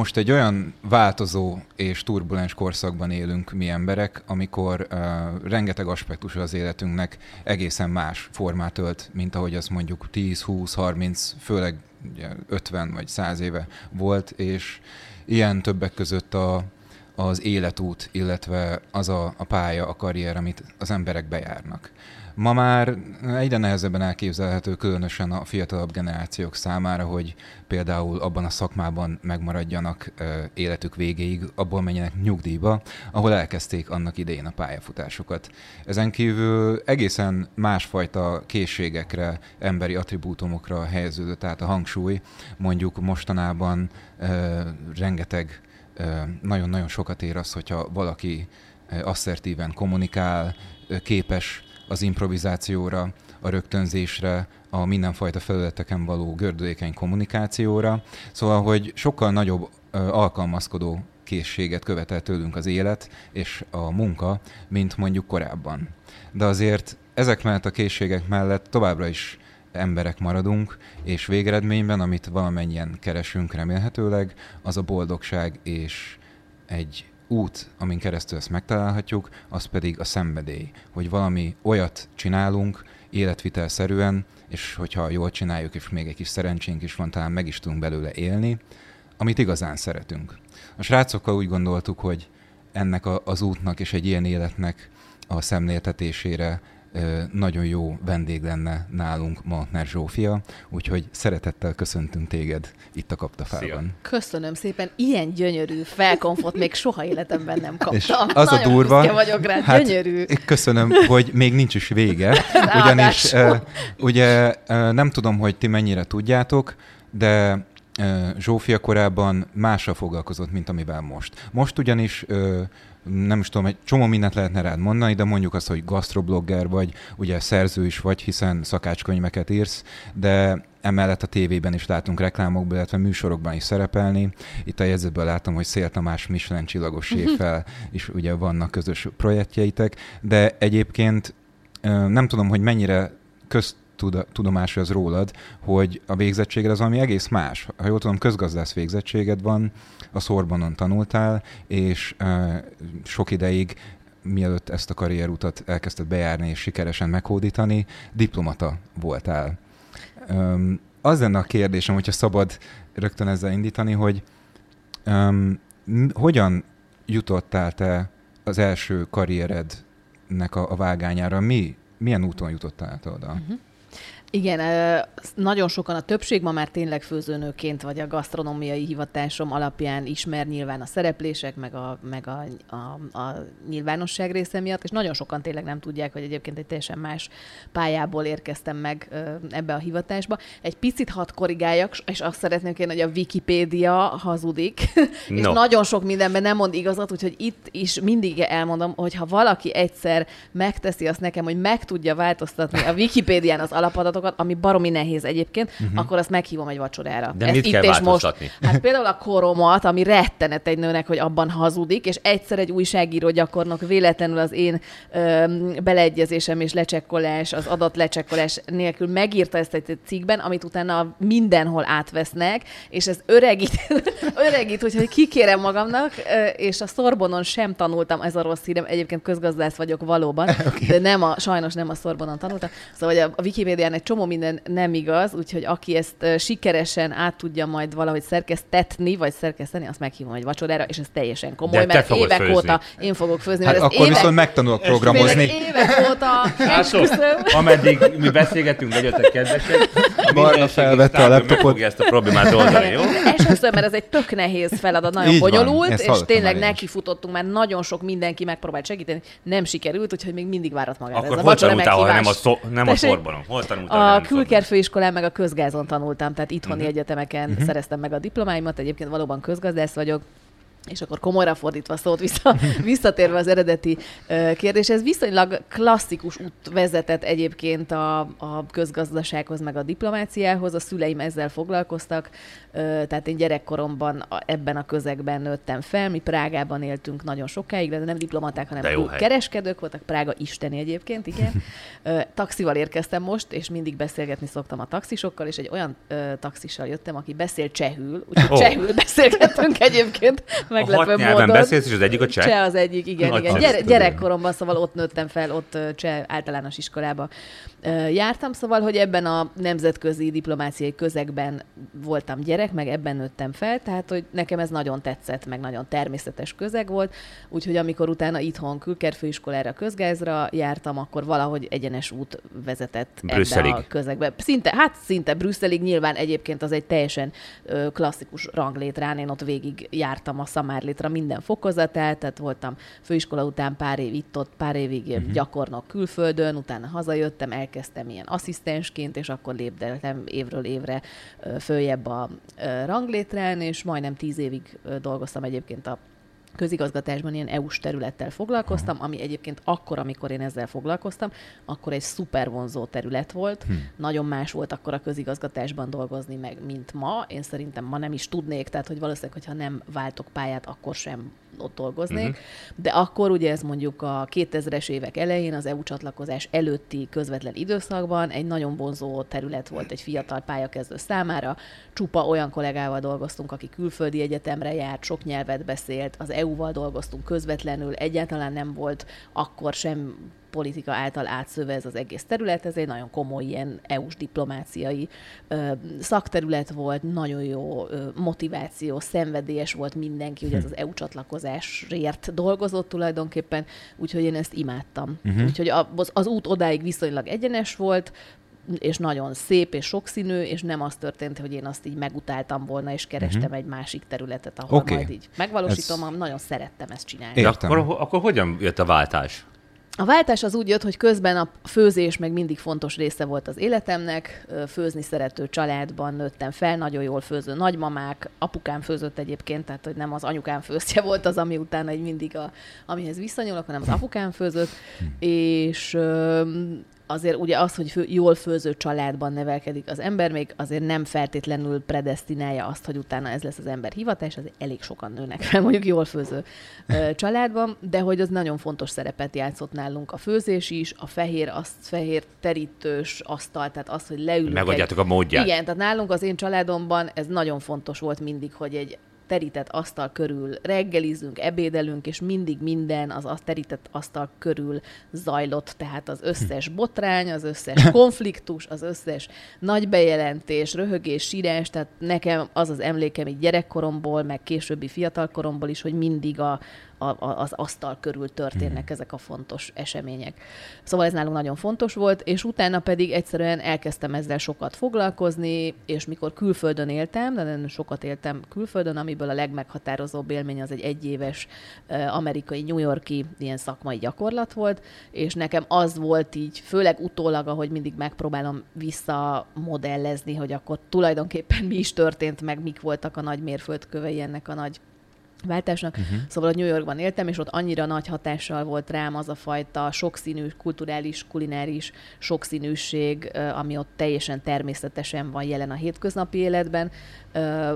most egy olyan változó és turbulens korszakban élünk mi emberek, amikor uh, rengeteg aspektus az életünknek egészen más formát ölt, mint ahogy az mondjuk 10, 20, 30, főleg ugye 50 vagy 100 éve volt, és ilyen többek között a, az életút, illetve az a, a pálya, a karrier, amit az emberek bejárnak. Ma már egyre nehezebben elképzelhető, különösen a fiatalabb generációk számára, hogy például abban a szakmában megmaradjanak életük végéig, abból menjenek nyugdíjba, ahol elkezdték annak idején a pályafutásukat. Ezen kívül egészen másfajta készségekre, emberi attribútumokra helyeződött át a hangsúly. Mondjuk mostanában rengeteg nagyon-nagyon sokat ér az, hogyha valaki asszertíven kommunikál, képes az improvizációra, a rögtönzésre, a mindenfajta felületeken való gördülékeny kommunikációra. Szóval, hogy sokkal nagyobb alkalmazkodó készséget követel tőlünk az élet és a munka, mint mondjuk korábban. De azért ezek mellett a készségek mellett továbbra is emberek maradunk, és végeredményben, amit valamennyien keresünk remélhetőleg, az a boldogság és egy út, amin keresztül ezt megtalálhatjuk, az pedig a szenvedély, hogy valami olyat csinálunk életvitelszerűen, és hogyha jól csináljuk, és még egy kis szerencsénk is van, talán meg is tudunk belőle élni, amit igazán szeretünk. A srácokkal úgy gondoltuk, hogy ennek a, az útnak és egy ilyen életnek a szemléltetésére nagyon jó vendég lenne nálunk Maltner Zsófia, úgyhogy szeretettel köszöntünk téged itt a Kaptafában. Köszönöm szépen, ilyen gyönyörű felkonfot még soha életemben nem kaptam. És az nagyon a durva, vagyok rá, hát gyönyörű. Köszönöm, hogy még nincs is vége, ugyanis ugye nem tudom, hogy ti mennyire tudjátok, de Zsófia korábban mással foglalkozott, mint amivel most. Most ugyanis nem is tudom, egy csomó mindent lehetne rád mondani, de mondjuk azt, hogy gastroblogger vagy, ugye szerző is vagy, hiszen szakácskönyveket írsz, de emellett a tévében is látunk reklámokban, illetve műsorokban is szerepelni. Itt a jegyzetből látom, hogy Szél Tamás Michelin csillagos séffel is ugye vannak közös projektjeitek, de egyébként nem tudom, hogy mennyire közt tudomás az rólad, hogy a végzettséged az valami egész más. Ha jól tudom, közgazdász végzettséged van, a Szorbonon tanultál, és sok ideig mielőtt ezt a karrierutat elkezdted bejárni és sikeresen meghódítani, diplomata voltál. Um, az lenne a kérdésem, hogyha szabad rögtön ezzel indítani, hogy um, hogyan jutottál te az első karrierednek a, a vágányára? Mi, milyen úton jutottál te oda? Uh-huh. Igen, nagyon sokan, a többség ma már tényleg főzőnőként vagy a gasztronómiai hivatásom alapján ismer nyilván a szereplések, meg a, meg a, a, a nyilvánosság része miatt, és nagyon sokan tényleg nem tudják, hogy egyébként egy teljesen más pályából érkeztem meg ebbe a hivatásba. Egy picit hadd korrigáljak, és azt szeretném kérni, hogy a Wikipédia hazudik, no. és nagyon sok mindenben nem mond igazat, úgyhogy itt is mindig elmondom, hogy ha valaki egyszer megteszi azt nekem, hogy meg tudja változtatni a Wikipédián az alapadatot, feladatokat, ami baromi nehéz egyébként, uh-huh. akkor azt meghívom egy vacsorára. De Ezt mit itt kell és most. Hát például a koromat, ami rettenet egy nőnek, hogy abban hazudik, és egyszer egy újságíró gyakornok véletlenül az én ö, beleegyezésem és lecsekkolás, az adat lecsekkolás nélkül megírta ezt egy cikkben, amit utána mindenhol átvesznek, és ez öregít, öregít hogy kikérem magamnak, és a Szorbonon sem tanultam, ez a rossz hírem, egyébként közgazdász vagyok valóban, okay. de nem a, sajnos nem a Szorbonon tanultam. Szóval a Wikipédián egy csomó minden nem igaz, úgyhogy aki ezt sikeresen át tudja majd valahogy szerkesztetni, vagy szerkeszteni, azt meghívom egy vacsorára, és ez teljesen komoly, De mert évek főzni. óta én fogok főzni. Hát akkor évek... viszont megtanulok programozni. Évek óta ameddig mi beszélgetünk, legyetek kedvesek, Barna felvette a laptopot. ezt a problémát oldani, jó? Esküszöm, mert ez egy tök nehéz feladat, nagyon Így bonyolult, van, és tényleg neki futottunk, mert nagyon sok mindenki megpróbált segíteni, nem sikerült, úgyhogy még mindig várat magára. Akkor ez a hol tanultál, nem a, szó, nem a szorbonon? Hol tanultál? A külkerfőiskolán meg a közgázon tanultam, tehát itthoni uh-huh. egyetemeken uh-huh. szereztem meg a diplomáimat, egyébként valóban közgazdász vagyok, és akkor komolyra fordítva szót vissza, visszatérve az eredeti kérdéshez, viszonylag klasszikus út vezetett egyébként a, a közgazdasághoz, meg a diplomáciához. A szüleim ezzel foglalkoztak, tehát én gyerekkoromban ebben a közegben nőttem fel. Mi Prágában éltünk nagyon sokáig, de nem diplomaták, hanem kereskedők voltak. Prága isteni egyébként, igen. Taxival érkeztem most, és mindig beszélgetni szoktam a taxisokkal, és egy olyan taxissal jöttem, aki beszél csehül, úgyhogy oh. csehül beszélgettünk egyébként meglepő a módon. beszélsz, és az egyik a cseh? Cseh az egyik, igen. igen. Gyere, gyerekkoromban, szóval ott nőttem fel, ott cseh általános iskolába jártam, szóval, hogy ebben a nemzetközi diplomáciai közegben voltam gyerek, meg ebben nőttem fel, tehát, hogy nekem ez nagyon tetszett, meg nagyon természetes közeg volt, úgyhogy amikor utána itthon külkerfőiskolára, közgázra jártam, akkor valahogy egyenes út vezetett Brüsszelig. ebbe a közegbe. Szinte, hát szinte Brüsszelig, nyilván egyébként az egy teljesen klasszikus ranglétrán, én ott végig jártam a szamárlétra minden fokozatát, tehát voltam főiskola után pár év itt ott, pár évig uh-huh. gyakornok külföldön, utána hazajöttem, elkezdtem ilyen asszisztensként, és akkor lépdeltem évről évre följebb a ranglétrán, és majdnem tíz évig dolgoztam egyébként a közigazgatásban ilyen EU-s területtel foglalkoztam, ami egyébként akkor, amikor én ezzel foglalkoztam, akkor egy szuper vonzó terület volt. Hm. Nagyon más volt akkor a közigazgatásban dolgozni meg, mint ma. Én szerintem ma nem is tudnék, tehát hogy valószínűleg, hogyha nem váltok pályát, akkor sem ott dolgoznék. Uh-huh. De akkor ugye ez mondjuk a 2000-es évek elején, az EU csatlakozás előtti közvetlen időszakban egy nagyon vonzó terület volt egy fiatal pályakezdő számára. Csupa olyan kollégával dolgoztunk, aki külföldi egyetemre járt, sok nyelvet beszélt, az EU-val dolgoztunk közvetlenül, egyáltalán nem volt akkor sem politika által átszövez az egész terület, ez egy nagyon komoly ilyen EU-s diplomáciai ö, szakterület volt, nagyon jó ö, motiváció, szenvedélyes volt mindenki, hogy ez hm. az EU csatlakozásért dolgozott tulajdonképpen, úgyhogy én ezt imádtam. Uh-huh. Úgyhogy az, az út odáig viszonylag egyenes volt, és nagyon szép és sokszínű, és nem az történt, hogy én azt így megutáltam volna, és kerestem uh-huh. egy másik területet, ahol okay. majd így megvalósítom, Ez... nagyon szerettem ezt csinálni. Értem. Akkor, akkor hogyan jött a váltás? A váltás az úgy jött, hogy közben a főzés meg mindig fontos része volt az életemnek. Főzni szerető családban nőttem fel, nagyon jól főző nagymamák, apukám főzött egyébként, tehát hogy nem az anyukám főztje volt az, ami utána egy mindig a, amihez visszanyúlok, hanem az apukám főzött, hm. és azért ugye az, hogy fő, jól főző családban nevelkedik az ember, még azért nem feltétlenül predestinálja azt, hogy utána ez lesz az ember hivatás, azért elég sokan nőnek fel mondjuk jól főző családban, de hogy az nagyon fontos szerepet játszott nálunk a főzés is, a fehér, azt fehér terítős asztal, tehát az, hogy leülünk. Megadjátok egy... a módját. Igen, tehát nálunk az én családomban ez nagyon fontos volt mindig, hogy egy terített asztal körül reggelizünk, ebédelünk, és mindig minden az azt terített asztal körül zajlott, tehát az összes hm. botrány, az összes konfliktus, az összes nagy bejelentés, röhögés, sírás, tehát nekem az az emlékem így gyerekkoromból, meg későbbi fiatalkoromból is, hogy mindig a, a, a, az asztal körül történnek mm. ezek a fontos események. Szóval ez nálunk nagyon fontos volt, és utána pedig egyszerűen elkezdtem ezzel sokat foglalkozni, és mikor külföldön éltem, de nagyon sokat éltem külföldön, amiből a legmeghatározóbb élmény az egy egyéves amerikai, New Yorki ilyen szakmai gyakorlat volt, és nekem az volt így, főleg utólag, ahogy mindig megpróbálom visszamodellezni, hogy akkor tulajdonképpen mi is történt, meg mik voltak a nagy mérföldkövei ennek a nagy váltásnak. Uh-huh. Szóval a New Yorkban éltem, és ott annyira nagy hatással volt rám az a fajta sokszínű, kulturális, kulináris sokszínűség, ami ott teljesen természetesen van jelen a hétköznapi életben,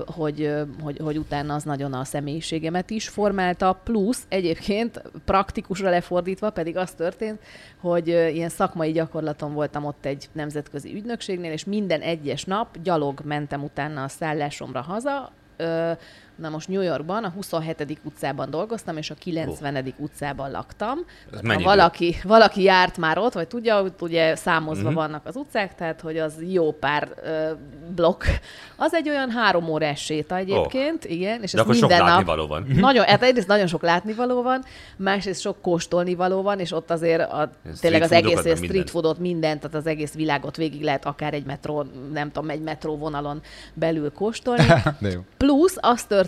hogy, hogy, hogy utána az nagyon a személyiségemet is formálta, plusz egyébként praktikusra lefordítva pedig az történt, hogy ilyen szakmai gyakorlaton voltam ott egy nemzetközi ügynökségnél, és minden egyes nap gyalog mentem utána a szállásomra haza, Na most New Yorkban a 27. utcában dolgoztam, és a 90. Oh. utcában laktam. Ha valaki, valaki járt már ott, vagy tudja, hogy ugye számozva uh-huh. vannak az utcák, tehát hogy az jó pár ö, blokk. Az egy olyan három órás séta egyébként, oh. igen. És De akkor minden sok látnivaló van. Nagyon, hát egyrészt nagyon sok látnivaló van, másrészt sok kóstolnivaló van, és ott azért a, tényleg az egész street minden. foodot, mindent, tehát az egész világot végig lehet akár egy metró, nem tudom, egy metró vonalon belül kóstolni. Plusz az történt,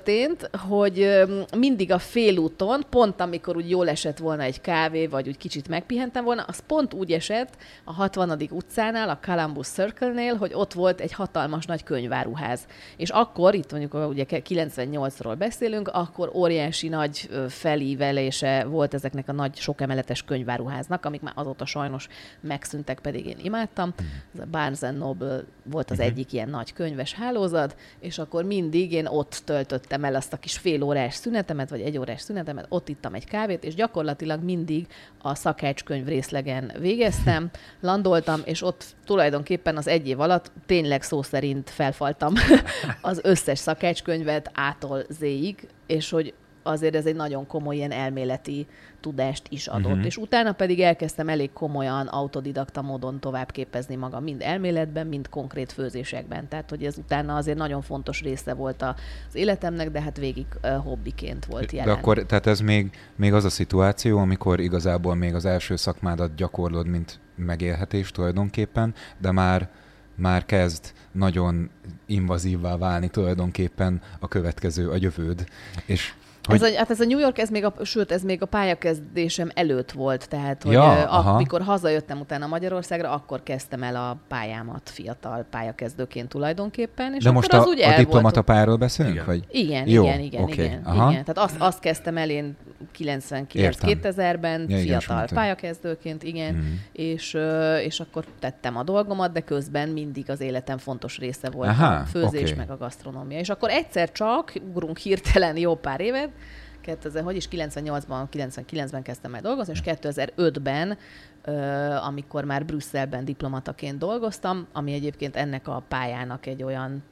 hogy öm, mindig a félúton, pont amikor úgy jól esett volna egy kávé, vagy úgy kicsit megpihentem volna, az pont úgy esett a 60. utcánál, a Columbus Circle-nél, hogy ott volt egy hatalmas nagy könyváruház. És akkor, itt mondjuk ugye 98-ról beszélünk, akkor óriási nagy felívelése volt ezeknek a nagy sokemeletes könyváruháznak, amik már azóta sajnos megszűntek, pedig én imádtam. Ez a Barnes Noble volt az egyik ilyen nagy könyves hálózat, és akkor mindig én ott töltöttem el azt a kis fél órás szünetemet, vagy egy órás szünetemet, ott ittam egy kávét, és gyakorlatilag mindig a szakácskönyv részlegen végeztem, landoltam, és ott tulajdonképpen az egy év alatt tényleg szó szerint felfaltam az összes szakácskönyvet ától zéig, és hogy azért ez egy nagyon komoly ilyen elméleti tudást is adott. Uh-huh. És utána pedig elkezdtem elég komolyan autodidakta módon továbbképezni magam, mind elméletben, mind konkrét főzésekben. Tehát, hogy ez utána azért nagyon fontos része volt az életemnek, de hát végig uh, hobbiként volt jelen. De akkor, tehát ez még, még az a szituáció, amikor igazából még az első szakmádat gyakorlod, mint megélhetés tulajdonképpen, de már már kezd nagyon invazívvá válni tulajdonképpen a következő, a jövőd. És hogy... Ez a, hát ez a New York, ez még a, sőt, ez még a pályakezdésem előtt volt, tehát hogy Ja, aha. amikor hazajöttem utána Magyarországra, akkor kezdtem el a pályámat fiatal pályakezdőként tulajdonképpen, és de akkor most az a, úgy a el volt. diplomatapályáról beszélünk? Igen. Vagy? Igen, Jó, igen, igen, oké, igen, aha. igen. Tehát azt, azt kezdtem el én 99-2000-ben, Ja, igen, fiatal ismertem. pályakezdőként, igen, Mhm. és, és akkor tettem a dolgomat, de közben mindig az életem fontos része volt Aha, a főzés, oké. meg a gasztronómia. És akkor egyszer csak, ugrunk hirtelen jó pár évet, 2000, hogy is 98-ban, 99-ben kezdtem el dolgozni, és 2005-ben, ö, amikor már Brüsszelben diplomataként dolgoztam, ami egyébként ennek a pályának egy olyan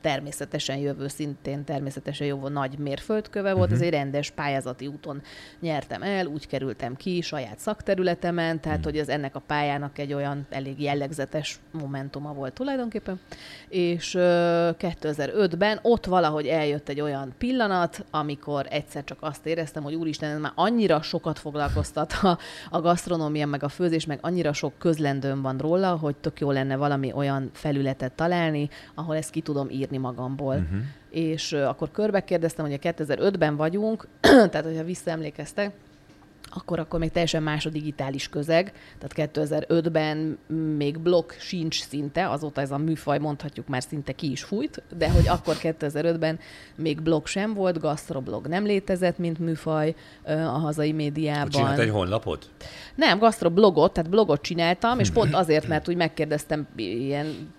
természetesen jövő, szintén természetesen jövő nagy mérföldköve volt, Mhm. ez egy rendes pályázati úton nyertem el, úgy kerültem ki saját szakterületemen, tehát Mhm. hogy ez ennek a pályának egy olyan elég jellegzetes momentuma volt tulajdonképpen, és ö, 2005-ben ott valahogy eljött egy olyan pillanat, amikor egyszer csak azt éreztem, hogy úristen, ez már annyira sokat foglalkoztat a, a gasztronómia, meg a főzés, meg annyira sok közlendőm van róla, hogy tök jó lenne valami olyan felületet találni, ahol ezt ki tudom írni magamból. Uh-huh. És akkor körbe kérdeztem, hogy a 2005-ben vagyunk, tehát hogyha visszaemlékeztek, akkor, akkor még teljesen más a digitális közeg, tehát 2005-ben még blog sincs szinte, azóta ez a műfaj mondhatjuk már szinte ki is fújt, de hogy akkor 2005-ben még blog sem volt, gasztroblog nem létezett, mint műfaj a hazai médiában. Csinált egy honlapot? Nem, gasztroblogot, tehát blogot csináltam, és pont azért, mert úgy megkérdeztem ilyen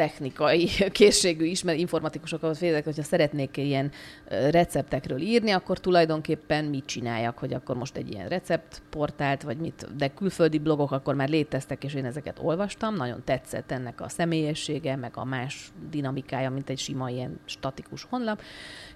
technikai készségű ismer informatikusokat félek, hogyha szeretnék ilyen receptekről írni, akkor tulajdonképpen mit csináljak, hogy akkor most egy ilyen receptportált, vagy mit, de külföldi blogok akkor már léteztek, és én ezeket olvastam, nagyon tetszett ennek a személyessége, meg a más dinamikája, mint egy sima ilyen statikus honlap,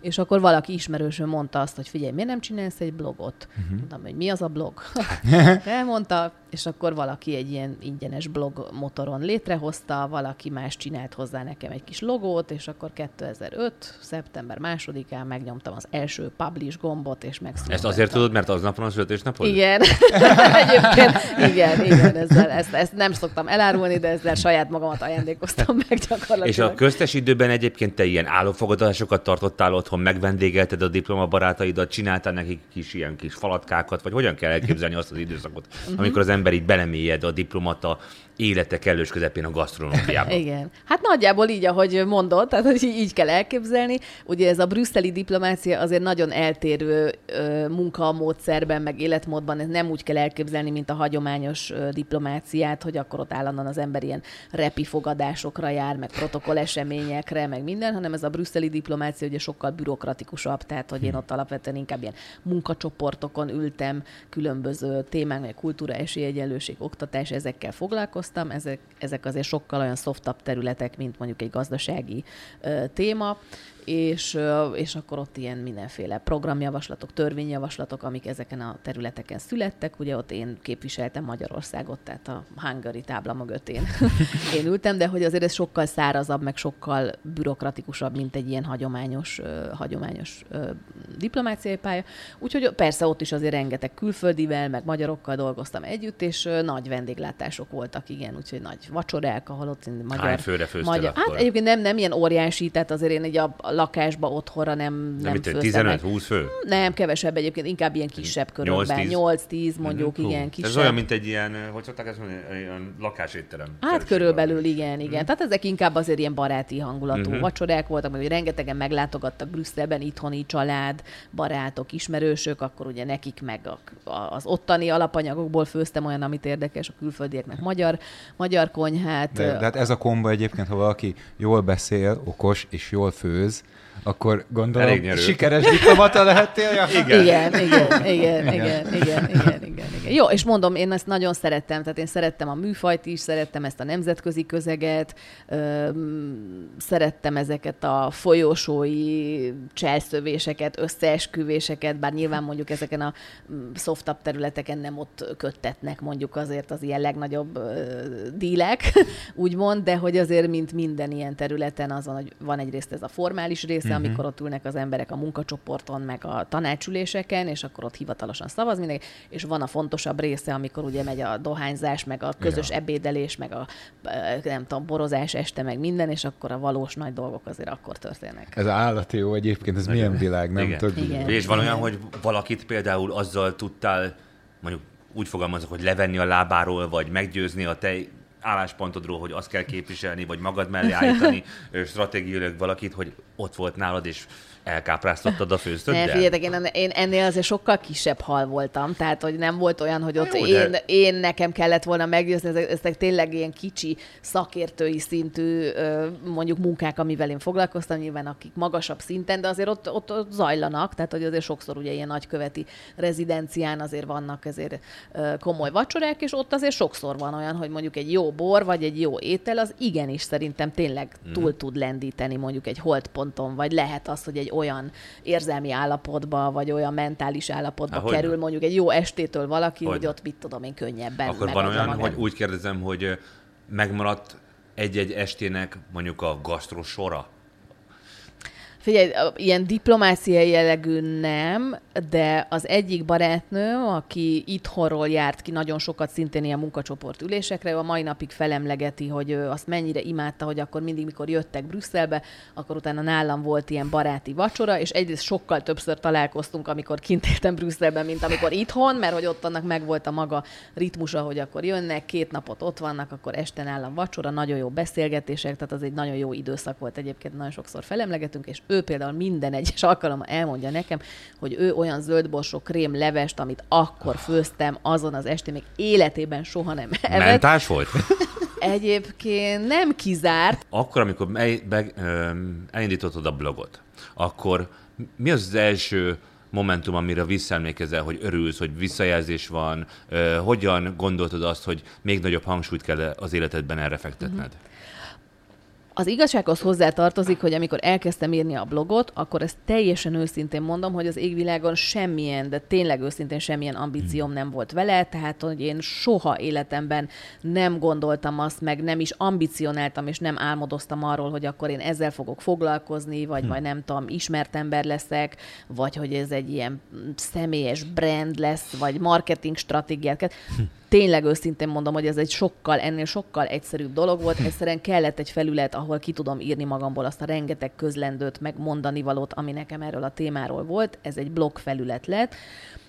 és akkor valaki ismerősön mondta azt, hogy figyelj, miért nem csinálsz egy blogot? Uh-huh. Mondtam, hogy mi az a blog? Elmondta, és akkor valaki egy ilyen ingyenes blog motoron létrehozta, valaki más csinált hozzá nekem egy kis logót, és akkor 2005. szeptember másodikán megnyomtam az első publish gombot, és megszületett. Ezt azért tudod, mert aznap van a születésnapod? Igen. Egyébként igen, igen, ezzel, ezt, ezt nem szoktam elárulni, de ezzel saját magamat ajándékoztam meg gyakorlatilag. És a köztes időben egyébként te ilyen állófogadásokat tartottál otthon, megvendégelted a diplomabarátaidat, csináltál nekik kis ilyen kis falatkákat, vagy hogyan kell elképzelni azt az időszakot, Mhm. amikor az ember így belemélyed a diplomata élete kellős közepén a gasztronómiába. Igen. Hát nagyjából így, ahogy mondod, tehát hogy így kell elképzelni. Ugye ez a brüsszeli diplomácia azért nagyon eltérő ö, munkamódszerben, meg életmódban, ez nem úgy kell elképzelni, mint a hagyományos ö, diplomáciát, hogy akkor ott állandóan az ember ilyen repi fogadásokra jár, meg protokoll eseményekre, meg minden, hanem ez a brüsszeli diplomácia ugye sokkal bürokratikusabb, tehát hogy én ott alapvetően inkább ilyen munkacsoportokon ültem, különböző témák, meg kultúra, esélyegyenlőség, oktatás, ezekkel foglalkoztam, ezek, ezek azért sokkal olyan softabb területek, mint mondjuk egy gazdasági ö, téma, és, és akkor ott ilyen mindenféle programjavaslatok, törvényjavaslatok, amik ezeken a területeken születtek. Ugye ott én képviseltem Magyarországot, tehát a Hungary tábla mögött én, én ültem, de hogy azért ez sokkal szárazabb, meg sokkal bürokratikusabb, mint egy ilyen hagyományos, hagyományos diplomáciai pálya. Úgyhogy persze ott is azért rengeteg külföldivel, meg magyarokkal dolgoztam együtt, és nagy vendéglátások voltak, igen, úgyhogy nagy vacsorák, ahol ott magyar... Hány főre magyar, akkor? Hát egyébként nem, nem ilyen óriási, tehát azért én egy a, a lakásba otthonra nem, nem, Nem, mit, főztem meg. 15-20 fő? Nem, kevesebb egyébként, inkább ilyen kisebb körökben. 8-10? 8-10 mondjuk, Hú, igen, kisebb. Ez olyan, mint egy ilyen, hogy szokták ezt mondani, ilyen lakásétterem. Hát körülbelül igen, igen. Tehát ezek inkább azért ilyen baráti hangulatú Mhm. uh-huh. vacsorák voltak, hogy rengetegen meglátogattak Brüsszelben, itthoni család, barátok, ismerősök, akkor ugye nekik meg a, az ottani alapanyagokból főztem olyan, amit érdekes, a külföldieknek magyar, magyar konyhát. De, de hát ez a kombo egyébként, ha valaki jól beszél, okos és jól főz, akkor gondolom sikeres diplomata lehettél. Igen. Igen, igen, igen, igen, igen, igen, igen, igen. Jó, és mondom, én ezt nagyon szerettem, tehát én szerettem a műfajt is, szerettem ezt a nemzetközi közeget, öm, szerettem ezeket a folyósói cselszövéseket, összeesküvéseket, bár nyilván mondjuk ezeken a mm, softabb területeken nem ott köttetnek mondjuk azért az ilyen legnagyobb dílek, úgymond, de hogy azért, mint minden ilyen területen, azon, hogy van egyrészt ez a formális része, uh-huh. amikor ott ülnek az emberek a munkacsoporton, meg a tanácsüléseken, és akkor ott hivatalosan szavaz mindenki, és van a fontosabb része, amikor ugye megy a dohányzás, meg a közös Ja. ebédelés, meg a nem tudom, borozás este, meg minden, és akkor a valós nagy dolgok azért akkor történnek. Ez állati jó egyébként, ez milyen világ, nem Igen. Igen. És van olyan, hogy valakit például azzal tudtál, mondjuk úgy fogalmazok, hogy levenni a lábáról, vagy meggyőzni a te álláspontodról, hogy azt kell képviselni, vagy magad mellé állítani stratégiailag valakit, hogy ott volt nálad, és elkápráztattad a Ne, főztöddel? figyeljetek, én, én ennél azért sokkal kisebb hal voltam, tehát hogy nem volt olyan, hogy ott Jó, én, de- én nekem kellett volna meggyőzni, ezek, ezek tényleg ilyen kicsi szakértői szintű mondjuk munkák, amivel én foglalkoztam, nyilván akik magasabb szinten, de azért ott, ott, ott zajlanak, tehát hogy azért sokszor ugye ilyen nagyköveti rezidencián azért vannak ezért komoly vacsorák, és ott azért sokszor van olyan, hogy mondjuk egy jó bor, vagy egy jó étel, az igenis szerintem tényleg túl tud lendíteni mondjuk egy holdponton, vagy lehet az, hogy egy olyan érzelmi állapotba, vagy olyan mentális állapotba Há, kerül mondjuk egy jó estétől valaki, hogy Hogyne. ott mit tudom én könnyebben Akkor van olyan, magát. hogy úgy kérdezem, hogy megmaradt egy-egy estének mondjuk a gasztrosora? Figyelj, ilyen diplomáciai jellegű nem, de az egyik barátnő, aki itthonról járt ki nagyon sokat szintén ilyen munkacsoport ülésekre, ő a mai napig felemlegeti, hogy ő azt mennyire imádta, hogy akkor mindig, mikor jöttek Brüsszelbe, akkor utána nálam volt ilyen baráti vacsora, és egyrészt sokkal többször találkoztunk, amikor kint éltem Brüsszelben, mint amikor itthon, mert hogy ott annak megvolt a maga ritmusa, hogy akkor jönnek, két napot ott vannak, akkor este nálam vacsora, nagyon jó beszélgetések, tehát az egy nagyon jó időszak volt egyébként, nagyon sokszor felemlegetünk, és ő például minden egyes alkalommal elmondja nekem, hogy ő olyan zöldborsó krém levest, amit akkor főztem azon az estén, még életében soha nem evett. Mentás volt? Egyébként nem kizárt, Akkor, amikor me- be, elindítottad a blogot, akkor mi az az első momentum, amire visszaemlékezel, hogy örülsz, hogy visszajelzés van, ö, hogyan gondoltad azt, hogy még nagyobb hangsúlyt kell az életedben erre fektetned? Az igazsághoz hozzá tartozik, hogy amikor elkezdtem írni a blogot, akkor ezt teljesen őszintén mondom, hogy az égvilágon semmilyen, de tényleg őszintén semmilyen ambícióm nem volt vele, tehát hogy én soha életemben nem gondoltam azt, meg nem is ambicionáltam, és nem álmodoztam arról, hogy akkor én ezzel fogok foglalkozni, vagy majd nem tudom, ismert ember leszek, vagy hogy ez egy ilyen személyes brand lesz, vagy marketing stratégiát. Tényleg őszintén mondom, hogy ez egy sokkal, ennél sokkal egyszerűbb dolog volt. Egyszerűen kellett egy felület, ahol ki tudom írni magamból azt a rengeteg közlendőt, meg mondani valót, ami nekem erről a témáról volt. Ez egy blog felület lett.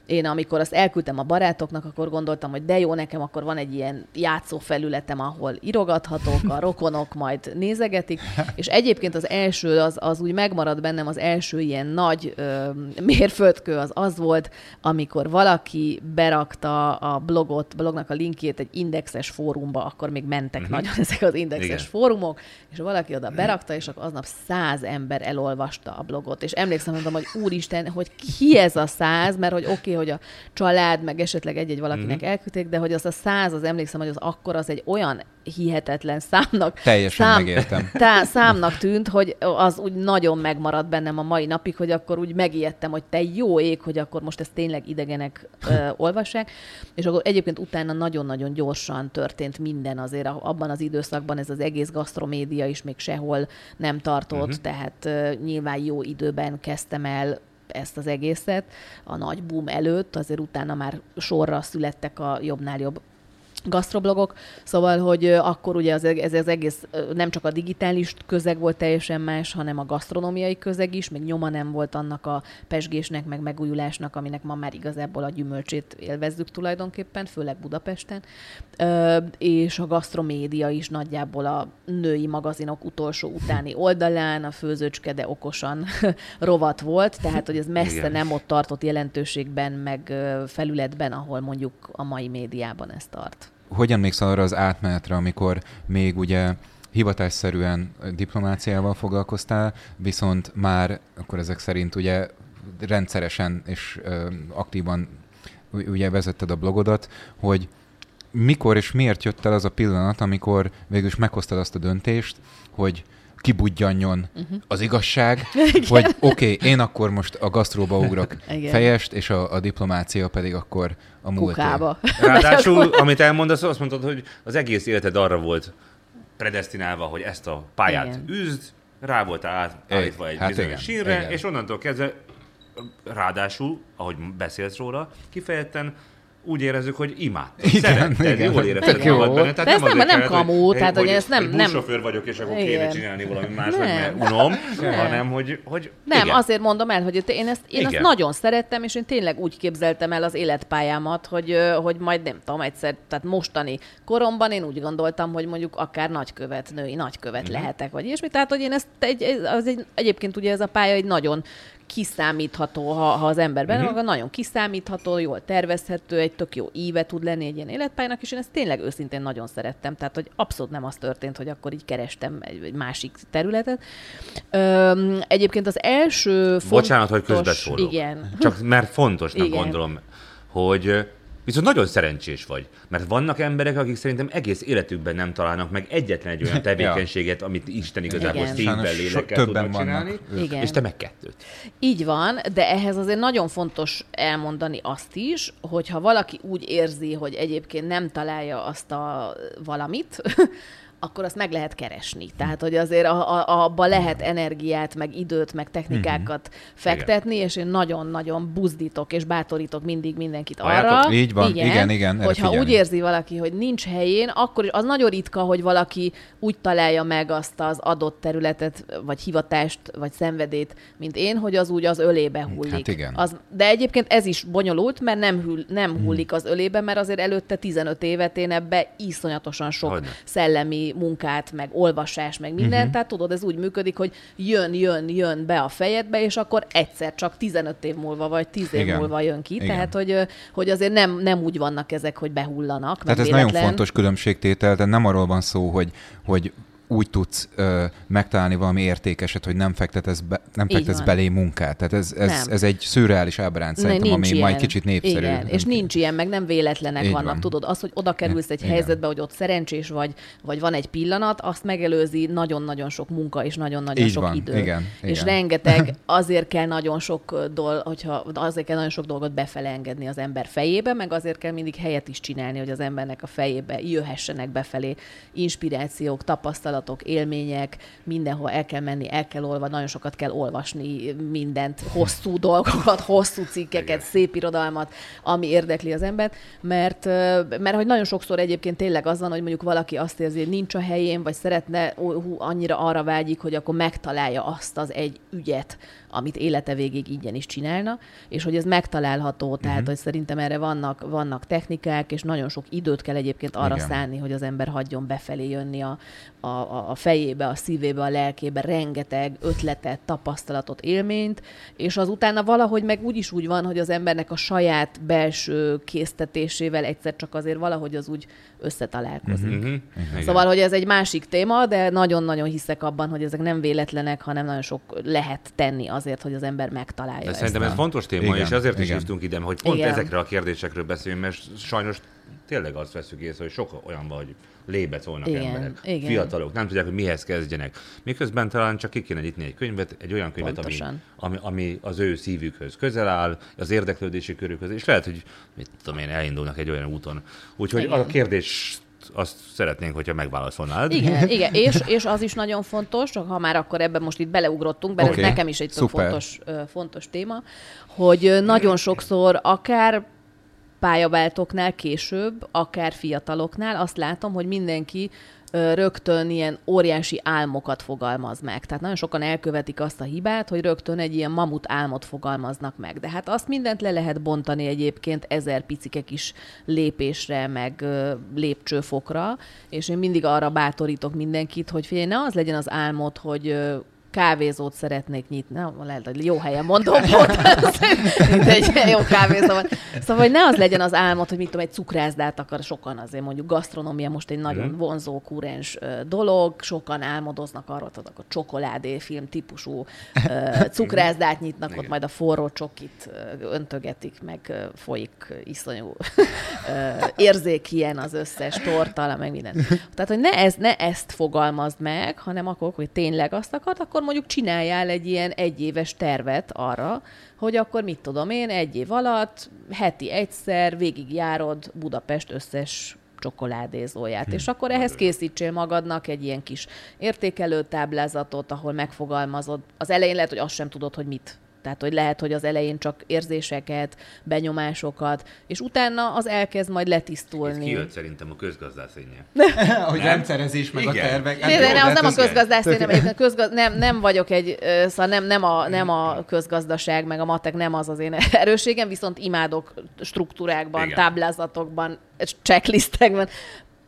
Én amikor azt elküldtem a barátoknak, akkor gondoltam, hogy de jó, nekem akkor van egy ilyen játszó felületem, ahol irogathatok, a rokonok majd nézegetik, és egyébként az első, az, az úgy megmarad bennem, az első ilyen nagy ö, mérföldkő az az volt, amikor valaki berakta a blogot, blognak a linkjét egy indexes fórumba, akkor még mentek uh-huh. nagyon ezek az indexes Igen. Fórumok, és valaki oda berakta, és akkor aznap száz ember elolvasta a blogot. És emlékszem, mondom, hogy úristen, hogy ki ez a száz, mert hogy oké, okay, hogy a család, meg esetleg egy-egy valakinek mm-hmm. elküldték, de hogy az a száz, az emlékszem, hogy az akkor az egy olyan hihetetlen számnak. Teljesen szám, megértem. Tá, számnak tűnt, hogy az úgy nagyon megmaradt bennem a mai napig, hogy akkor úgy megijedtem, hogy te jó ég, hogy akkor most ezt tényleg idegenek ö, olvassák. És akkor egyébként utána nagyon-nagyon gyorsan történt minden azért abban az időszakban, ez az egész gasztromédia is még sehol nem tartott, uh-huh. tehát ö, nyilván jó időben kezdtem el ezt az egészet. A nagy boom előtt, azért utána már sorra születtek a jobbnál jobb gasztroblogok, szóval, hogy akkor ugye az, ez az egész nem csak a digitális közeg volt teljesen más, hanem a gasztronómiai közeg is, még nyoma nem volt annak a pesgésnek, meg megújulásnak, aminek ma már igazából a gyümölcsét élvezzük tulajdonképpen, főleg Budapesten, és a gasztromédia is nagyjából a női magazinok utolsó utáni oldalán, a főzőcske, de okosan rovat volt, tehát hogy ez messze Igen. nem ott tartott jelentőségben, meg felületben, ahol mondjuk a mai médiában ez tart hogy emlékszel arra az átmenetre, amikor még ugye hivatásszerűen diplomáciával foglalkoztál, viszont már akkor ezek szerint ugye rendszeresen és ö, aktívan ugye vezetted a blogodat, hogy mikor és miért jött el az a pillanat, amikor végül is meghoztad azt a döntést, hogy kibudjanjon uh-huh. az igazság, hogy oké, okay, én akkor most a gasztróba ugrok fejest, és a, a diplomácia pedig akkor a múlt. Ráadásul, amit elmondasz, azt mondtad, hogy az egész életed arra volt predestinálva, hogy ezt a pályát igen. üzd, rá voltál állítva egy hát bizonyos igen, sínre, igen. és onnantól kezdve ráadásul, ahogy beszélsz róla, kifejezetten úgy érezzük, hogy imád. Igen, Szeretted, igen. jól érezted jó. magad benne. Tehát nem, nem, nem kamó, hogy, tehát hogy, hogy ezt nem... nem sofőr vagyok, és akkor igen. kéne csinálni valami más, mert unom, nem. hanem hogy, hogy Nem, igen. azért mondom el, hogy én, ezt, én ezt nagyon szerettem, és én tényleg úgy képzeltem el az életpályámat, hogy, hogy majd nem tudom, egyszer, tehát mostani koromban én úgy gondoltam, hogy mondjuk akár nagykövet, női nagykövet mm. lehetek, vagy ilyesmi. Tehát, hogy én ezt egy, az egy, egyébként ugye ez a pálya egy nagyon kiszámítható, ha, ha az ember benne uh-huh. nagyon kiszámítható, jól tervezhető, egy tök jó íve tud lenni egy ilyen életpályának, és én ezt tényleg őszintén nagyon szerettem. Tehát, hogy abszolút nem az történt, hogy akkor így kerestem egy, egy másik területet. Öm, egyébként az első fontos... Bocsánat, hogy közbeszólok. Igen. Csak mert fontosnak Igen. gondolom, hogy Viszont nagyon szerencsés vagy, mert vannak emberek, akik szerintem egész életükben nem találnak meg egyetlen egy olyan tevékenységet, ja. amit Isten igazából szívvel, lélekkel tudnak csinálni, Igen. és te meg kettőt. Így van, de ehhez azért nagyon fontos elmondani azt is, hogyha valaki úgy érzi, hogy egyébként nem találja azt a valamit, akkor azt meg lehet keresni. Tehát, hogy azért a, a, abba lehet energiát, meg időt, meg technikákat mm-hmm. fektetni, igen. és én nagyon-nagyon buzdítok és bátorítok mindig mindenkit arra. Így van, igen, igen. igen hogyha figyelni. úgy érzi valaki, hogy nincs helyén, akkor az nagyon ritka, hogy valaki úgy találja meg azt az adott területet, vagy hivatást, vagy szenvedét, mint én, hogy az úgy az ölébe hullik. Hát igen. Az, de egyébként ez is bonyolult, mert nem, hül, nem hmm. hullik az ölébe, mert azért előtte 15 évet én ebbe iszonyatosan sok Hogyne. szellemi munkát, meg olvasás, meg minden. Uh-huh. Tehát tudod, ez úgy működik, hogy jön, jön, jön be a fejedbe, és akkor egyszer csak 15 év múlva, vagy 10 év Igen. múlva jön ki. Igen. Tehát, hogy, hogy azért nem, nem úgy vannak ezek, hogy behullanak. Tehát ez véletlen. nagyon fontos különbségtétel, de nem arról van szó, hogy, hogy úgy tudsz ö, megtalálni valami értékeset, hogy nem fektetesz, be, nem fektetsz belé munkát. Tehát ez, ez, ez egy szürreális ábránt szerintem, ami ilyen. majd kicsit népszerű. Igen, és nincs ilyen, meg nem véletlenek Így vannak. Van. Tudod, az, hogy oda kerülsz egy Igen. helyzetbe, hogy ott szerencsés vagy, vagy van egy pillanat, azt megelőzi nagyon-nagyon sok munka és nagyon-nagyon sok van. idő. Igen. És Igen. rengeteg, azért kell nagyon sok dolg, hogyha azért kell nagyon sok dolgot befele engedni az ember fejébe, meg azért kell mindig helyet is csinálni, hogy az embernek a fejébe jöhessenek befelé inspirációk, tapasztalatok, tapasztalatok, élmények, mindenhol el kell menni, el kell olvasni, nagyon sokat kell olvasni mindent, hosszú dolgokat, hosszú cikkeket, Igen. szép irodalmat, ami érdekli az embert, mert, mert hogy nagyon sokszor egyébként tényleg az van, hogy mondjuk valaki azt érzi, hogy nincs a helyén, vagy szeretne, hú, annyira arra vágyik, hogy akkor megtalálja azt az egy ügyet, amit élete végig ingyen is csinálna, és hogy ez megtalálható, tehát uh-huh. hogy szerintem erre vannak, vannak technikák, és nagyon sok időt kell egyébként arra Igen. szánni, hogy az ember hagyjon befelé jönni a, a, a fejébe, a szívébe, a lelkébe rengeteg ötletet, tapasztalatot, élményt, és az utána valahogy meg úgy is úgy van, hogy az embernek a saját belső késztetésével egyszer csak azért valahogy az úgy összetalálkozik. Uh-huh. Szóval, hogy ez egy másik téma, de nagyon-nagyon hiszek abban, hogy ezek nem véletlenek, hanem nagyon sok lehet tenni az azért, hogy az ember megtalálja De ezt. szerintem ez fontos téma, Igen, és azért is igen. hívtunk ide, hogy pont Igen. ezekre a kérdésekről beszélünk, mert sajnos tényleg azt veszük észre, hogy sok olyan van, hogy lébecolnak Igen, emberek. igen. Fiatalok nem tudják, hogy mihez kezdjenek. Miközben talán csak ki kéne nyitni egy könyvet, egy olyan könyvet, ami, ami, ami, az ő szívükhöz közel áll, az érdeklődési körükhöz, és lehet, hogy mit tudom én, elindulnak egy olyan úton. Úgyhogy Igen. a kérdés azt szeretnénk, hogyha megválaszolnád. Igen, igen. És, és az is nagyon fontos, ha már akkor ebben most itt beleugrottunk, mert Oké, ez nekem is egy tök fontos, fontos téma, hogy nagyon sokszor akár pályaváltóknál később, akár fiataloknál azt látom, hogy mindenki rögtön ilyen óriási álmokat fogalmaz meg. Tehát nagyon sokan elkövetik azt a hibát, hogy rögtön egy ilyen mamut álmot fogalmaznak meg. De hát azt mindent le lehet bontani egyébként ezer picike kis lépésre, meg lépcsőfokra, és én mindig arra bátorítok mindenkit, hogy figyelj, ne az legyen az álmod, hogy kávézót szeretnék nyitni. Na, lehet, hogy jó helyen mondom volt. Mint egy jó kávézó. Szóval, hogy ne az legyen az álmod, hogy mit tudom, egy cukrászdát akar sokan azért mondjuk gasztronómia most egy nagyon vonzó, kurens dolog, sokan álmodoznak arról, hogy a csokoládéfilm típusú ö, cukrászdát nyitnak, ott majd a forró csokit öntögetik, meg folyik iszonyú érzék ilyen az összes tortala, meg minden. Tehát, hogy ne, ez, ne ezt fogalmazd meg, hanem akkor, hogy tényleg azt akart, akkor mondjuk csináljál egy ilyen egyéves tervet arra, hogy akkor mit tudom én, egy év alatt heti egyszer végigjárod Budapest összes csokoládézóját. És akkor ehhez készítsél magadnak egy ilyen kis értékelő táblázatot, ahol megfogalmazod. Az elején lehet, hogy azt sem tudod, hogy mit tehát, hogy lehet, hogy az elején csak érzéseket, benyomásokat, és utána az elkezd majd Ez letisztulni. kijött szerintem a közgazdászénynél. hogy Nem? rendszerezés meg Igen. a tervek. Nézd, Jó, ne, de az hát nem a ez- közgazdász, nem, közgaz, nem, nem vagyok egy, szóval nem, nem, a, nem a közgazdaság, meg a matek nem az az én erősségem, viszont imádok struktúrákban, Igen. táblázatokban, checklistekben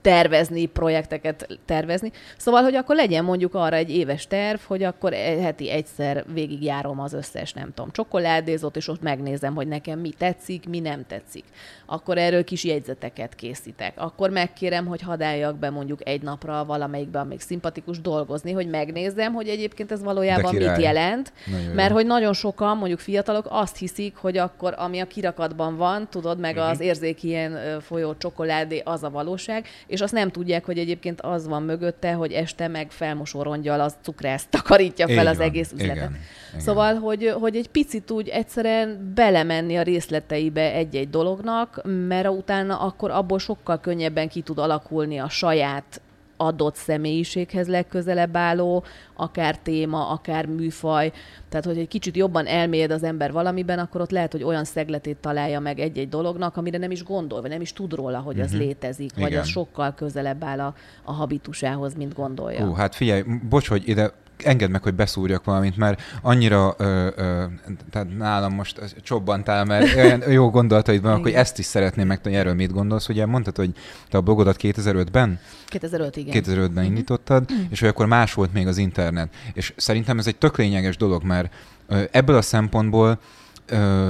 tervezni, projekteket tervezni. Szóval, hogy akkor legyen mondjuk arra egy éves terv, hogy akkor e- heti egyszer végigjárom az összes, nem tudom, csokoládézót, és ott megnézem, hogy nekem mi tetszik, mi nem tetszik. Akkor erről kis jegyzeteket készítek. Akkor megkérem, hogy hadáljak be mondjuk egy napra valamelyikben még szimpatikus dolgozni, hogy megnézzem, hogy egyébként ez valójában mit jelent. Nagyon jó. Mert hogy nagyon sokan, mondjuk fiatalok azt hiszik, hogy akkor ami a kirakatban van, tudod, meg az érzék ilyen folyó csokoládé, az a valóság, és azt nem tudják, hogy egyébként az van mögötte, hogy este meg felmosó rongyal az cukrászt takarítja fel Így az van. egész üzletet. Igen. Igen. Szóval, hogy, hogy egy picit úgy egyszerűen belemenni a részleteibe egy-egy dolognak, mert utána akkor abból sokkal könnyebben ki tud alakulni a saját adott személyiséghez legközelebb álló, akár téma, akár műfaj. Tehát, hogy egy kicsit jobban elmélyed az ember valamiben, akkor ott lehet, hogy olyan szegletét találja meg egy-egy dolognak, amire nem is gondol, vagy nem is tud róla, hogy az létezik, vagy Igen. az sokkal közelebb áll a, a habitusához, mint gondolja. Hú, hát figyelj, bocs, hogy ide engedd meg, hogy beszúrjak valamit, mert annyira, ö, ö, tehát nálam most csobbantál, mert olyan jó gondolataid vannak, hogy ezt is szeretném megtudni, erről mit gondolsz. Ugye mondtad, hogy te a blogodat 2005-ben, 2005, igen. 2005-ben indítottad, és hogy akkor más volt még az internet. És szerintem ez egy tök lényeges dolog, mert ö, ebből a szempontból, ö,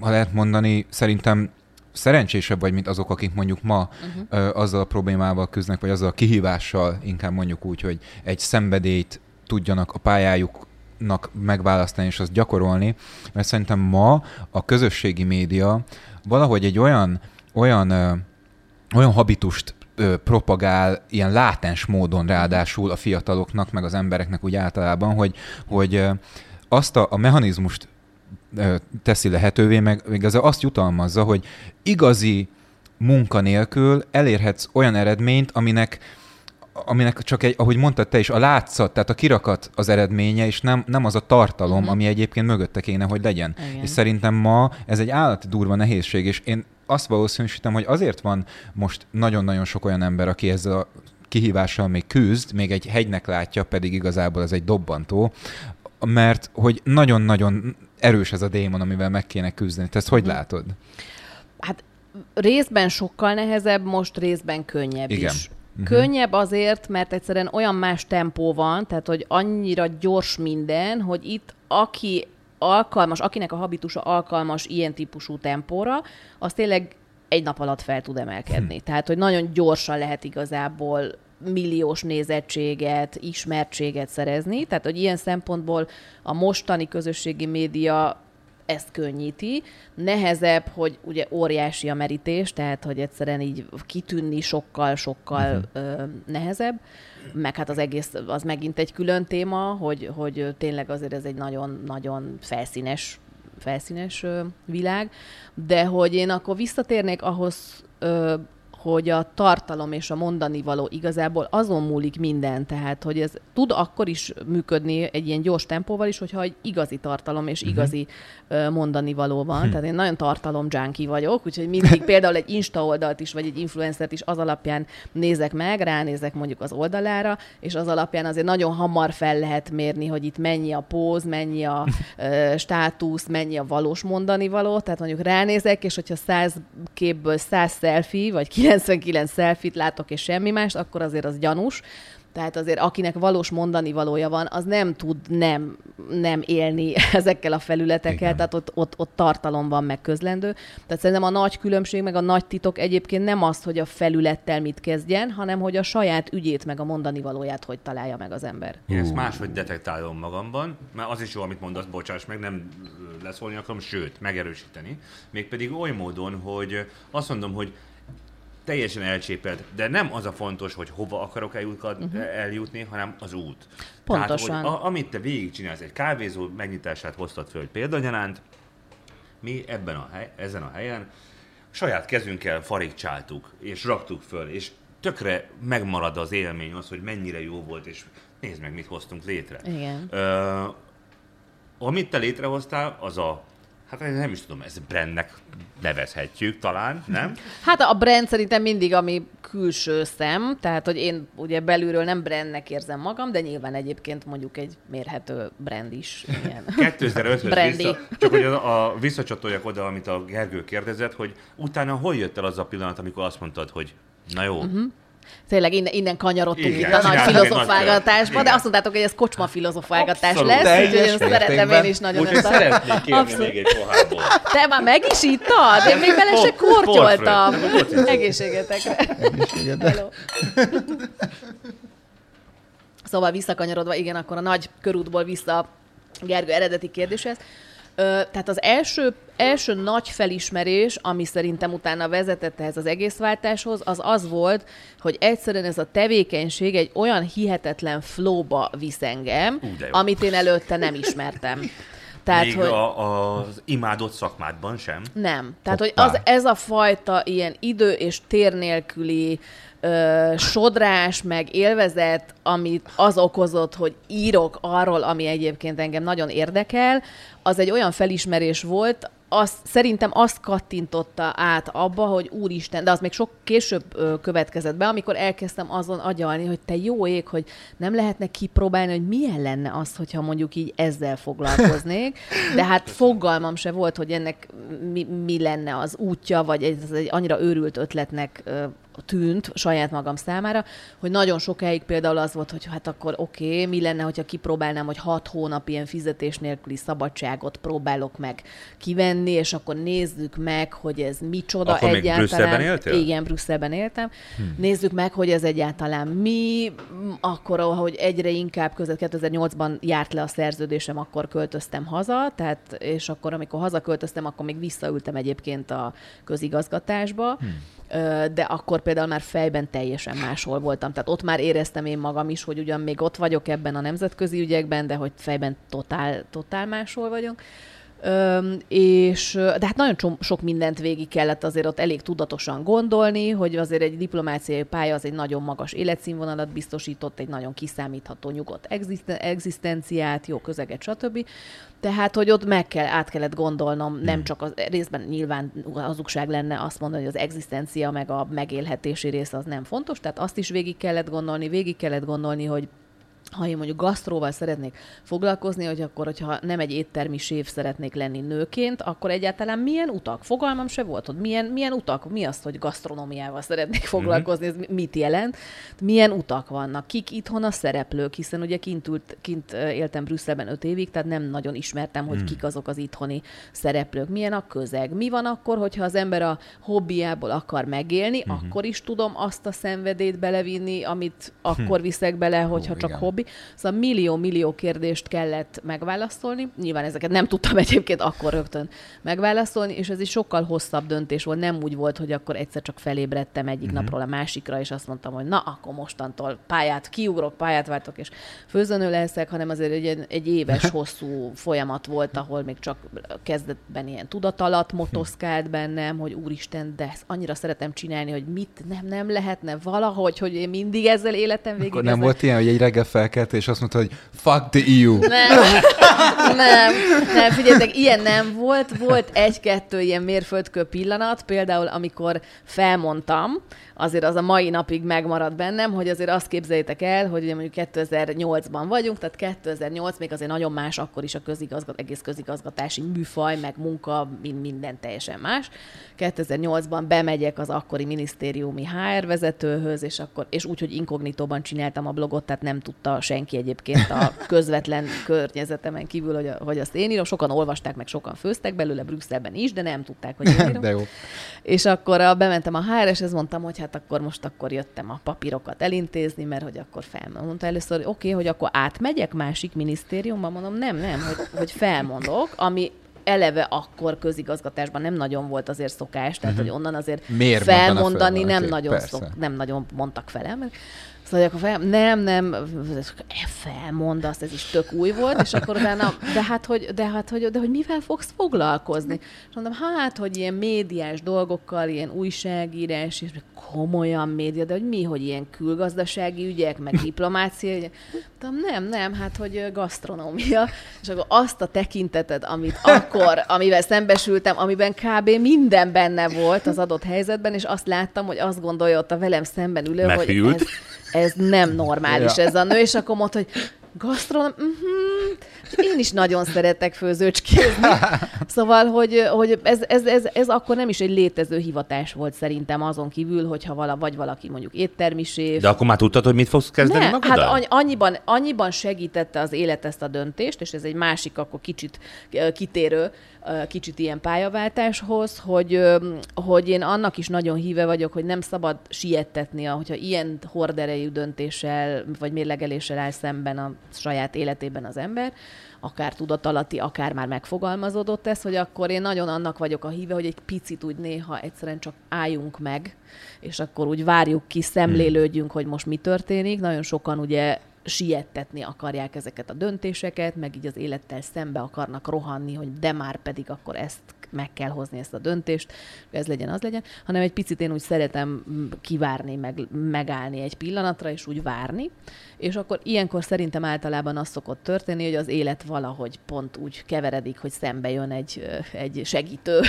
ha lehet mondani, szerintem szerencsésebb vagy, mint azok, akik mondjuk ma uh-huh. ö, azzal a problémával küzdnek, vagy azzal a kihívással, inkább mondjuk úgy, hogy egy szenvedélyt tudjanak a pályájuknak megválasztani és azt gyakorolni, mert szerintem ma a közösségi média valahogy egy olyan, olyan, olyan habitust ö, propagál ilyen látens módon ráadásul a fiataloknak, meg az embereknek úgy általában, hogy, hogy azt a, a mechanizmust teszi lehetővé, meg igaz, azt jutalmazza, hogy igazi munka nélkül elérhetsz olyan eredményt, aminek aminek csak egy, ahogy mondtad te is, a látszat, tehát a kirakat az eredménye, és nem, nem az a tartalom, Mhm. ami egyébként mögötte kéne, hogy legyen. Igen. És szerintem ma ez egy állati durva nehézség, és én azt valószínűsítem, hogy azért van most nagyon-nagyon sok olyan ember, aki ezzel a kihívással még küzd, még egy hegynek látja, pedig igazából ez egy dobbantó, mert hogy nagyon-nagyon erős ez a démon, amivel meg kéne küzdeni. Te ezt hogy Mhm. látod? Hát részben sokkal nehezebb, most részben könnyebb Igen. is. Könnyebb azért, mert egyszerűen olyan más tempó van, tehát hogy annyira gyors minden, hogy itt aki alkalmas, akinek a habitusa alkalmas ilyen típusú tempóra, az tényleg egy nap alatt fel tud emelkedni. Tehát, hogy nagyon gyorsan lehet igazából milliós nézettséget, ismertséget szerezni. Tehát, hogy ilyen szempontból a mostani közösségi média ezt könnyíti. Nehezebb, hogy ugye óriási a merítés, tehát hogy egyszerűen így kitűnni sokkal-sokkal uh-huh. nehezebb. Meg hát az egész, az megint egy külön téma, hogy, hogy tényleg azért ez egy nagyon-nagyon felszínes felszínes világ, de hogy én akkor visszatérnék ahhoz hogy a tartalom és a mondani való igazából azon múlik minden, tehát hogy ez tud akkor is működni egy ilyen gyors tempóval is, hogyha egy igazi tartalom és uh-huh. igazi mondani való van. Hmm. Tehát én nagyon tartalom junkie vagyok, úgyhogy mindig például egy Insta oldalt is, vagy egy influencert is az alapján nézek meg, ránézek mondjuk az oldalára, és az alapján azért nagyon hamar fel lehet mérni, hogy itt mennyi a póz, mennyi a uh, státusz, mennyi a valós mondani való. Tehát mondjuk ránézek, és hogyha 100 képből 100 selfie, vagy 99 selfit látok, és semmi más, akkor azért az gyanús. Tehát azért akinek valós mondani valója van, az nem tud nem, nem élni ezekkel a felületekkel, Igen. tehát ott, ott, ott tartalom van meg közlendő. Tehát szerintem a nagy különbség, meg a nagy titok egyébként nem az, hogy a felülettel mit kezdjen, hanem hogy a saját ügyét, meg a mondani valóját hogy találja meg az ember. Én ezt máshogy detektálom magamban, mert az is jó, amit mondasz, bocsáss meg, nem leszólni akarom, sőt, megerősíteni. Mégpedig oly módon, hogy azt mondom, hogy teljesen elcsépelt, de nem az a fontos, hogy hova akarok eljutni, uh-huh. eljutni hanem az út. Pontosan. Tehát, hogy a, amit te végigcsinálsz, egy kávézó megnyitását hoztad föl példagyanánt, mi ebben a hely, ezen a helyen saját kezünkkel farigcsáltuk, és raktuk föl, és tökre megmarad az élmény az, hogy mennyire jó volt, és nézd meg, mit hoztunk létre. Igen. Uh, amit te létrehoztál, az a Hát én nem is tudom, ezt brandnek nevezhetjük talán, nem? Hát a brand szerintem mindig, ami külső szem, tehát hogy én ugye belülről nem brandnek érzem magam, de nyilván egyébként mondjuk egy mérhető brand is. Ilyen. 2005-höz vissza, csak hogy a, a visszacsatoljak oda, amit a Gergő kérdezett, hogy utána hol jött el az a pillanat, amikor azt mondtad, hogy na jó, uh-huh Tényleg innen, innen kanyarodtunk Igen, itt a nagy filozofálgatásba, de azt mondtátok, hogy ez kocsma filozofálgatás lesz, úgyhogy én szeretem én is nagyon a... szeretnék kérni még egy pohárból. Te már meg is ittad? Én még bele se kortyoltam. Egészségetekre. Egészségetekre. Szóval visszakanyarodva, igen, akkor a nagy körútból vissza Gergő eredeti kérdéshez. Tehát az első, első nagy felismerés, ami szerintem utána vezetett ehhez az egész váltáshoz, az az volt, hogy egyszerűen ez a tevékenység egy olyan hihetetlen flowba visz engem, Ú, amit én előtte nem ismertem. Tehát, Még hogy... a, az imádott szakmádban sem? Nem. Tehát, Hoppá. hogy az, ez a fajta ilyen idő és tér nélküli sodrás, meg élvezet, amit az okozott, hogy írok arról, ami egyébként engem nagyon érdekel, az egy olyan felismerés volt, azt, szerintem azt kattintotta át abba, hogy úristen, de az még sok később ö, következett be, amikor elkezdtem azon agyalni, hogy te jó ég, hogy nem lehetne kipróbálni, hogy milyen lenne az, hogyha mondjuk így ezzel foglalkoznék, de hát fogalmam se volt, hogy ennek mi, mi lenne az útja, vagy ez egy annyira őrült ötletnek ö, tűnt saját magam számára, hogy nagyon sokáig például az volt, hogy hát akkor oké, okay, mi lenne, hogyha kipróbálnám, hogy hat hónap ilyen fizetés nélküli szabadságot próbálok meg kivenni, és akkor nézzük meg, hogy ez micsoda akkor egyáltalán. Még Brüsszelben éltél? Igen, Brüsszelben éltem. Hmm. Nézzük meg, hogy ez egyáltalán mi, akkor, ahogy egyre inkább között 2008-ban járt le a szerződésem, akkor költöztem haza, tehát, és akkor, amikor hazaköltöztem, akkor még visszaültem egyébként a közigazgatásba, hmm de akkor például már fejben teljesen máshol voltam. Tehát ott már éreztem én magam is, hogy ugyan még ott vagyok ebben a nemzetközi ügyekben, de hogy fejben totál, totál máshol vagyok. Öm, és, de hát nagyon sok mindent végig kellett azért ott elég tudatosan gondolni, hogy azért egy diplomáciai pálya az egy nagyon magas életszínvonalat biztosított, egy nagyon kiszámítható, nyugodt egzisztenciát, jó közeget, stb. Tehát, hogy ott meg kell, át kellett gondolnom, nem hmm. csak az részben nyilván hazugság lenne azt mondani, hogy az egzisztencia meg a megélhetési rész az nem fontos, tehát azt is végig kellett gondolni, végig kellett gondolni, hogy ha én mondjuk gasztróval szeretnék foglalkozni, hogy akkor, hogyha nem egy éttermi séf szeretnék lenni nőként, akkor egyáltalán milyen utak? Fogalmam se volt, hogy milyen, milyen utak, mi az, hogy gasztronómiával szeretnék mhm. foglalkozni, ez mit jelent, milyen utak vannak, kik itthon a szereplők, hiszen ugye kint, ült, kint éltem Brüsszelben öt évig, tehát nem nagyon ismertem, hogy hmm. kik azok az itthoni szereplők, milyen a közeg, mi van akkor, hogyha az ember a hobbiából akar megélni, hmm. akkor is tudom azt a szenvedét belevinni, amit akkor hm. viszek bele, hogyha Ó, csak igen. hobbi. Szóval millió-millió kérdést kellett megválaszolni. Nyilván ezeket nem tudtam egyébként akkor rögtön megválaszolni, és ez is sokkal hosszabb döntés volt. Nem úgy volt, hogy akkor egyszer csak felébredtem egyik uh-huh. napról a másikra, és azt mondtam, hogy na, akkor mostantól pályát kiugrok, pályát váltok, és főzönő leszek, hanem azért egy, egy éves hosszú folyamat volt, ahol még csak kezdetben ilyen tudatalat motoszkált bennem, hogy úristen, de ezt annyira szeretem csinálni, hogy mit nem, nem lehetne valahogy, hogy én mindig ezzel életem végig. Akkor nem ezzel... volt ilyen, hogy egy reggel felkelt, és azt mondta, hogy fuck the EU. Nem, nem, nem, figyeljetek, ilyen nem volt. Volt egy-kettő ilyen mérföldkő pillanat, például amikor felmondtam, azért az a mai napig megmaradt bennem, hogy azért azt képzeljétek el, hogy ugye mondjuk 2008-ban vagyunk, tehát 2008 még azért nagyon más akkor is a közigazgat, egész közigazgatási műfaj, meg munka, minden teljesen más. 2008-ban bemegyek az akkori minisztériumi HR vezetőhöz, és akkor, és úgy, hogy inkognitóban csináltam a blogot, tehát nem tudta senki egyébként a közvetlen környezetemen kívül, hogy, a, hogy azt én írom. Sokan olvasták, meg sokan főztek belőle Brüsszelben is, de nem tudták, hogy én írom. De jó. És akkor a, bementem a HR-eshez, mondtam, hogy hát akkor most akkor jöttem a papírokat elintézni, mert hogy akkor felmondta először, hogy oké, okay, hogy akkor átmegyek másik minisztériumban, mondom, nem, nem, hogy, hogy felmondok, ami eleve akkor közigazgatásban nem nagyon volt azért szokás, tehát uh-huh. hogy onnan azért Miért felmondani nem nagyon, szok, nem nagyon mondtak felem. Szóval akkor fel, nem, nem, felmondasz, ez is tök új volt, és akkor utána, de hát, hogy, de hát, hogy, de hogy mivel fogsz foglalkozni? És mondom, hát, hogy ilyen médiás dolgokkal, ilyen újságírás, és komolyan média, de hogy mi, hogy ilyen külgazdasági ügyek, meg diplomácia ügyek. Mondom, nem, nem, hát, hogy gasztronómia. És akkor azt a tekinteted, amit akkor, amivel szembesültem, amiben kb. minden benne volt az adott helyzetben, és azt láttam, hogy azt gondolja ott a velem szemben ülő, Meghűlt. hogy ez, ez nem normális ja. ez a nő, és akkor mondta, hogy gasztronom, uh-huh. én is nagyon szeretek főzőcskézni. Szóval, hogy, hogy ez, ez, ez, ez, akkor nem is egy létező hivatás volt szerintem azon kívül, hogyha vala, vagy valaki mondjuk éttermisév. De akkor már tudtad, hogy mit fogsz kezdeni ne, Hát annyiban, annyiban segítette az élet ezt a döntést, és ez egy másik, akkor kicsit kitérő kicsit ilyen pályaváltáshoz, hogy, hogy én annak is nagyon híve vagyok, hogy nem szabad siettetni, hogyha ilyen horderejű döntéssel vagy mérlegeléssel áll szemben a saját életében az ember, akár tudatalatti, akár már megfogalmazódott ez, hogy akkor én nagyon annak vagyok a híve, hogy egy picit úgy néha egyszerűen csak álljunk meg, és akkor úgy várjuk ki, szemlélődjünk, hogy most mi történik. Nagyon sokan ugye siettetni akarják ezeket a döntéseket, meg így az élettel szembe akarnak rohanni, hogy de már pedig akkor ezt meg kell hozni ezt a döntést, ez legyen, az legyen, hanem egy picit én úgy szeretem kivárni, meg, megállni egy pillanatra, és úgy várni, és akkor ilyenkor szerintem általában az szokott történni, hogy az élet valahogy pont úgy keveredik, hogy szembe jön egy, egy segítő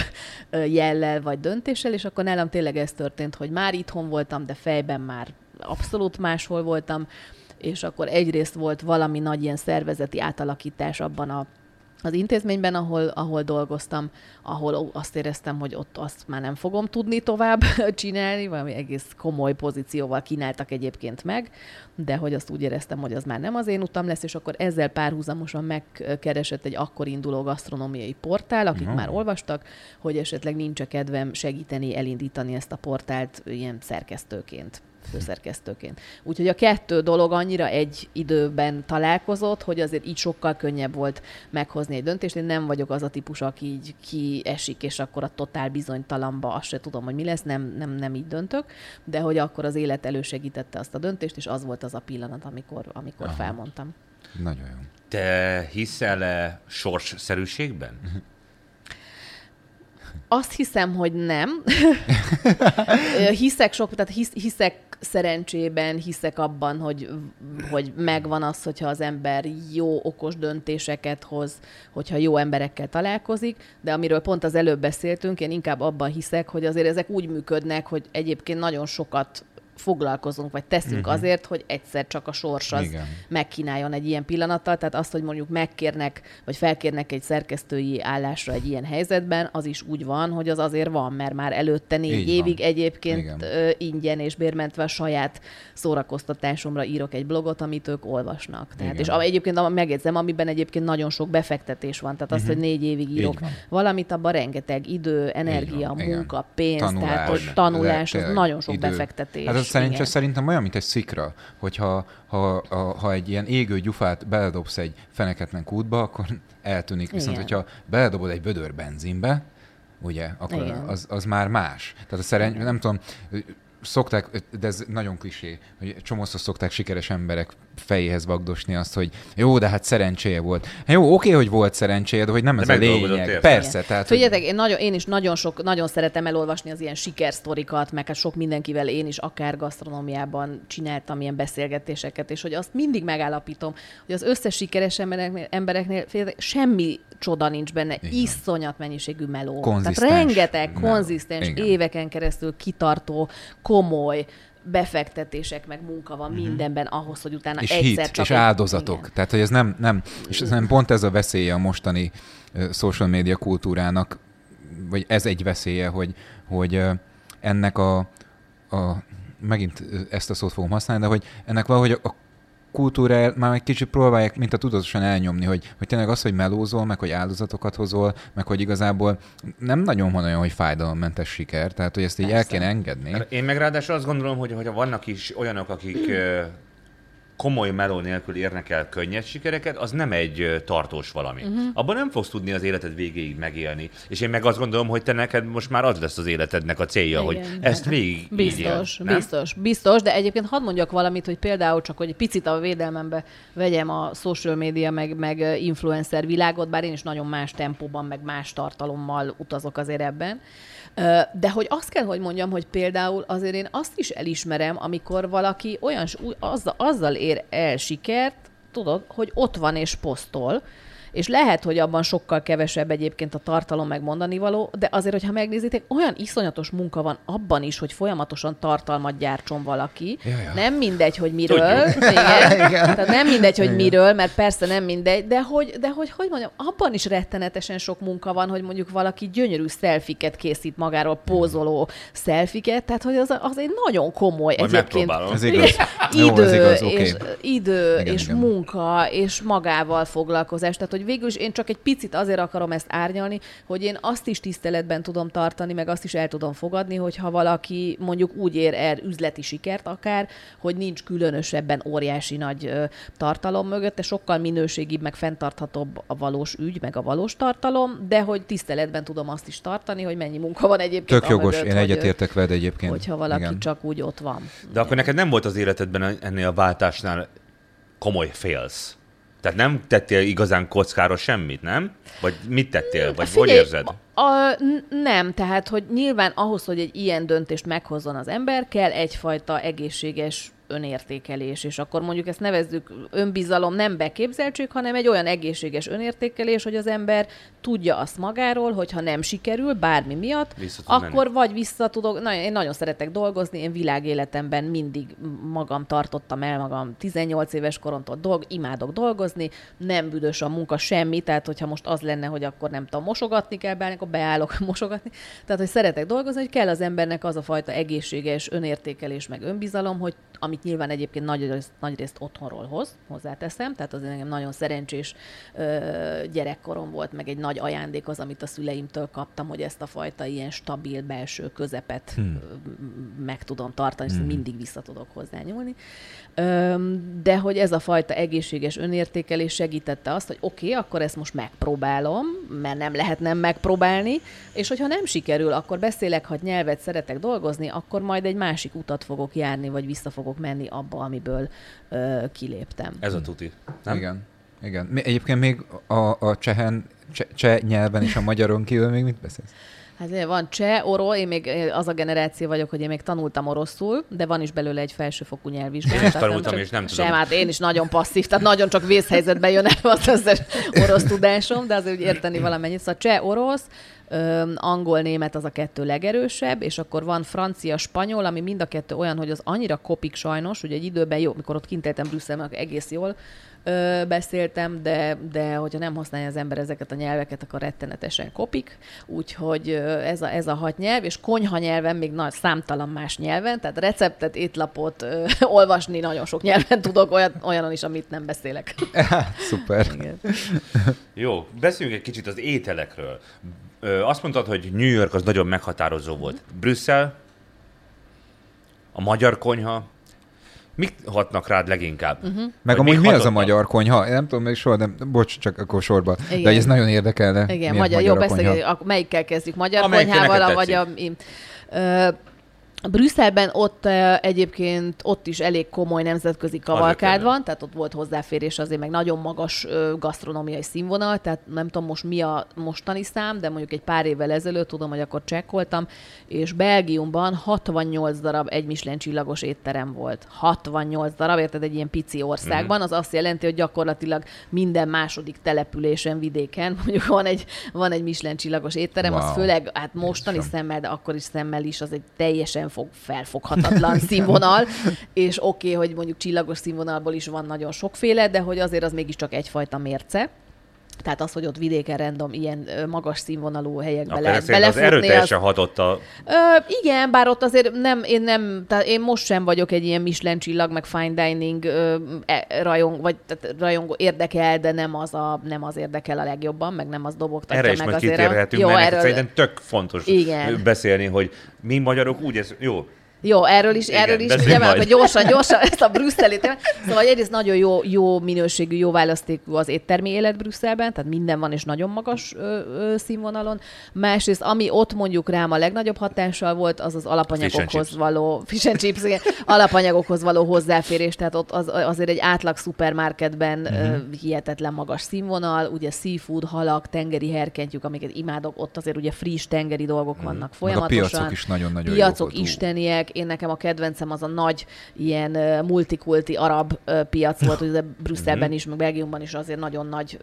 jellel vagy döntéssel, és akkor nálam tényleg ez történt, hogy már itthon voltam, de fejben már abszolút máshol voltam, és akkor egyrészt volt valami nagy ilyen szervezeti átalakítás abban a az intézményben, ahol, ahol dolgoztam, ahol azt éreztem, hogy ott azt már nem fogom tudni tovább csinálni, valami egész komoly pozícióval kínáltak egyébként meg, de hogy azt úgy éreztem, hogy az már nem az én utam lesz, és akkor ezzel párhuzamosan megkeresett egy akkor induló gasztronómiai portál, akik no. már olvastak, hogy esetleg nincs a kedvem segíteni, elindítani ezt a portált ilyen szerkesztőként főszerkesztőként. Úgyhogy a kettő dolog annyira egy időben találkozott, hogy azért így sokkal könnyebb volt meghozni egy döntést. Én nem vagyok az a típus, aki így kiesik, és akkor a totál bizonytalamba azt se tudom, hogy mi lesz, nem, nem, nem így döntök, de hogy akkor az élet elősegítette azt a döntést, és az volt az a pillanat, amikor, amikor felmondtam. Nagyon jó. Te hiszel-e sorsszerűségben? Azt hiszem, hogy nem. hiszek sok, tehát hisz, hiszek szerencsében, hiszek abban, hogy, hogy megvan az, hogyha az ember jó, okos döntéseket hoz, hogyha jó emberekkel találkozik, de amiről pont az előbb beszéltünk, én inkább abban hiszek, hogy azért ezek úgy működnek, hogy egyébként nagyon sokat foglalkozunk, vagy teszünk uh-huh. azért, hogy egyszer csak a sors az Igen. megkínáljon egy ilyen pillanattal. Tehát azt, hogy mondjuk megkérnek, vagy felkérnek egy szerkesztői állásra egy ilyen helyzetben, az is úgy van, hogy az azért van, mert már előtte négy Így évig van. egyébként Igen. ingyen és bérmentve a saját szórakoztatásomra írok egy blogot, amit ők olvasnak. Tehát, és egyébként megjegyzem, amiben egyébként nagyon sok befektetés van. Tehát uh-huh. azt, hogy mhm. négy évig írok valamit, abban rengeteg idő, energia, munka, pénz, tanulás, tehát hogy tanulás, az nagyon sok idő. befektetés. Hát szerint, szerintem olyan, mint egy szikra, hogyha ha, ha, ha egy ilyen égő gyufát beledobsz egy feneketlen kútba, akkor eltűnik. Viszont, Igen. hogyha beledobod egy bödör benzinbe, ugye, akkor az, az már más. Tehát a szerencs, nem tudom, szokták, de ez nagyon klisé, hogy csomószor szokták sikeres emberek fejéhez vagdosni azt, hogy jó, de hát szerencséje volt. Jó, oké, hogy volt szerencséje, de hogy nem de ez a lényeg. Érte. Persze. Tehát, Figyeljetek, hogy... én, nagyon, én is nagyon sok, nagyon szeretem elolvasni az ilyen sikersztorikat, meg hát sok mindenkivel én is akár gasztronómiában csináltam ilyen beszélgetéseket, és hogy azt mindig megállapítom, hogy az összes sikeres embereknél, embereknél semmi csoda nincs benne, Igen. iszonyat mennyiségű meló. Tehát rengeteg konzisztens, éveken keresztül kitartó, komoly befektetések, meg munka van mm-hmm. mindenben ahhoz, hogy utána és egyszer hit, csak és egy... áldozatok. Igen. Tehát, hogy ez nem, nem, és ez nem pont ez a veszélye a mostani uh, social media kultúrának, vagy ez egy veszélye, hogy, hogy uh, ennek a, a megint ezt a szót fogom használni, de hogy ennek valahogy a kultúráját már egy kicsit próbálják, mint a tudatosan elnyomni, hogy, hogy tényleg az, hogy melózol, meg hogy áldozatokat hozol, meg hogy igazából nem nagyon van olyan, hogy fájdalommentes siker, tehát hogy ezt így Persze. el kéne engedni. Hát én meg ráadásul azt gondolom, hogy, hogy vannak is olyanok, akik komoly meló nélkül érnek el könnyed sikereket, az nem egy tartós valami. Uh-huh. Abban nem fogsz tudni az életed végéig megélni. És én meg azt gondolom, hogy te neked most már az lesz az életednek a célja, Igen. hogy ezt végig Biztos, él, biztos, biztos, de egyébként hadd mondjak valamit, hogy például csak, hogy picit a védelmembe vegyem a social media meg, meg influencer világot, bár én is nagyon más tempóban, meg más tartalommal utazok azért ebben. De hogy azt kell, hogy mondjam, hogy például azért én azt is elismerem, amikor valaki olyan, azzal, azzal ér el sikert, tudod, hogy ott van és posztol, és lehet, hogy abban sokkal kevesebb egyébként a tartalom megmondani való, de azért, hogyha megnézitek, olyan iszonyatos munka van abban is, hogy folyamatosan tartalmat gyártson valaki. Jaja. Nem mindegy, hogy miről. Igen. Igen. Tehát nem mindegy, hogy Igen. miről, mert persze nem mindegy, de hogy, de hogy, hogy mondjam, abban is rettenetesen sok munka van, hogy mondjuk valaki gyönyörű szelfiket készít magáról, pózoló szelfiket, tehát hogy az, az egy nagyon komoly Majd egyébként. Ez igaz. idő, Jó, ez igaz, okay. és, idő igen, és igen. munka, és magával foglalkozás. Tehát, hogy végül is én csak egy picit azért akarom ezt árnyalni, hogy én azt is tiszteletben tudom tartani, meg azt is el tudom fogadni, hogyha valaki mondjuk úgy ér el üzleti sikert akár, hogy nincs különösebben óriási nagy tartalom mögötte, sokkal minőségibb, meg fenntarthatóbb a valós ügy, meg a valós tartalom, de hogy tiszteletben tudom azt is tartani, hogy mennyi munka van egyébként. Tök jogos, mögött, én egyetértek veled egyébként. Hogyha valaki Igen. csak úgy ott van. De akkor neked nem volt az életedben ennél a váltásnál komoly félsz? Tehát nem tettél igazán kockára semmit, nem? Vagy mit tettél? Vagy Figyelj, hogy érzed? A, nem, tehát, hogy nyilván ahhoz, hogy egy ilyen döntést meghozzon az ember, kell egyfajta egészséges önértékelés, és akkor mondjuk ezt nevezzük önbizalom, nem beképzeltség, hanem egy olyan egészséges önértékelés, hogy az ember tudja azt magáról, hogy ha nem sikerül bármi miatt, akkor menni. vagy vissza tudok, na, én nagyon szeretek dolgozni, én világéletemben mindig magam tartottam el magam 18 éves koromtól dolg, imádok dolgozni, nem büdös a munka semmi, tehát hogyha most az lenne, hogy akkor nem tudom, mosogatni kell beállni, akkor beállok mosogatni. Tehát, hogy szeretek dolgozni, hogy kell az embernek az a fajta egészséges önértékelés meg önbizalom, hogy amit nyilván egyébként nagy, nagy részt otthonról hoz, hozzáteszem, tehát az engem nagyon szerencsés ö, gyerekkorom volt, meg egy nagy ajándék az, amit a szüleimtől kaptam, hogy ezt a fajta ilyen stabil belső közepet hmm. meg tudom tartani, és hmm. mindig vissza tudok hozzányúlni. De hogy ez a fajta egészséges önértékelés segítette azt, hogy oké, okay, akkor ezt most megpróbálom, mert nem lehet nem megpróbálni, és hogyha nem sikerül, akkor beszélek, ha nyelvet szeretek dolgozni, akkor majd egy másik utat fogok járni, vagy vissza fogok menni abba, amiből ö, kiléptem. Ez a tuti, nem? Igen. Igen. Egyébként még a, a csehen, cseh, cseh nyelven és a magyaron kívül még mit beszélsz? Hát van cseh, orosz, én még az a generáció vagyok, hogy én még tanultam oroszul, de van is belőle egy felsőfokú nyelvvizsgálat. Én is tanultam, és nem tudom. Sem, hát én is nagyon passzív, tehát nagyon csak vészhelyzetben jön el az összes orosz tudásom, de azért úgy érteni valamennyit. Szóval cseh, orosz, angol-német az a kettő legerősebb, és akkor van francia-spanyol, ami mind a kettő olyan, hogy az annyira kopik sajnos, hogy egy időben jó, mikor ott kint éltem Brüsszelben, egész jól ö, beszéltem, de, de hogyha nem használja az ember ezeket a nyelveket, akkor rettenetesen kopik. Úgyhogy ez a, ez a hat nyelv, és konyha nyelven még nagy számtalan más nyelven, tehát receptet, étlapot ö, olvasni nagyon sok nyelven tudok, olyan, olyanon is, amit nem beszélek. Szuper. Igen. Jó, beszéljünk egy kicsit az ételekről. Ö, azt mondtad, hogy New York az nagyon meghatározó volt. Brüsszel, a magyar konyha, Mik hatnak rád leginkább? Uh-huh. Meg amúgy mi az a magyar konyha? Én nem tudom még soha, de bocs, csak akkor sorba. Igen. De ez nagyon érdekelne. Igen, magyar, jó, beszéljük, melyikkel kezdjük? Magyar konyhával, vagy a... Ö, Brüsszelben ott egyébként ott is elég komoly nemzetközi kavalkád van, tehát ott volt hozzáférés azért meg nagyon magas gasztronómiai színvonal, tehát nem tudom most mi a mostani szám, de mondjuk egy pár évvel ezelőtt tudom, hogy akkor csekkoltam, és Belgiumban 68 darab egy Michelin csillagos étterem volt. 68 darab, érted, egy ilyen pici országban, az azt jelenti, hogy gyakorlatilag minden második településen, vidéken mondjuk van egy, van egy Michelin csillagos étterem, wow. az főleg hát mostani szemmel, de akkor is szemmel is, az egy teljesen fog, felfoghatatlan színvonal, és oké, okay, hogy mondjuk csillagos színvonalból is van nagyon sokféle, de hogy azért az mégiscsak egyfajta mérce. Tehát az, hogy ott vidéken random ilyen magas színvonalú helyekbe lehet belefutni. Az erőteljesen az... hatott a... Ö, igen, bár ott azért nem, én nem, tehát én most sem vagyok egy ilyen Michelin csillag, meg fine dining ö, e, rajong, vagy tehát rajongó érdekel, de nem az, a, nem az érdekel a legjobban, meg nem az dobogtatja Erre is meg majd kitérhetünk, a... jó, mert erről... szerintem tök fontos igen. beszélni, hogy mi magyarok úgy, ez jó, jó, erről is, Igen, erről is, ugye, mert gyorsan, gyorsan ezt a brüsszeli Szóval egyrészt nagyon jó, jó minőségű, jó választékú az éttermi élet Brüsszelben, tehát minden van és nagyon magas ö, ö, színvonalon. Másrészt, ami ott mondjuk rám a legnagyobb hatással volt, az az alapanyagokhoz való, fish and chips, igen, alapanyagokhoz való hozzáférés, tehát ott az, azért egy átlag szupermarketben uh-huh. ö, mhm. hihetetlen magas színvonal, ugye seafood, halak, tengeri herkentjük, amiket imádok, ott azért ugye friss tengeri dolgok uh-huh. vannak folyamatosan. Meg a piacok is nagyon-nagyon Piacok isteniek, én nekem a kedvencem az a nagy ilyen multikulti arab piac volt, ugye Brüsszelben mhm. is, meg Belgiumban is azért nagyon nagy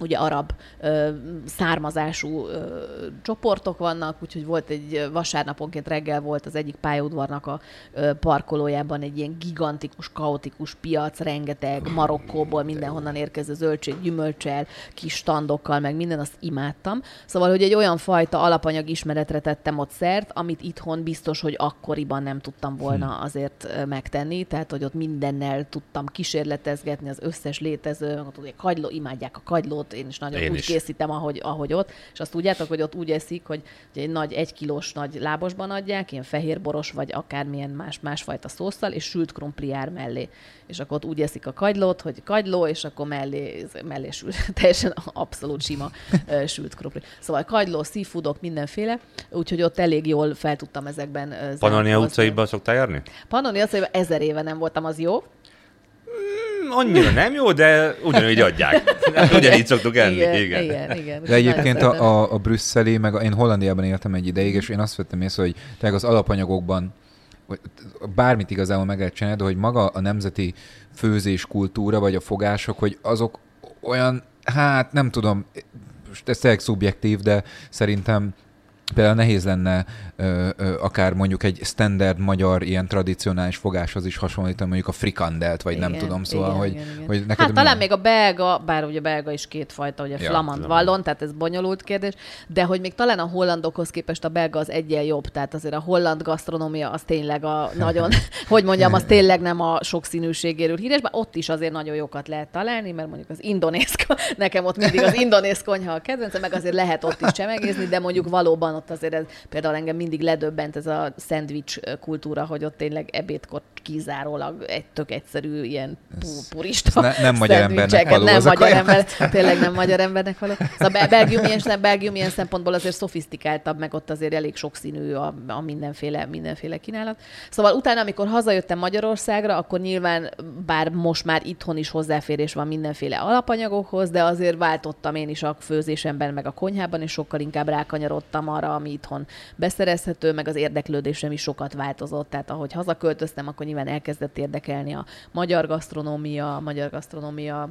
ugye arab ö, származású ö, csoportok vannak, úgyhogy volt egy vasárnaponként reggel volt az egyik pályaudvarnak a ö, parkolójában egy ilyen gigantikus, kaotikus piac, rengeteg Marokkóból, mindenhonnan érkező zöldség, gyümölcsel, kis standokkal, meg minden, azt imádtam. Szóval, hogy egy olyan fajta alapanyag ismeretre tettem ott szert, amit itthon biztos, hogy akkoriban nem tudtam volna hm. azért megtenni, tehát, hogy ott mindennel tudtam kísérletezgetni az összes létező, ott ugye kagyló, imádják a kagylót, ott én is nagyon én úgy is. készítem, ahogy, ahogy ott, és azt tudjátok, hogy ott úgy eszik, hogy egy nagy egykilós nagy lábosban adják, ilyen fehér boros, vagy akármilyen más, másfajta szószal, és sült krumpliár mellé. És akkor ott úgy eszik a kagylót, hogy kagyló, és akkor mellé, mellé sült, teljesen abszolút sima sült krumpli. Szóval kagyló, seafoodok, mindenféle, úgyhogy ott elég jól fel tudtam ezekben. Pannonia utcaiba szoktál járni? Pannonia utcaiba ezer éve nem voltam, az jó annyira nem jó, de ugyanúgy adják. Ugyanígy szoktuk enni. Igen, igen. igen, igen. De egyébként a, a, a brüsszeli, meg a, én Hollandiában éltem egy ideig, és én azt vettem észre, hogy tényleg az alapanyagokban bármit igazából meg lehet csinálni, de hogy maga a nemzeti főzés kultúra, vagy a fogások, hogy azok olyan, hát nem tudom, ez tényleg szubjektív, de szerintem Például nehéz lenne ö, ö, akár mondjuk egy standard magyar ilyen tradicionális fogáshoz is hasonlítani, mondjuk a frikandelt, vagy igen, nem tudom, szóval, igen, hogy, igen, igen. hogy neked... Hát talán még a belga, bár ugye belga is kétfajta, ugye ja, flamand vallon, tehát ez bonyolult kérdés, de hogy még talán a hollandokhoz képest a belga az egyen jobb, tehát azért a holland gasztronómia az tényleg a nagyon, hogy mondjam, az tényleg nem a sokszínűségéről híres, bár ott is azért nagyon jókat lehet találni, mert mondjuk az indonész, nekem ott mindig az indonész konyha a kedvence, meg azért lehet ott is csemegézni, de mondjuk valóban ott azért ez, például engem mindig ledöbbent ez a szendvics kultúra, hogy ott tényleg ebédkor kizárólag egy tök egyszerű ilyen purista ne, Nem magyar embernek való Nem magyar ember, tényleg nem magyar embernek való. Szóval Belgium ilyen, Belgium ilyen szempontból azért szofisztikáltabb, meg ott azért elég sokszínű a, a mindenféle, mindenféle kínálat. Szóval utána, amikor hazajöttem Magyarországra, akkor nyilván, bár most már itthon is hozzáférés van mindenféle alapanyagokhoz, de azért váltottam én is a főzésemben, meg a konyhában, és sokkal inkább rákanyarodtam arra, ami itthon beszerezhető, meg az érdeklődésem is sokat változott. Tehát ahogy hazaköltöztem, akkor nyilván elkezdett érdekelni a magyar gasztronómia, a magyar gasztronómia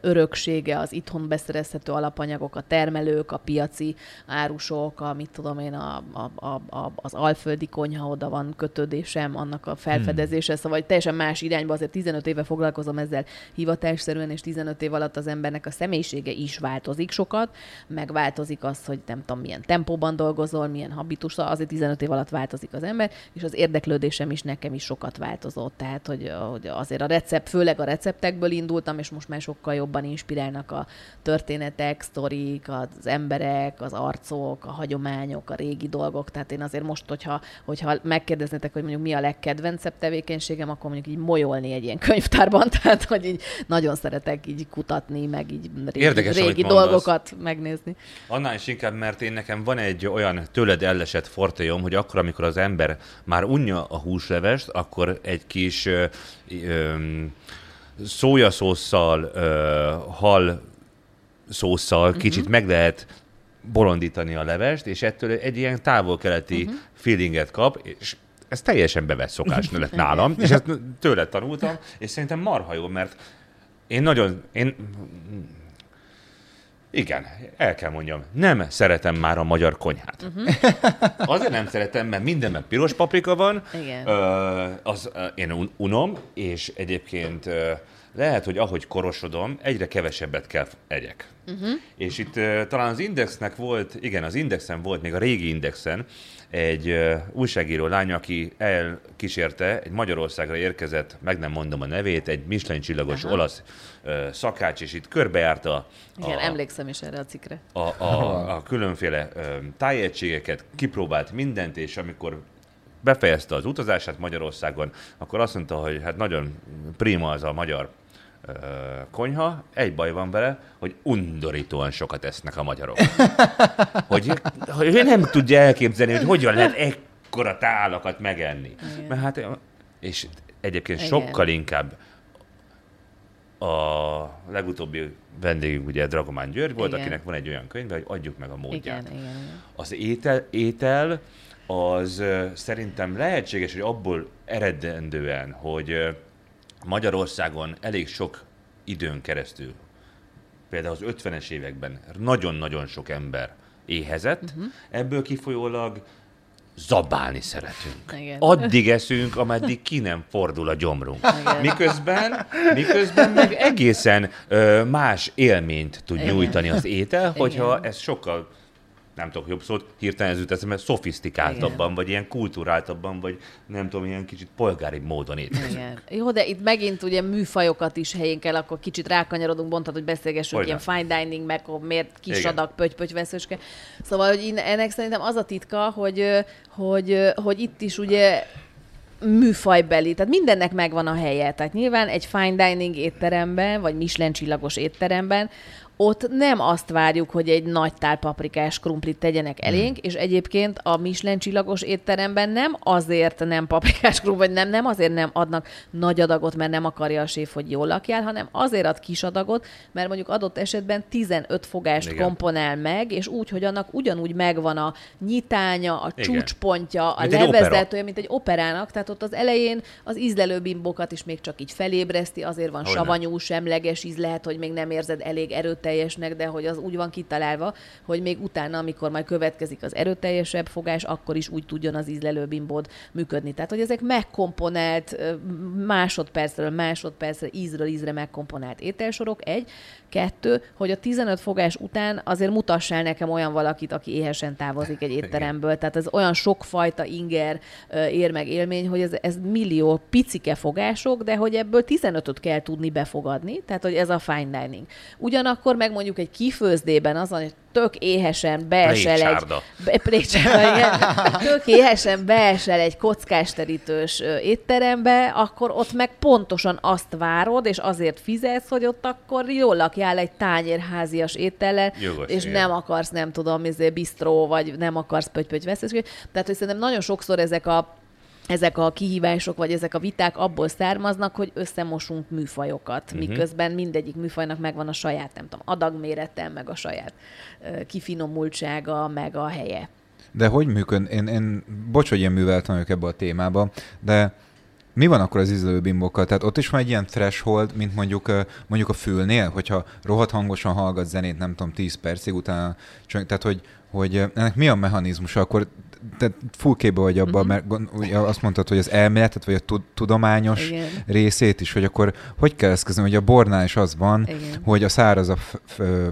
öröksége, az itthon beszerezhető alapanyagok, a termelők, a piaci árusok, a mit tudom én, a, a, a, a, az alföldi konyha, oda van kötődésem, annak a felfedezése, hmm. szóval teljesen más irányba, azért 15 éve foglalkozom ezzel hivatásszerűen, és 15 év alatt az embernek a személyisége is változik sokat, megváltozik az, hogy nem tudom, milyen tempóban dolgozol, milyen habitus, azért 15 év alatt változik az ember, és az érdeklődésem is nekem is sokat változott. Tehát, hogy, hogy azért a recept, főleg a receptekből indultam, és most már sokkal jobban inspirálnak a történetek, sztorik, az emberek, az arcok, a hagyományok, a régi dolgok. Tehát én azért most, hogyha, hogyha megkérdeznetek, hogy mondjuk mi a legkedvencebb tevékenységem, akkor mondjuk így molyolni egy ilyen könyvtárban, tehát hogy így nagyon szeretek így kutatni, meg így régi, Érdekes, régi dolgokat megnézni. Annál is inkább, mert én nekem van egy olyan tőled ellesett fortéjom, hogy akkor, amikor az ember már unja a húslevest, akkor egy kis ö, ö, szójaszószal, hal szószal uh-huh. kicsit meg lehet bolondítani a levest, és ettől egy ilyen távol-keleti uh-huh. feelinget kap, és ez teljesen bevett szokás lett nálam, és ezt tőle tanultam, és szerintem marha jó, mert én nagyon, én igen, el kell mondjam, nem szeretem már a magyar konyhát. Uh-huh. Azért nem szeretem, mert mindenben piros paprika van, Igen. Ö, az ö, én unom, és egyébként ö, lehet, hogy ahogy korosodom, egyre kevesebbet kell egyek. Uh-huh. És itt talán az Indexnek volt, igen, az Indexen volt, még a régi Indexen, egy újságíró lány, aki elkísérte, egy Magyarországra érkezett, meg nem mondom a nevét, egy Michelin csillagos Aha. olasz szakács, és itt körbejárta a, Igen, emlékszem is erre a cikre. A, a, a különféle tájegységeket, kipróbált mindent, és amikor befejezte az utazását Magyarországon, akkor azt mondta, hogy hát nagyon prima az a magyar konyha, egy baj van vele, hogy undorítóan sokat esznek a magyarok. hogy, hogy nem tudja elképzelni, hogy hogyan lehet ekkora tálakat megenni. Igen. Mert hát, és egyébként Igen. sokkal inkább a legutóbbi vendégünk ugye Dragomán György volt, igen. akinek van egy olyan könyve, hogy adjuk meg a módját. Igen, igen. Az étel, étel az szerintem lehetséges, hogy abból eredendően, hogy Magyarországon elég sok időn keresztül, például az 50-es években nagyon-nagyon sok ember éhezett, uh-huh. ebből kifolyólag zabálni szeretünk. Igen. Addig eszünk, ameddig ki nem fordul a gyomrunk. Igen. Miközben, miközben meg egészen ö, más élményt tud Igen. nyújtani az étel, hogyha Igen. ez sokkal nem tudok jobb szót, hirtelen ez jut eszembe, szofisztikáltabban, Igen. vagy ilyen kultúráltabban, vagy nem tudom, ilyen kicsit polgári módon étkezik. Jó, de itt megint ugye műfajokat is helyén kell, akkor kicsit rákanyarodunk, mondtad, hogy beszélgessünk Hogyan? ilyen fine dining, meg miért kis Igen. adag, pöty, pöty veszőske. Szóval, hogy ennek szerintem az a titka, hogy, hogy, hogy itt is ugye műfajbeli, tehát mindennek megvan a helye. Tehát nyilván egy fine dining étteremben, vagy Michelin csillagos étteremben ott nem azt várjuk, hogy egy nagy tál paprikás krumplit tegyenek hmm. elénk, és egyébként a Michelin csillagos étteremben nem azért nem paprikás krumplit, vagy nem, nem azért nem adnak nagy adagot, mert nem akarja a séf, hogy jól lakjál, hanem azért ad kis adagot, mert mondjuk adott esetben 15 fogást Igen. komponál meg, és úgy, hogy annak ugyanúgy megvan a nyitánya, a Igen. csúcspontja, a mint levezetője, mint egy operának, tehát ott az elején az ízlelő bimbokat is még csak így felébreszti, azért van Hogyne. savanyú, semleges íz, lehet, hogy még nem érzed elég erőt erőteljesnek, de hogy az úgy van kitalálva, hogy még utána, amikor majd következik az erőteljesebb fogás, akkor is úgy tudjon az ízlelő bimbód működni. Tehát, hogy ezek megkomponált másodpercről másodpercre, ízről ízre megkomponált ételsorok, egy. Kettő, hogy a 15 fogás után azért mutassál nekem olyan valakit, aki éhesen távozik egy étteremből. Tehát ez olyan sokfajta inger ér meg élmény, hogy ez, ez millió picike fogások, de hogy ebből 15-öt kell tudni befogadni, tehát hogy ez a fine dining. Ugyanakkor akkor meg mondjuk egy kifőzdében azon, hogy tök éhesen beesel egy... Be, igen, tök éhesen beesel egy kockásterítős étterembe, akkor ott meg pontosan azt várod, és azért fizetsz, hogy ott akkor jól lakjál egy tányérházias étellel, Jogos, és igen. nem akarsz, nem tudom, izé, bistró, vagy nem akarsz pöty-pöty Tehát, hogy szerintem nagyon sokszor ezek a ezek a kihívások, vagy ezek a viták abból származnak, hogy összemosunk műfajokat, uh-huh. miközben mindegyik műfajnak megvan a saját, nem tudom, adagmérete, meg a saját uh, kifinomultsága, meg a helye. De hogy működ? Én, én bocs, hogy én műveltem vagyok ebbe a témába, de mi van akkor az ízlőbimbokkal? Tehát ott is van egy ilyen threshold, mint mondjuk, mondjuk a fülnél, hogyha rohadt hangosan hallgat zenét, nem tudom, 10 percig utána, tehát hogy, hogy ennek mi a mechanizmusa? Akkor te full képbe vagy abban, uh-huh. mert ugye azt mondtad, hogy az elméletet, vagy a tudományos Igen. részét is, hogy akkor hogy kell ezt kezdeni, hogy a bornál is az van, Igen. hogy a szárazabb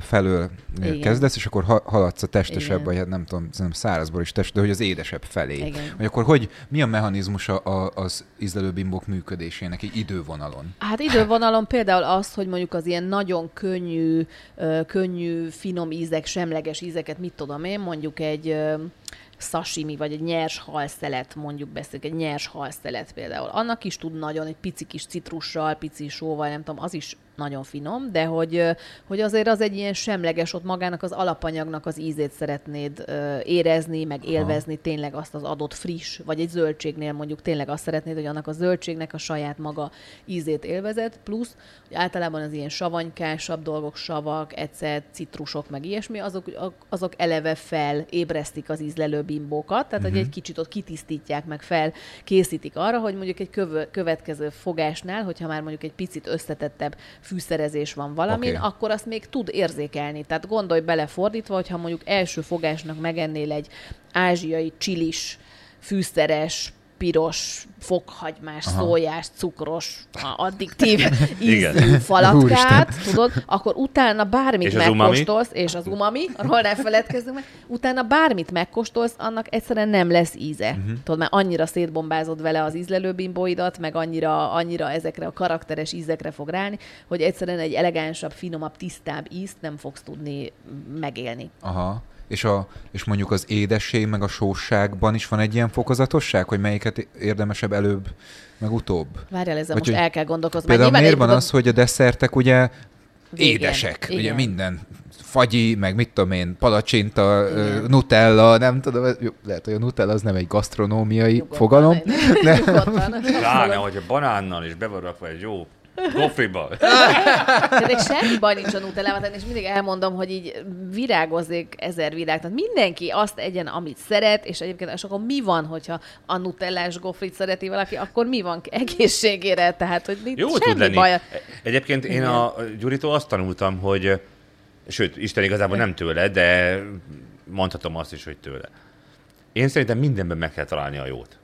felől Igen. kezdesz, és akkor haladsz a testesebb, Igen. vagy hát nem tudom, nem szárazból is test, de hogy az édesebb felé. Igen. Hogy akkor hogy, mi a mechanizmusa az ízlelőbimbok működésének egy idővonalon? Hát idővonalon például az, hogy mondjuk az ilyen nagyon könnyű, könnyű, finom ízek, semleges ízeket, mit tudom én, mondjuk egy sashimi, vagy egy nyers halszelet, mondjuk beszélünk, egy nyers halszelet például. Annak is tud nagyon egy pici kis citrussal, pici sóval, nem tudom, az is nagyon finom, de hogy, hogy azért az egy ilyen semleges, ott magának az alapanyagnak az ízét szeretnéd érezni, meg élvezni, Aha. tényleg azt az adott friss, vagy egy zöldségnél mondjuk tényleg azt szeretnéd, hogy annak a zöldségnek a saját maga ízét élvezet, plusz, hogy általában az ilyen savanykásabb dolgok, savak, ecet, citrusok, meg ilyesmi, azok, azok eleve felébresztik az ízlelő bimbókat, tehát uh-huh. hogy egy mhm. kicsit ott kitisztítják, meg felkészítik arra, hogy mondjuk egy köv- következő fogásnál, hogyha már mondjuk egy picit összetettebb fűszerezés van valamin, okay. akkor azt még tud érzékelni. Tehát gondolj bele fordítva, hogyha mondjuk első fogásnak megennél egy ázsiai csilis, fűszeres, piros, fokhagymás, Aha. szójás, cukros, addiktív ízű falatkát, tudod, akkor utána bármit és megkóstolsz, és az umami, arról ne feledkezzünk meg, utána bármit megkóstolsz, annak egyszerűen nem lesz íze. Uh-huh. Tudod, mert annyira szétbombázod vele az ízlelőbimbóidat, meg annyira, annyira ezekre a karakteres ízekre fog rálni, hogy egyszerűen egy elegánsabb, finomabb, tisztább ízt nem fogsz tudni megélni. Aha és, a, és mondjuk az édesség meg a sóságban is van egy ilyen fokozatosság, hogy melyiket érdemesebb előbb, meg utóbb? Várjál, ezzel Vagy most el kell gondolkozni. Például miért van az, hogy a desszertek ugye Végén. édesek, Igen. ugye minden fagyi, meg mit tudom én, palacsinta, Igen. nutella, nem tudom, lehet, hogy a nutella az nem egy gasztronómiai Nyugodtan, fogalom. Pláne, hogy a banánnal is bevarrakva egy jó Gofriba. Tehát semmi baj nincs a nutellával, és mindig elmondom, hogy így virágozik ezer virág. Tehát mindenki azt egyen, amit szeret, és egyébként és akkor mi van, hogyha a nutellás gofrit szereti valaki, akkor mi van egészségére? Tehát, hogy nincs Jó semmi tud lenni. baj. Egyébként én a Gyuritól azt tanultam, hogy sőt, Isten igazából nem tőle, de mondhatom azt is, hogy tőle. Én szerintem mindenben meg kell találni a jót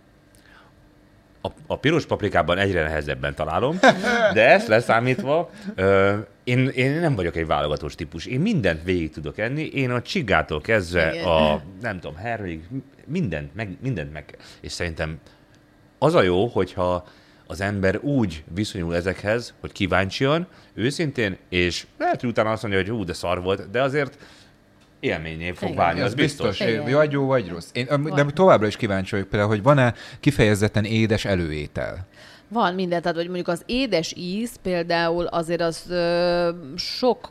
a, a piros paprikában egyre nehezebben találom, de ezt leszámítva, ö, én, én nem vagyok egy válogatós típus. Én mindent végig tudok enni. Én a csigától kezdve Igen. a, nem tudom, hermig, mindent meg, mindent meg. És szerintem az a jó, hogyha az ember úgy viszonyul ezekhez, hogy kíváncsian, őszintén, és lehet, hogy utána azt mondja, hogy hú, de szar volt, de azért élményé fog Igen. válni, az biztos. biztos. Vagy jó, vagy rossz. Én, de továbbra is kíváncsi vagyok például, hogy van-e kifejezetten édes előétel? Van minden, tehát hogy mondjuk az édes íz például azért az ö, sok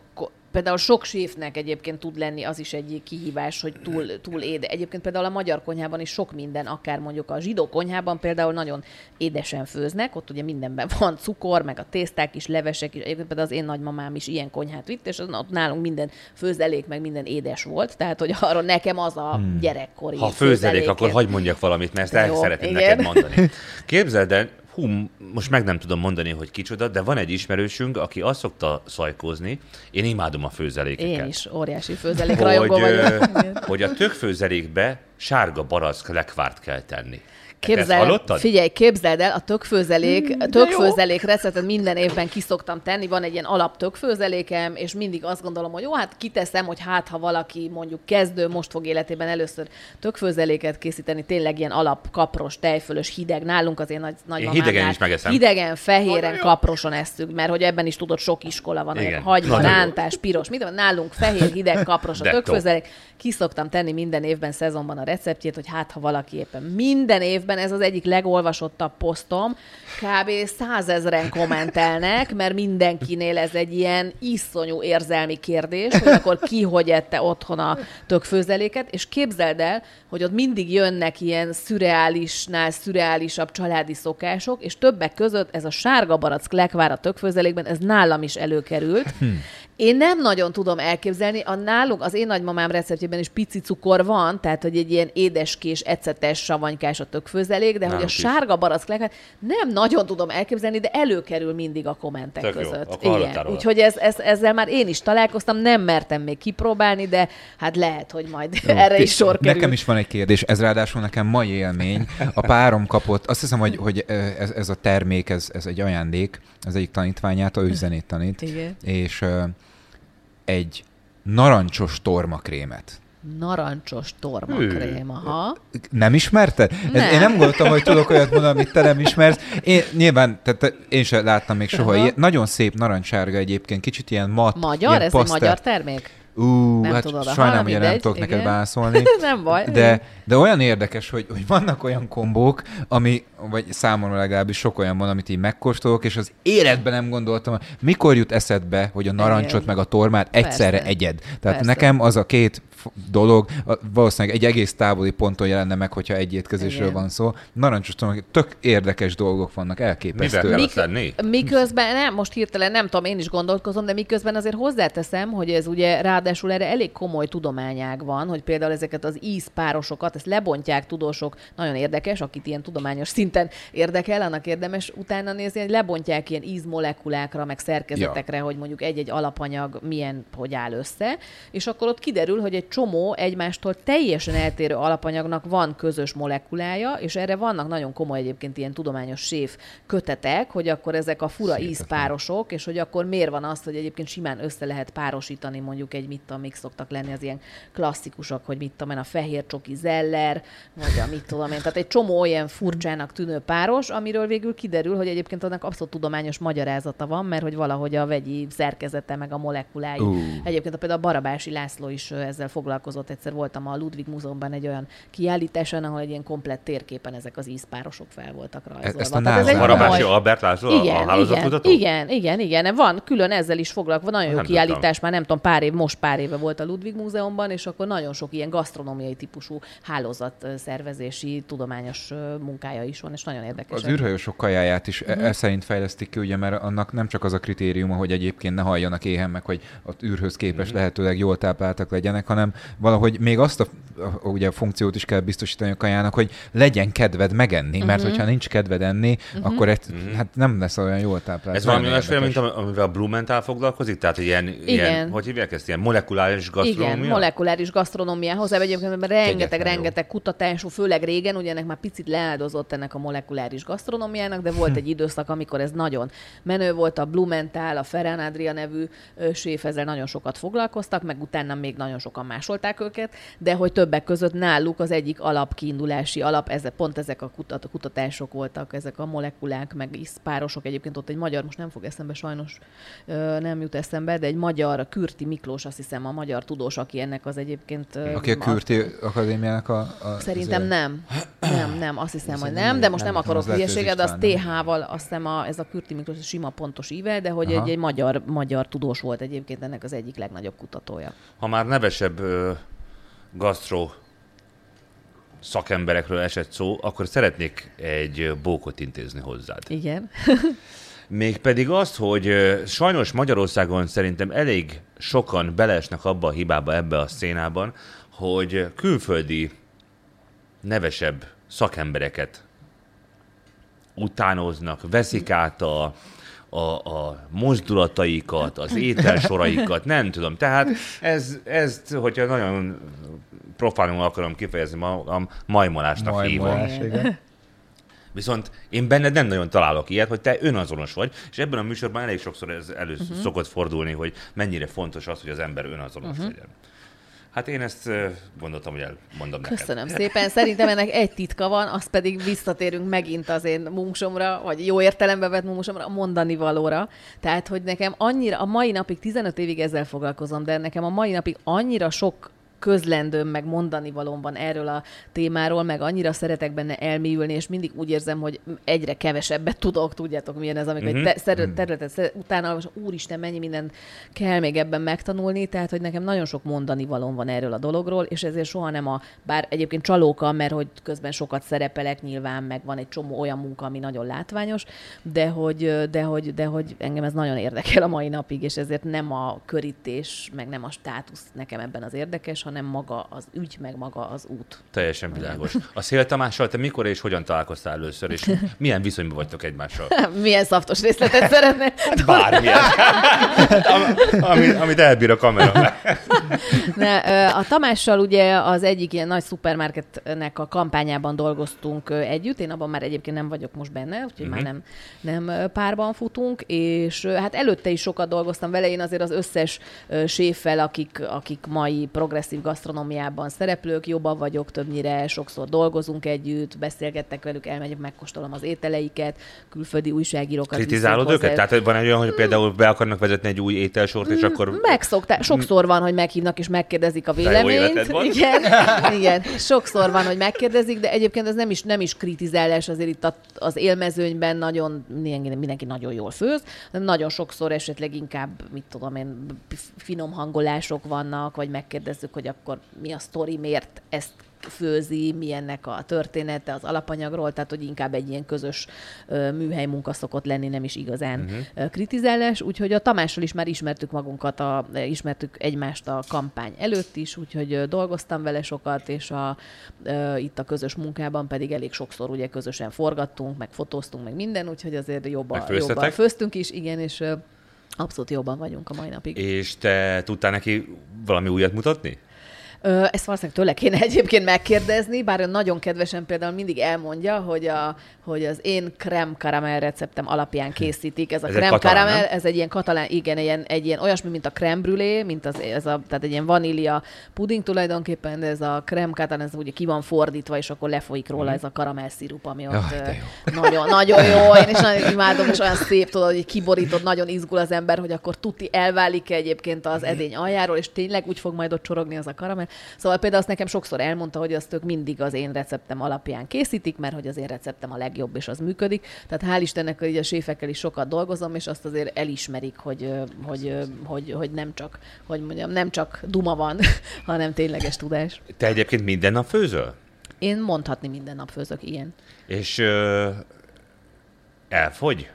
például sok séfnek egyébként tud lenni az is egy kihívás, hogy túl, túl éde. Egyébként például a magyar konyhában is sok minden, akár mondjuk a zsidó konyhában például nagyon édesen főznek, ott ugye mindenben van cukor, meg a tészták is, levesek is. Egyébként például az én nagymamám is ilyen konyhát vitt, és ott nálunk minden főzelék, meg minden édes volt. Tehát, hogy arról nekem az a hmm. gyerekkori Ha főzelék, akkor hagyd mondjak valamit, mert ezt el szeretném neked mondani. Képzeld el, hú, most meg nem tudom mondani, hogy kicsoda, de van egy ismerősünk, aki azt szokta szajkózni, én imádom a főzelékeket. Én is óriási főzelék rajongó vagyok. hogy a tökfőzelékbe sárga barack lekvárt kell tenni. Képzel, figyelj, képzeld el, a tökfőzelék, mm, tökfőzelék receptet minden évben kiszoktam tenni, van egy ilyen alap tökfőzelékem, és mindig azt gondolom, hogy jó, hát kiteszem, hogy hát ha valaki mondjuk kezdő, most fog életében először tökfőzeléket készíteni, tényleg ilyen alap kapros, tejfölös, hideg, nálunk az én nagy, nagy én hidegen is megeszem. Hidegen, fehéren, oh, kaproson eszünk, mert hogy ebben is tudod, sok iskola van, Igen. hagyma, rántás, piros, mit van, nálunk fehér, hideg, kapros a tökfőzelék. Ki szoktam tenni minden évben, szezonban a receptjét, hogy hát ha valaki éppen minden évben ez az egyik legolvasottabb posztom. Kb. százezren kommentelnek, mert mindenkinél ez egy ilyen iszonyú érzelmi kérdés, hogy akkor ki hogy ette otthon a tökfőzeléket, és képzeld el, hogy ott mindig jönnek ilyen szürreálisnál szürreálisabb családi szokások, és többek között ez a sárga barack lekvár a tökfőzelékben, ez nálam is előkerült. Hm Én nem nagyon tudom elképzelni. A nálunk, az én nagymamám receptjében is pici cukor van, tehát hogy egy ilyen édeskés, ecetes, savanykás a tök főzelék, de hogy a Nálunk is. sárga baracklehet nem nagyon tudom elképzelni, de előkerül mindig a kommentek Tök jó. között. Akkor hallottál róla. Úgyhogy ez, ez, ezzel már én is találkoztam, nem mertem még kipróbálni, de hát lehet, hogy majd Jó, erre is sor kerül. Nekem is van egy kérdés, ez ráadásul nekem mai élmény. A párom kapott, azt hiszem, hogy, hogy ez, ez a termék, ez, ez egy ajándék az egyik tanítványától, ő zenét tanít, Igen. és egy narancsos tormakrémet. Narancsos tormakrém, aha. Nem ismerte? Ez, Nem. én nem gondoltam, hogy tudok olyat mondani, amit te nem ismersz. Én nyilván, tehát én sem láttam még soha. Ilyen, nagyon szép narancssárga egyébként, kicsit ilyen mat. Magyar? ilyen Ez pasztel. egy magyar termék? Ú, Nem hát tudod, aha, sajnálom, hogy nem tudok neked igen. válaszolni. nem baj. De, de olyan érdekes, hogy, hogy vannak olyan kombók, ami, vagy számomra legalábbis sok olyan van, amit így megkóstolok, és az életben nem gondoltam, mikor jut eszedbe, hogy a narancsot Igen. meg a tormát egyszerre Persze. egyed. Tehát Persze. nekem az a két dolog, valószínűleg egy egész távoli ponton jelenne meg, hogyha egy étkezésről van szó. Narancsos torma, tök érdekes dolgok vannak, Mivel elképesztő. kell Mik- azt lenni? Miközben, nem, most hirtelen nem tudom, én is gondolkozom, de miközben azért hozzáteszem, hogy ez ugye ráadásul erre elég komoly tudományág van, hogy például ezeket az ízpárosokat, ezt lebontják tudósok, nagyon érdekes, akit ilyen tudományos szinten érdekel, annak érdemes utána nézni, hogy lebontják ilyen ízmolekulákra, meg szerkezetekre, ja. hogy mondjuk egy-egy alapanyag milyen, hogy áll össze, és akkor ott kiderül, hogy egy csomó egymástól teljesen eltérő alapanyagnak van közös molekulája, és erre vannak nagyon komoly egyébként ilyen tudományos séf kötetek, hogy akkor ezek a fura Hihetetlen. ízpárosok, és hogy akkor miért van az, hogy egyébként simán össze lehet párosítani mondjuk egy, mit tudom, mik szoktak lenni az ilyen klasszikusok, hogy mit tudom én, a fehér csoki zeller, vagy a mit tudom én. Tehát egy csomó olyan furcsának tűnő páros, amiről végül kiderül, hogy egyébként annak abszolút tudományos magyarázata van, mert hogy valahogy a vegyi szerkezete meg a molekulái. Ú. Egyébként a például a Barabási László is ezzel foglalkozott. Egyszer voltam a Ludwig Múzeumban egy olyan kiállításon, ahol egy ilyen komplett térképen ezek az ízpárosok fel voltak rajzolva. ezt a Tehát ez egy Barabási komoly- Albert László, a- a igen, igen, igen, igen, igen. Van, külön ezzel is foglalkozva. Nagyon jó Nem kiállítás, már nem tudom, pár év, most pár éve volt a Ludwig Múzeumban, és akkor nagyon sok ilyen gasztronómiai típusú hálózatszervezési, tudományos ö, munkája is van, és nagyon érdekes. Az űrhajósok kajáját is Mhm. uh-huh. e szerint fejlesztik ki, ugye, mert annak nem csak az a kritériuma, hogy egyébként ne halljanak éhen meg, hogy az űrhöz képest Mhm. uh-huh. lehetőleg jól tápláltak legyenek, hanem valahogy még azt a, a, ugye a funkciót is kell biztosítani a kajának, hogy legyen kedved megenni, uh-huh. mert Mhm. hogyha nincs kedved enni, uh-huh. akkor egy, uh-huh. hát nem lesz olyan jól táplált. Ez valami olyasféle, mint amivel a Blumenthal foglalkozik? Tehát ilyen, ilyen Igen. hogy hívják ezt? Ilyen molekuláris gasztronómia? Igen, molekuláris gasztronómiához, egyébként ebben rengeteg, rengeteg kutatású, főleg régen, ugye ennek már picit leáldozott ennek a molekuláris gasztronómiának, de volt egy időszak, amikor ez nagyon menő volt, a Blumenthal, a Ferran Adria nevű séf ezzel nagyon sokat foglalkoztak, meg utána még nagyon sokan másolták őket, de hogy többek között náluk az egyik alapkiindulási alap, ez, pont ezek a kutat, kutatások voltak, ezek a molekulák, meg iszpárosok. Egyébként ott egy magyar, most nem fog eszembe sajnos, nem jut eszembe, de egy magyar, Kürti Miklós, azt hiszem a magyar tudós, aki ennek az egyébként... Aki a Kürti Akadémiának a... a Szerintem az- nem. Nem, nem, azt hiszem, hogy nem, de most nem nem akarok hülyeséget, de az. TH-val, azt hiszem a, ez a Kürti Miklós sima pontos íve, de hogy Aha. egy, egy magyar, magyar tudós volt egyébként ennek az egyik legnagyobb kutatója. Ha már nevesebb ö, gasztro szakemberekről esett szó, akkor szeretnék egy bókot intézni hozzád. Igen. Mégpedig azt, hogy sajnos Magyarországon szerintem elég sokan beleesnek abba a hibába ebbe a szénában, hogy külföldi nevesebb szakembereket utánoznak, veszik át a, a, a mozdulataikat, az ételsoraikat, nem tudom. Tehát ez, ezt, hogyha nagyon profánul akarom kifejezni, ma, a majmolásnak hívom. Majmolás, igen. Viszont én benned nem nagyon találok ilyet, hogy te önazonos vagy, és ebben a műsorban elég sokszor ez elő uh-huh. szokott fordulni, hogy mennyire fontos az, hogy az ember önazonos uh-huh. legyen. Hát én ezt gondoltam, hogy elmondom neked. Köszönöm szépen. Szerintem ennek egy titka van, azt pedig visszatérünk megint az én mumsomra, vagy jó értelembe vett mumsomra, a mondani valóra. Tehát, hogy nekem annyira, a mai napig 15 évig ezzel foglalkozom, de nekem a mai napig annyira sok közlendőm, meg mondani valóm van erről a témáról, meg annyira szeretek benne elmélyülni, és mindig úgy érzem, hogy egyre kevesebbet tudok, tudjátok milyen ez, amikor uh-huh. egy te- területet szeret, utána, most úristen, mennyi minden kell még ebben megtanulni, tehát hogy nekem nagyon sok mondani valóm van erről a dologról, és ezért soha nem a, bár egyébként csalóka, mert hogy közben sokat szerepelek nyilván, meg van egy csomó olyan munka, ami nagyon látványos, de hogy, de hogy, de hogy engem ez nagyon érdekel a mai napig, és ezért nem a körítés, meg nem a státusz nekem ebben az érdekes, hanem maga az ügy, meg maga az út. Teljesen világos. A Szél Tamással te mikor és hogyan találkoztál először, és milyen viszonyban vagytok egymással? Milyen szaftos részletet szeretne? Bármilyen. Ami, amit elbír a kamera. Ne, a Tamással ugye az egyik ilyen nagy szupermarketnek a kampányában dolgoztunk együtt, én abban már egyébként nem vagyok most benne, úgyhogy uh-huh. már nem, nem párban futunk, és hát előtte is sokat dolgoztam vele, én azért az összes séffel, akik, akik mai progresszív gasztronómiában szereplők, jobban vagyok többnyire, sokszor dolgozunk együtt, beszélgettek velük, elmegyek, megkóstolom az ételeiket, külföldi újságírókat. Kritizálod őket? Tehát van egy olyan, hogy például be akarnak vezetni egy új ételsort, és mm, akkor... Megszokták. Sokszor van, hogy meghívnak és megkérdezik a véleményt. Igen, igen. Sokszor van, hogy megkérdezik, de egyébként ez nem is, nem is kritizálás, azért itt az élmezőnyben nagyon, mindenki nagyon jól főz, nagyon sokszor esetleg inkább, mit tudom én, finom hangolások vannak, vagy megkérdezzük, hogy akkor mi a sztori, miért ezt főzi, milyennek a története az alapanyagról, tehát hogy inkább egy ilyen közös műhely munka szokott lenni, nem is igazán uh-huh. kritizálás, úgyhogy a Tamással is már ismertük magunkat, a, ismertük egymást a kampány előtt is, úgyhogy dolgoztam vele sokat, és a, a, itt a közös munkában pedig elég sokszor ugye közösen forgattunk, meg fotóztunk, meg minden, úgyhogy azért jobban, jobban főztünk is, igen, és abszolút jobban vagyunk a mai napig. És te tudtál neki valami újat mutatni? Ezt valószínűleg tőle kéne egyébként megkérdezni, bár ő nagyon kedvesen például mindig elmondja, hogy, a, hogy az én krem karamell receptem alapján készítik. Ez a ez krem karamell, ez egy ilyen katalán, igen, ilyen, egy ilyen olyasmi, mint a creme brûlée, mint az, ez a, tehát egy ilyen vanília puding tulajdonképpen, de ez a krem katalán, ez ugye ki van fordítva, és akkor lefolyik róla mm. ez a karamell szirup, ami ott jó. nagyon, nagyon jó. Én is nagyon imádom, és olyan szép, tudod, hogy kiborítod, nagyon izgul az ember, hogy akkor tuti elválik egyébként az mhm. edény aljáról, és tényleg úgy fog majd ott csorogni az a karamell. Szóval például azt nekem sokszor elmondta, hogy azt ők mindig az én receptem alapján készítik, mert hogy az én receptem a legjobb, és az működik. Tehát hál' Istennek, hogy a séfekkel is sokat dolgozom, és azt azért elismerik, hogy, hogy, hogy, hogy nem csak, hogy mondjam, nem csak duma van, hanem tényleges tudás. Te egyébként minden nap főzöl? Én mondhatni minden nap főzök, ilyen. És ö, elfogy?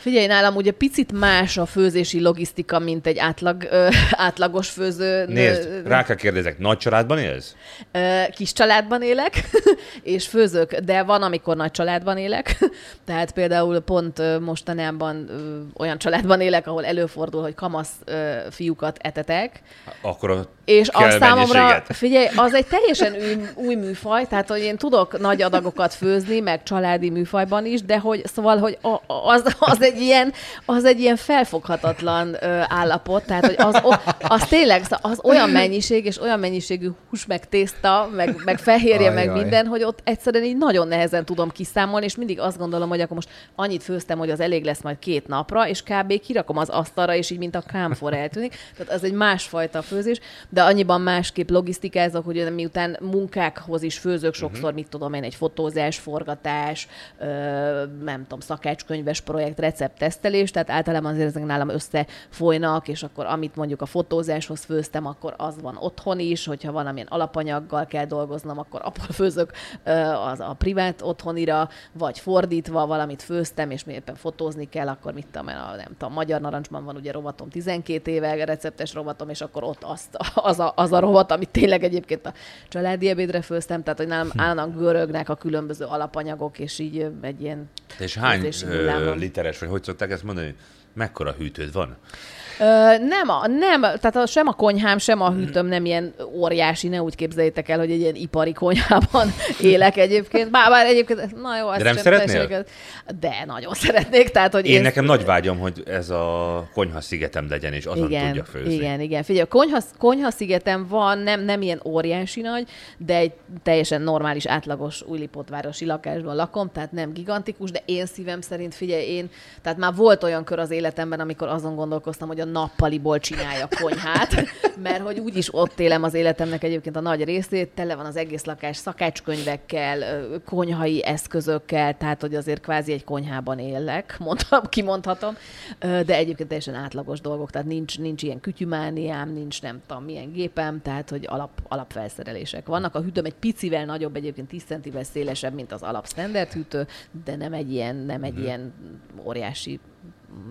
Figyelj, nálam ugye picit más a főzési logisztika, mint egy átlag, ö, átlagos főző. Nézd, rá kell kérdezek, nagy családban élsz? Ö, kis családban élek, és főzök, de van, amikor nagy családban élek. Tehát például pont mostanában ö, olyan családban élek, ahol előfordul, hogy kamasz ö, fiúkat etetek. Akkor a és az számomra, figyelj, az egy teljesen új, új műfaj, tehát hogy én tudok nagy adagokat főzni, meg családi műfajban is, de hogy szóval, hogy az, az, egy, ilyen, az egy ilyen felfoghatatlan ö, állapot, tehát hogy az, az tényleg az olyan mennyiség, és olyan mennyiségű hús, meg tészta, meg, meg fehérje, aj, meg minden, hogy ott egyszerűen így nagyon nehezen tudom kiszámolni, és mindig azt gondolom, hogy akkor most annyit főztem, hogy az elég lesz majd két napra, és kb. kirakom az asztalra, és így mint a kámfor eltűnik. Tehát az egy másfajta főzés, de de annyiban másképp logisztikázok, hogy miután munkákhoz is főzök sokszor, uh-huh. mit tudom én, egy fotózás, forgatás, ö, nem tudom, szakácskönyves projekt, recepttesztelés, tehát általában azért ezek nálam összefolynak, és akkor amit mondjuk a fotózáshoz főztem, akkor az van otthon is, hogyha valamilyen alapanyaggal kell dolgoznom, akkor abból főzök ö, az a privát otthonira, vagy fordítva valamit főztem, és mi éppen fotózni kell, akkor mit tudom én, a, nem tudom, Magyar Narancsban van ugye rovatom 12 éve, receptes rovatom, és akkor ott azt, az a, az a rovat, amit tényleg egyébként a családi ebédre főztem, tehát hogy nálam hm. állnak görögnek a különböző alapanyagok, és így egy ilyen... És hány ö, literes, vagy hogy szokták ezt mondani? Mekkora hűtőd van? Nem, a, nem, tehát a, sem a konyhám, sem a hűtőm nem ilyen óriási, ne úgy képzeljétek el, hogy egy ilyen ipari konyhában élek egyébként. Bár, bár egyébként, na jó, De nem szeretnél? De nagyon szeretnék. Tehát, hogy én, én nekem nagy vágyom, hogy ez a konyha szigetem legyen, és azon igen, tudja főzni. Igen, igen. Figyelj, a konyha, konyha szigetem van, nem, nem ilyen óriási nagy, de egy teljesen normális, átlagos újlipotvárosi lakásban lakom, tehát nem gigantikus, de én szívem szerint, figyelj, én, tehát már volt olyan kör az életemben, amikor azon gondolkoztam, hogy a nappaliból csinálja konyhát, mert hogy úgyis ott élem az életemnek egyébként a nagy részét, tele van az egész lakás szakácskönyvekkel, konyhai eszközökkel, tehát hogy azért kvázi egy konyhában élek, mondtam, kimondhatom, de egyébként teljesen átlagos dolgok, tehát nincs, nincs ilyen kütyümániám, nincs nem tudom milyen gépem, tehát hogy alap, alapfelszerelések vannak. A hűtőm egy picivel nagyobb, egyébként 10 centivel szélesebb, mint az alap standard hűtő, de nem egy ilyen, nem egy mm. ilyen óriási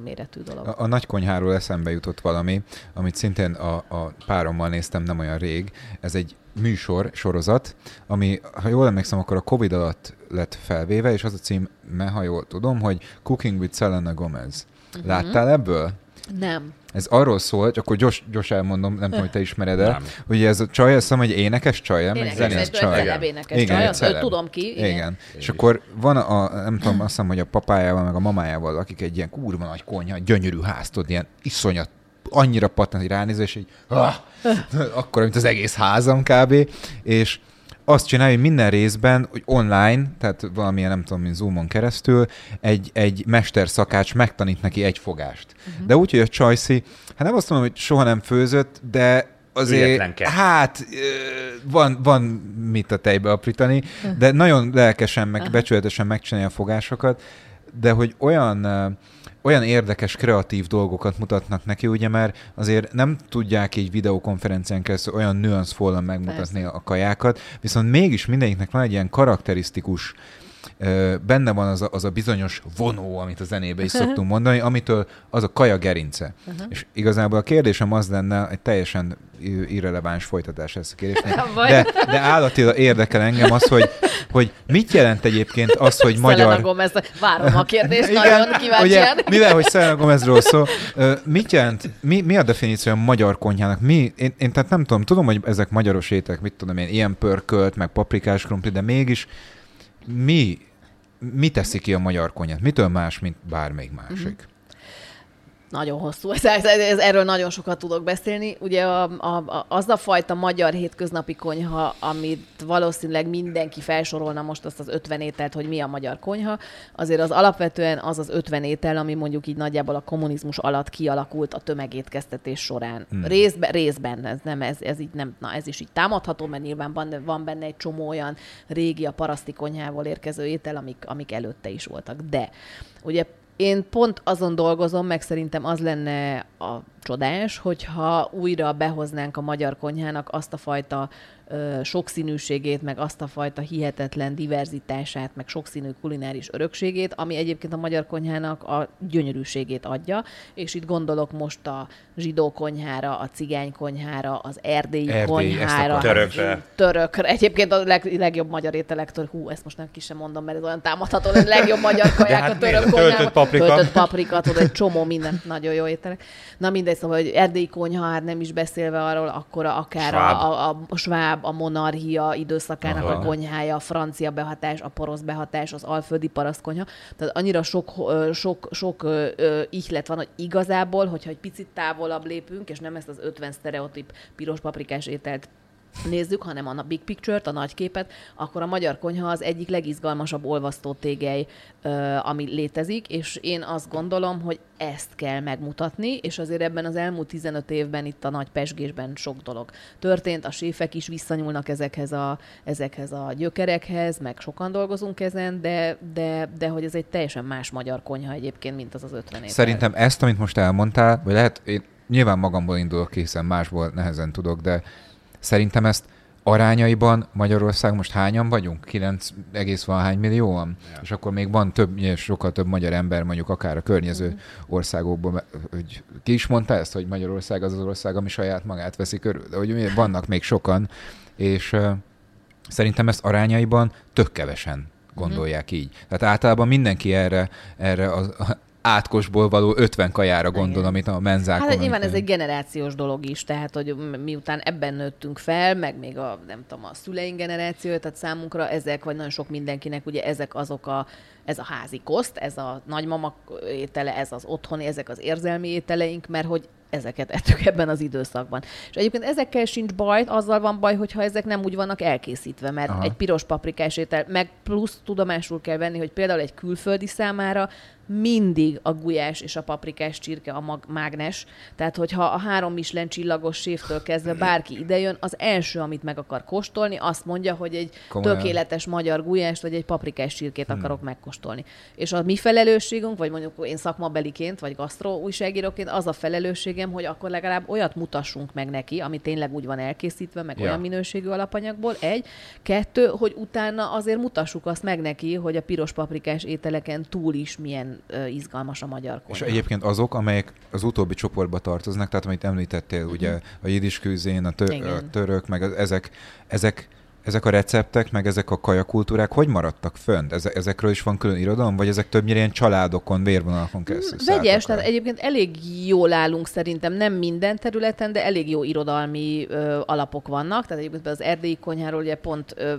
méretű dolog. A, a nagy konyháról eszembe jutott valami, amit szintén a, a párommal néztem nem olyan rég. Ez egy műsor, sorozat, ami, ha jól emlékszem, akkor a Covid alatt lett felvéve, és az a cím, ha jól tudom, hogy Cooking with Selena Gomez. Uh-huh. Láttál ebből? Nem. Ez arról szól, csak akkor gyors, gyors elmondom, nem tudom, hogy te ismered el, hogy ez a csaj, azt hiszem, hogy énekes csaj, nem? Énekes, zenész csaj. Celeb énekes igen, csaj, azt tudom ki. Igen. igen. És akkor van a, nem tudom, azt hiszem, hogy a papájával, meg a mamájával, akik egy ilyen kurva nagy konyha, gyönyörű ház, tudod, ilyen iszonyat annyira pattant, hogy ránéző, és így, ah, akkor, mint az egész házam kb. És azt csinálja, hogy minden részben, hogy online, tehát valamilyen, nem tudom, mint Zoomon keresztül, egy, egy mesterszakács megtanít neki egy fogást. Uh-huh. De úgy, hogy a Csajci, hát nem azt mondom, hogy soha nem főzött, de azért, hát van, van mit a tejbe aprítani, de nagyon lelkesen, meg becsületesen megcsinálja a fogásokat, de hogy olyan olyan érdekes, kreatív dolgokat mutatnak neki, ugye, mert azért nem tudják így videokonferencián keresztül olyan nüanszfólan megmutatni Persze. a kajákat, viszont mégis mindegyiknek van egy ilyen karakterisztikus benne van az a, az a bizonyos vonó, amit a zenébe is szoktunk mondani, amitől az a kaja gerince. Uh-huh. És igazából a kérdésem az lenne, egy teljesen irreleváns folytatás ez a kérdésnek, de, de állatilag érdekel engem az, hogy, hogy mit jelent egyébként az, hogy magyar... Selena Gomez, várom a kérdést, Igen, nagyon kíváncsian. Ugye, mivel, hogy Selena Gomezról szó, mit jelent, mi, mi a definíció a magyar konyhának? Mi, én, én tehát nem tudom, tudom, hogy ezek magyaros étek, mit tudom én, ilyen pörkölt, meg paprikás krumpli, de mégis mi, mi teszi ki a magyar konyhát? Mitől más, mint bármelyik másik? Mm-hmm nagyon hosszú, ez, ez, ez, erről nagyon sokat tudok beszélni. Ugye a, a, az a fajta magyar hétköznapi konyha, amit valószínűleg mindenki felsorolna most azt az 50 ételt, hogy mi a magyar konyha, azért az alapvetően az az 50 étel, ami mondjuk így nagyjából a kommunizmus alatt kialakult a tömegétkeztetés során. Hmm. Részben, részben ez, nem, ez, ez, így nem, na, ez is így támadható, mert nyilván van, van benne egy csomó olyan régi a paraszti konyhával érkező étel, amik, amik előtte is voltak. De ugye én pont azon dolgozom, meg szerintem az lenne a csodás, hogyha újra behoznánk a magyar konyhának azt a fajta ö, sokszínűségét, meg azt a fajta hihetetlen diverzitását, meg sokszínű kulináris örökségét, ami egyébként a magyar konyhának a gyönyörűségét adja, és itt gondolok most a zsidó konyhára, a cigány konyhára, az erdélyi Erdély, konyhára, a törökre. törökre. Egyébként a leg, legjobb magyar ételektől, hú, ezt most nem ki sem mondom, mert ez olyan támadható, hogy a legjobb magyar kaják hát a török konyhára. Töltött paprika. Töltött paprika, tudod, egy csomó minden nagyon jó ételek. Na mindegy, szóval, hogy erdélyi konyha, hát nem is beszélve arról, akkor akár sváb. A, a, a sváb, a monarchia időszakának Aha. a konyhája, a francia behatás, a porosz behatás, az alföldi parasztkonyha. Tehát annyira sok, sok, sok ihlet van, hogy igazából, hogyha egy picit távolabb lépünk, és nem ezt az 50 sztereotíp piros paprikás ételt nézzük, hanem a big picture-t, a nagy képet, akkor a magyar konyha az egyik legizgalmasabb olvasztó tégely, ami létezik, és én azt gondolom, hogy ezt kell megmutatni, és azért ebben az elmúlt 15 évben itt a nagy pesgésben sok dolog történt, a séfek is visszanyúlnak ezekhez a, ezekhez a gyökerekhez, meg sokan dolgozunk ezen, de, de, de hogy ez egy teljesen más magyar konyha egyébként, mint az az 50 év. Szerintem ezt, amit most elmondtál, vagy lehet, én nyilván magamból indulok ki, hiszen másból nehezen tudok, de Szerintem ezt arányaiban Magyarország most hányan vagyunk? 9, egész van hány millióan? Ja. És akkor még van több, sokkal több magyar ember, mondjuk akár a környező uh-huh. országokból. Hogy ki is mondta ezt, hogy Magyarország az az ország, ami saját magát veszi körül? De hogy vannak még sokan, és uh, szerintem ezt arányaiban tök kevesen gondolják uh-huh. így. Tehát általában mindenki erre, erre az, átkosból való 50 kajára gondol, amit a menzákon. Hát nyilván ez egy generációs dolog is, tehát hogy miután ebben nőttünk fel, meg még a, nem tudom, a szüleink generáció, tehát számunkra ezek, vagy nagyon sok mindenkinek, ugye ezek azok a, ez a házi koszt, ez a nagymama étele, ez az otthoni, ezek az érzelmi ételeink, mert hogy ezeket ettük ebben az időszakban. És egyébként ezekkel sincs baj, azzal van baj, hogyha ezek nem úgy vannak elkészítve, mert Aha. egy piros paprikás étel, meg plusz tudomásul kell venni, hogy például egy külföldi számára mindig a gulyás és a paprikás csirke a mag- mágnes. Tehát, hogyha a három Michelin csillagos séftől kezdve bárki idejön, az első, amit meg akar kóstolni, azt mondja, hogy egy Komolyan. tökéletes magyar gulyást, vagy egy paprikás csirkét akarok megkóstolni. És a mi felelősségünk, vagy mondjuk én szakmabeliként, vagy gasztró újságíróként, az a felelősségem, hogy akkor legalább olyat mutassunk meg neki, ami tényleg úgy van elkészítve, meg Ja. olyan minőségű alapanyagból, egy. Kettő, hogy utána azért mutassuk azt meg neki, hogy a piros paprikás ételeken túl is milyen izgalmas a magyar És konyha. egyébként azok, amelyek az utóbbi csoportba tartoznak, tehát amit említettél, ugye a küzén, a, tö- Igen. a török, meg ezek, ezek, ezek a receptek, meg ezek a kajakultúrák hogy maradtak fönt? Eze- ezekről is van külön irodalom, vagy ezek többnyire ilyen családokon, vérvonalakon keresztül Mm, Vegyes, tehát egyébként elég jól állunk szerintem, nem minden területen, de elég jó irodalmi ö, alapok vannak. Tehát egyébként az erdélyi konyháról ugye pont ö,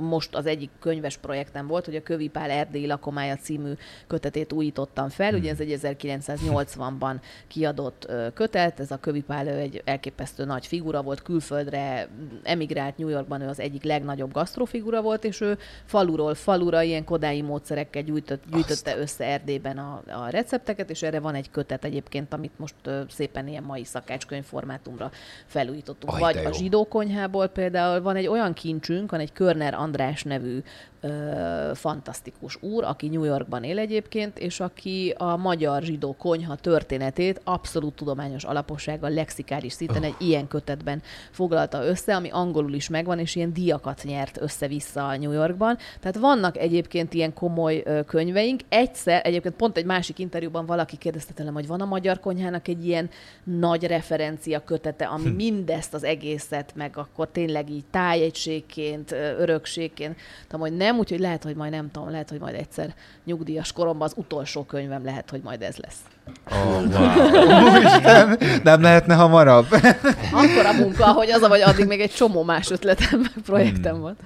most az egyik könyves projektem volt, hogy a Kövi Pál erdélyi lakomája című kötetét újítottam fel. Ugye ez egy 1980-ban kiadott ö, kötet, ez a Kövi Pál ő egy elképesztő nagy figura volt, külföldre emigrált New Yorkban, ő az egyik legnagyobb gasztrofigura volt, és ő faluról falura ilyen kodái módszerekkel gyűjtött, gyűjtötte össze Erdélyben a, a recepteket, és erre van egy kötet egyébként, amit most szépen ilyen mai szakácskönyv formátumra felújítottunk. Aj, Vagy a zsidó konyhából például van egy olyan kincsünk, van egy Körner András nevű ö, fantasztikus úr, aki New Yorkban él egyébként, és aki a magyar zsidó konyha történetét abszolút tudományos alapossággal, lexikális szinten egy ilyen kötetben foglalta össze, ami angolul is megvan, és ilyen díjakat nyert össze-vissza New Yorkban. Tehát vannak egyébként ilyen komoly könyveink. Egyszer, egyébként pont egy másik interjúban valaki kérdezte tőlem, hogy van a magyar konyhának egy ilyen nagy referencia kötete, ami Hm. mindezt az egészet, meg akkor tényleg így tájegységként, örökségként, tudom, hogy nem, úgyhogy lehet, hogy majd nem tudom, lehet, hogy majd egyszer nyugdíjas koromban az utolsó könyvem lehet, hogy majd ez lesz. Oh, wow. Úristen, nem lehetne hamarabb? Akkor a munka, hogy az a vagy addig még egy csomó más ötletem, projektem volt.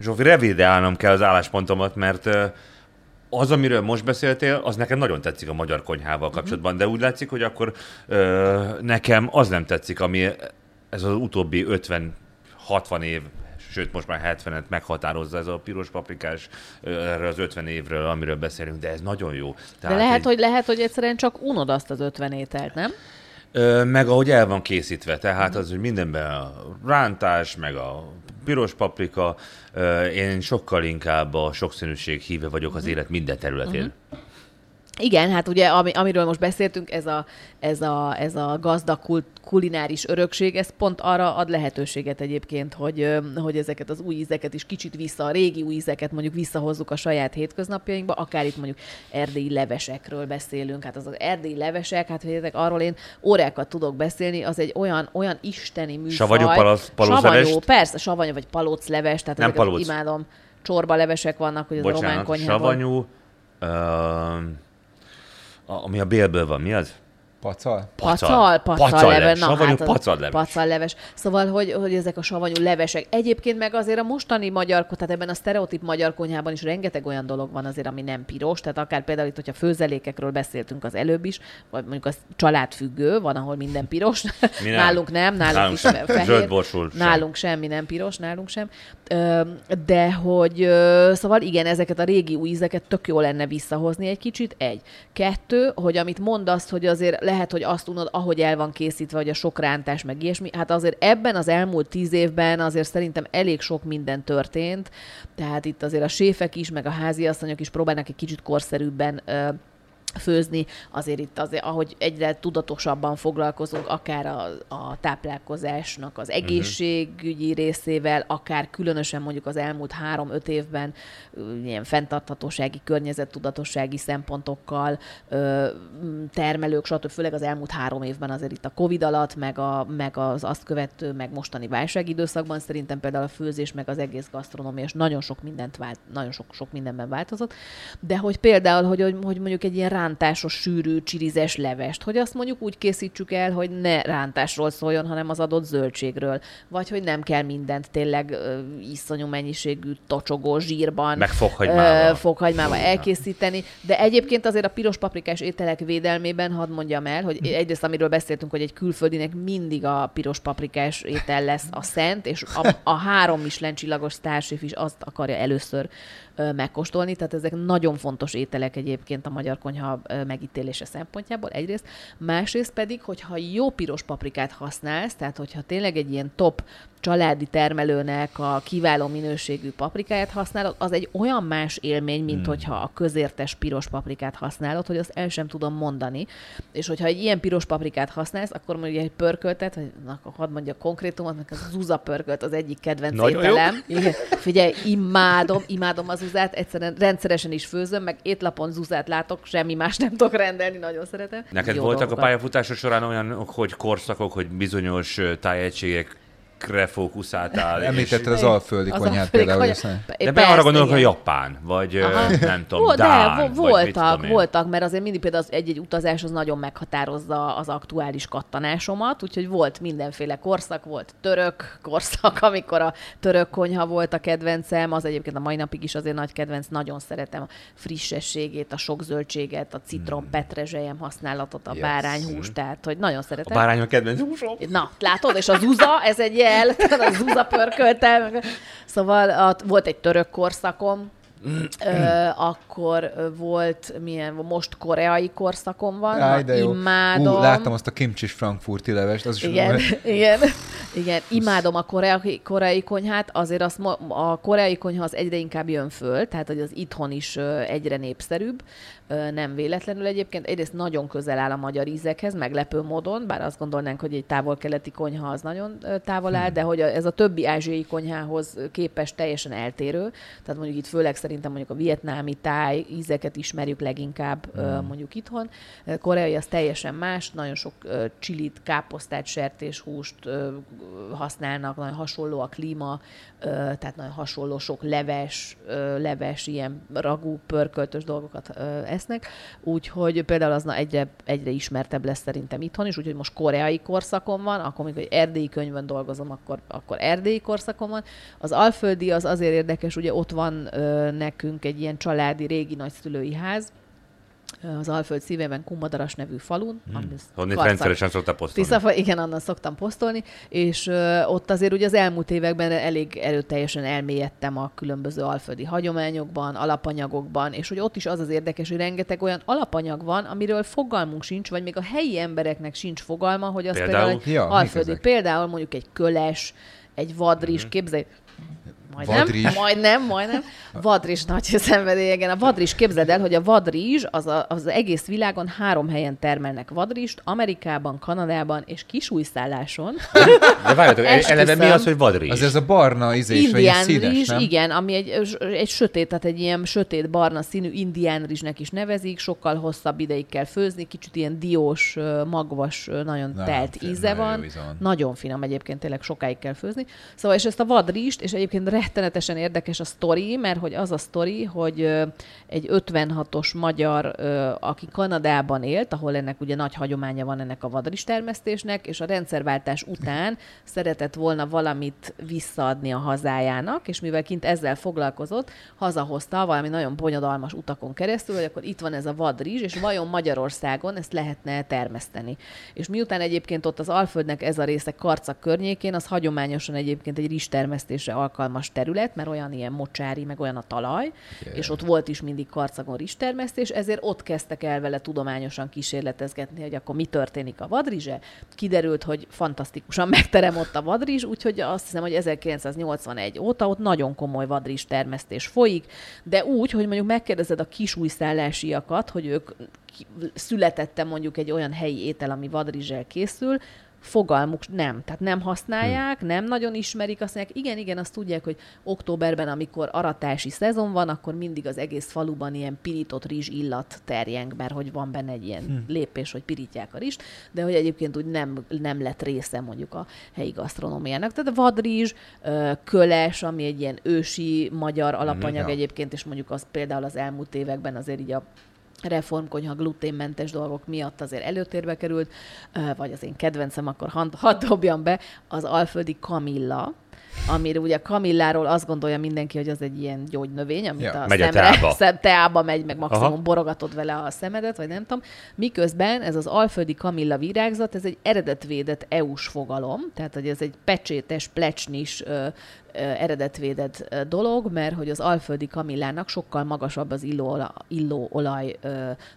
Zsófi, rövidre állnom kell az álláspontomat, mert az, amiről most beszéltél, az nekem nagyon tetszik a magyar konyhával kapcsolatban, de úgy látszik, hogy akkor ö, nekem az nem tetszik, ami ez az utóbbi 50-60 év, sőt most már 70-et meghatározza ez a piros paprikás erre az 50 évről, amiről beszélünk, de ez nagyon jó. De lehet, egy- hogy lehet, hogy egyszerűen csak unod azt az ötven ételt, nem? Meg ahogy el van készítve, tehát az, hogy mindenben a rántás, meg a piros paprika, én sokkal inkább a sokszínűség híve vagyok az élet minden területén. Igen, hát ugye ami, amiről most beszéltünk, ez a, ez a, ez a gazdag kul, kulináris örökség, ez pont arra ad lehetőséget egyébként, hogy, hogy ezeket az új ízeket is kicsit vissza, a régi új ízeket mondjuk visszahozzuk a saját hétköznapjainkba, akár itt mondjuk erdélyi levesekről beszélünk, hát az, az erdélyi levesek, hát figyeljetek, arról én órákat tudok beszélni, az egy olyan, olyan isteni műfaj. Savanyú palac- palózlevest? Savanyú, persze, savanyú vagy palócleves, tehát Nem ezeket palóc. imádom. Csorba levesek vannak, hogy az a román Bocsánat, konyhában. savanyú, a- ami a bélből van, mi az? Pacal? Pacal, pacal, Pacal leves. leves, Na, savanyú hát pacal leves. Pacal leves. Szóval, hogy, hogy ezek a savanyú levesek. Egyébként meg azért a mostani magyar, tehát ebben a sztereotíp magyar konyhában is rengeteg olyan dolog van azért, ami nem piros. Tehát akár például itt, hogyha főzelékekről beszéltünk az előbb is, vagy mondjuk az családfüggő, van, ahol minden piros. Mi nem. nálunk nem, nálunk, Nálunk is sem. fehér. Zöldborsul sem. Nálunk semmi nem piros, nálunk sem. De hogy, szóval igen, ezeket a régi új ízeket tök jó lenne visszahozni egy kicsit, egy. Kettő, hogy amit mondasz, hogy azért lehet, hogy azt unod, ahogy el van készítve, hogy a sok rántás, meg ilyesmi, hát azért ebben az elmúlt tíz évben azért szerintem elég sok minden történt, tehát itt azért a séfek is, meg a háziasszonyok is próbálnak egy kicsit korszerűbben ö, főzni, azért itt azért, ahogy egyre tudatosabban foglalkozunk, akár a, a táplálkozásnak az egészségügyi részével, akár különösen mondjuk az elmúlt három-öt évben ilyen fenntarthatósági, környezettudatossági szempontokkal, termelők, stb. főleg az elmúlt három évben azért itt a Covid alatt, meg, a, meg az azt követő, meg mostani válságidőszakban szerintem például a főzés, meg az egész gasztronómia, és nagyon sok mindent vált, nagyon sok, sok mindenben változott, de hogy például, hogy, hogy mondjuk egy ilyen rántásos, sűrű, csirizes levest, hogy azt mondjuk úgy készítsük el, hogy ne rántásról szóljon, hanem az adott zöldségről, vagy hogy nem kell mindent tényleg ö, iszonyú mennyiségű tocsogó zsírban, Meg fokhagymával. ö, fokhagymával elkészíteni, de egyébként azért a piros paprikás ételek védelmében hadd mondjam el, hogy egyrészt amiről beszéltünk, hogy egy külföldinek mindig a piros paprikás étel lesz a szent, és a, a három Michelin csillagos sztárséf is azt akarja először megkóstolni, tehát ezek nagyon fontos ételek egyébként a magyar konyha megítélése szempontjából egyrészt, másrészt pedig, hogyha jó piros paprikát használsz, tehát hogyha tényleg egy ilyen top családi termelőnek a kiváló minőségű paprikáját használod, az egy olyan más élmény, mint hmm. hogyha a közértes piros paprikát használod, hogy azt el sem tudom mondani. És hogyha egy ilyen piros paprikát használsz, akkor mondjuk egy pörköltet, hogy na, hadd mondja konkrétumot, meg az zuza pörkölt az egyik kedvenc Nagyon ételem. Igen. Figyelj, imádom, imádom az zuzát, egyszerűen rendszeresen is főzöm, meg étlapon zuzát látok, semmi más nem tudok rendelni, nagyon szeretem. Neked Jó voltak dolgokat. a pályafutása során olyan, hogy korszakok, hogy bizonyos tájegységek kre fókuszáltál. Említetted az alföldi konyhát például. Konyha. De be arra gondolok, hogy Japán, vagy Aha. nem tudom, Ó, Dán, de, voltak, voltak, mert azért mindig például egy-egy utazás az nagyon meghatározza az aktuális kattanásomat, úgyhogy volt mindenféle korszak, volt török korszak, amikor a török konyha volt a kedvencem, az egyébként a mai napig is azért nagy kedvenc, nagyon szeretem a frissességét, a sok zöldséget, a citrom, hmm. petrezselyem használatot, a yes. bárányhúst, tehát hogy nagyon szeretem. A bárány a kedvenc húsom. Na, látod, és az uza, ez egy el, a Zúza pörkölte. Szóval a, volt egy török korszakom, Ö, akkor volt, milyen, most koreai korszakom van, Áj, de jó. imádom. Ú, láttam azt a kimcsis frankfurti levest. Az igen, is igen, igen, imádom a koreai, koreai konyhát, azért azt, a koreai konyha az egyre inkább jön föl, tehát hogy az itthon is egyre népszerűbb, nem véletlenül egyébként. Egyrészt nagyon közel áll a magyar ízekhez, meglepő módon, bár azt gondolnánk, hogy egy távol-keleti konyha az nagyon távol áll, hmm. de hogy ez a többi ázsiai konyhához képest teljesen eltérő. Tehát mondjuk itt főleg szerintem mondjuk a vietnámi táj ízeket ismerjük leginkább hmm. mondjuk itthon. Koreai az teljesen más, nagyon sok csilit, káposztát, sertéshúst használnak, nagyon hasonló a klíma, tehát nagyon hasonló sok leves, leves, ilyen ragú, pörköltös dolgokat esznek, úgyhogy például az egyre, egyre ismertebb lesz szerintem itthon is, úgyhogy most koreai korszakon van, akkor még egy erdélyi könyvön dolgozom, akkor, akkor erdélyi korszakon van. Az Alföldi az azért érdekes, ugye ott van ö, nekünk egy ilyen családi régi nagyszülői ház, az Alföld szívében Kumadaras nevű falun. Hmm. Honnét rendszeresen szoktam posztolni. Tiszafa, igen, annan szoktam posztolni, és ö, ott azért ugye az elmúlt években elég erőteljesen elmélyedtem a különböző alföldi hagyományokban, alapanyagokban, és hogy ott is az az érdekes, hogy rengeteg olyan alapanyag van, amiről fogalmunk sincs, vagy még a helyi embereknek sincs fogalma, hogy az például, például ja, alföldi. Például mondjuk egy köles, egy vadris, mm-hmm. képzelj, Majdnem, vadrizs. majdnem, majdnem. Vadrizs nagy szenvedély, igen. A vadrizs, képzeld el, hogy a vadrizs az, a, az egész világon három helyen termelnek vadrizst, Amerikában, Kanadában és kisújszálláson. De várjatok, eleve mi az, hogy vadrizs? Az ez a barna ízés, indián vagy színes, rizs, nem? igen, ami egy, egy sötét, tehát egy ilyen sötét barna színű indián rizsnek is nevezik, sokkal hosszabb ideig kell főzni, kicsit ilyen diós, magvas, nagyon Na, telt íze van. van. Nagyon finom egyébként, tényleg sokáig kell főzni. Szóval, és ezt a vadrizst, és egyébként rettenetesen érdekes a sztori, mert hogy az a sztori, hogy egy 56-os magyar, aki Kanadában élt, ahol ennek ugye nagy hagyománya van ennek a vadris termesztésnek, és a rendszerváltás után szeretett volna valamit visszaadni a hazájának, és mivel kint ezzel foglalkozott, hazahozta valami nagyon bonyodalmas utakon keresztül, hogy akkor itt van ez a vadrizs, és vajon Magyarországon ezt lehetne termeszteni. És miután egyébként ott az Alföldnek ez a része Karcak környékén, az hagyományosan egyébként egy rizstermesztésre alkalmas terület, mert olyan ilyen mocsári, meg olyan a talaj, yeah. és ott volt is mindig karcagon rizstermesztés, ezért ott kezdtek el vele tudományosan kísérletezgetni, hogy akkor mi történik a vadrizse. Kiderült, hogy fantasztikusan megterem ott a vadrizs, úgyhogy azt hiszem, hogy 1981 óta ott nagyon komoly vadrizs termesztés folyik, de úgy, hogy mondjuk megkérdezed a kisújszállásiakat, hogy ők születette mondjuk egy olyan helyi étel, ami vadrizsel készül, fogalmuk nem. Tehát nem használják, hmm. nem nagyon ismerik, azt mondják, igen, igen, azt tudják, hogy októberben, amikor aratási szezon van, akkor mindig az egész faluban ilyen pirított rizs illat terjeng, mert hogy van benne egy ilyen hmm. lépés, hogy pirítják a rizst, de hogy egyébként úgy nem, nem lett része mondjuk a helyi gasztronómiának. Tehát vadrizs, köles, ami egy ilyen ősi magyar alapanyag hmm, egyébként, és mondjuk az például az elmúlt években azért így a reformkonyha gluténmentes dolgok miatt azért előtérbe került, vagy az én kedvencem, akkor hadd dobjam be, az alföldi kamilla, amire ugye a kamilláról azt gondolja mindenki, hogy az egy ilyen gyógynövény, amit Ja, a megy a szemre, teába. szem, teába megy, meg maximum Aha. borogatod vele a szemedet, vagy nem tudom. Miközben ez az alföldi kamilla virágzat, ez egy eredetvédett EU-s fogalom, tehát hogy ez egy pecsétes, plecsnis, eredetvédett dolog, mert hogy az alföldi kamillának sokkal magasabb az illóolaj, illóolaj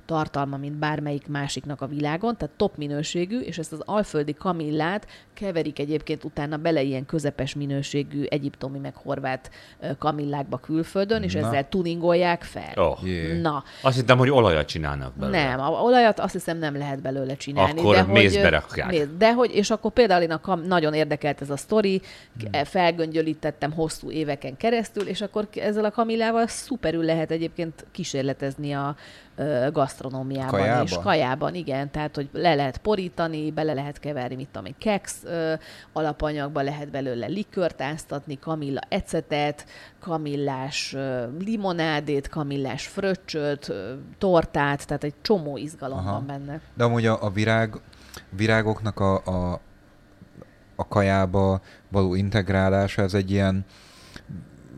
tartalma, mint bármelyik másiknak a világon, tehát top minőségű, és ezt az alföldi kamillát keverik egyébként utána bele ilyen közepes minőségű egyiptomi meg horvát kamillákba külföldön, és Na. ezzel tuningolják fel. Oh. Na, Azt hittem, hogy olajat csinálnak belőle. nem, a olajat azt hiszem nem lehet belőle csinálni. Akkor de hogy, mézbe rakják. méz- De hogy, és akkor például én a kam, nagyon érdekelt ez a sztori, Hmm. Felgöngyölítettem hosszú éveken keresztül, és akkor ezzel a kamillával szuperül lehet egyébként kísérletezni a ö, gasztronómiában Kajába? is. Kajában, igen. Tehát, hogy le lehet porítani, bele lehet keverni, mit tudom én, keksz ö, alapanyagba, lehet belőle likört áztatni, kamilla ecetet, kamillás ö, limonádét, kamillás fröccsöt, ö, tortát, tehát egy csomó izgalom Aha. van benne. De amúgy a, a virág, virágoknak a, a, a kajába való integrálása, ez egy ilyen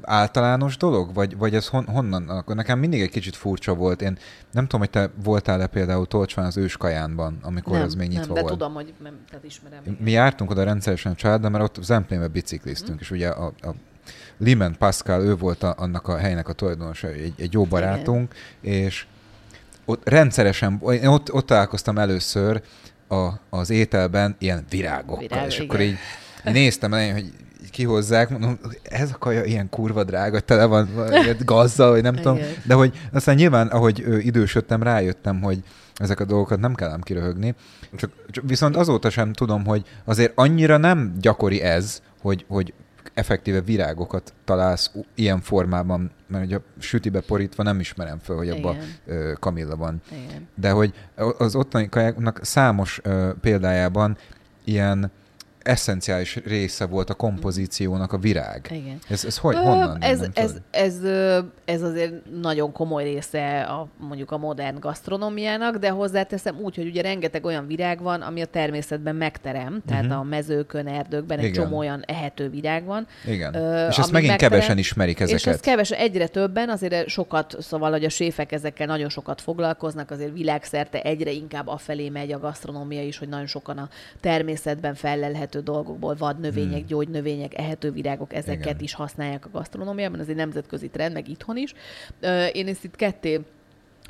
általános dolog? Vagy, vagy ez hon, honnan? Akkor nekem mindig egy kicsit furcsa volt. Én nem tudom, hogy te voltál-e például Tolcsván az ős kajánban, amikor nem, ez még nyitva nem, de volt. tudom, hogy nem, tehát ismerem. igen. Mi jártunk oda rendszeresen a családdal, mert ott Zemplénbe bicikliztünk, és ugye a, a Limen Pascal, ő volt a, annak a helynek a tulajdonosa, egy, egy jó barátunk, és ott rendszeresen, én ott, ott találkoztam először a, az ételben ilyen virágokkal, Virág, és igen. akkor így, néztem el, hogy kihozzák, mondom, ez a kaja ilyen kurva drága, tele van gazzal, vagy nem tudom, de hogy aztán nyilván, ahogy idősödtem, rájöttem, hogy ezek a dolgokat nem kell ám kiröhögni, csak, csak viszont azóta sem tudom, hogy azért annyira nem gyakori ez, hogy, hogy effektíve virágokat találsz ilyen formában, mert ugye a sütibe porítva nem ismerem föl, hogy abban kamilla van. Igen. De hogy az ottani kajáknak számos ö, példájában ilyen eszenciális része volt a kompozíciónak a virág. Igen. Ez, ez hogy, Ö, honnan? Ez, nem ez, tudod? ez, ö, ez azért nagyon komoly része a, mondjuk a modern gasztronómiának, de hozzáteszem úgy, hogy ugye rengeteg olyan virág van, ami a természetben megterem, tehát Mhm. a mezőkön, erdőkben egy Igen. csomó olyan ehető virág van. Igen. Ö, és ezt megint megterem- kevesen ismerik ezeket. És ez keves, egyre többen, azért sokat, szóval, hogy a séfek ezekkel nagyon sokat foglalkoznak, azért világszerte egyre inkább afelé megy a gasztronómia is, hogy nagyon sokan a természetben fellelhető dolgokból vadnövények, hmm. gyógynövények, ehető virágok, ezeket Igen. Is használják a gasztronómiában, ez egy nemzetközi trend, meg itthon is. Én ezt itt ketté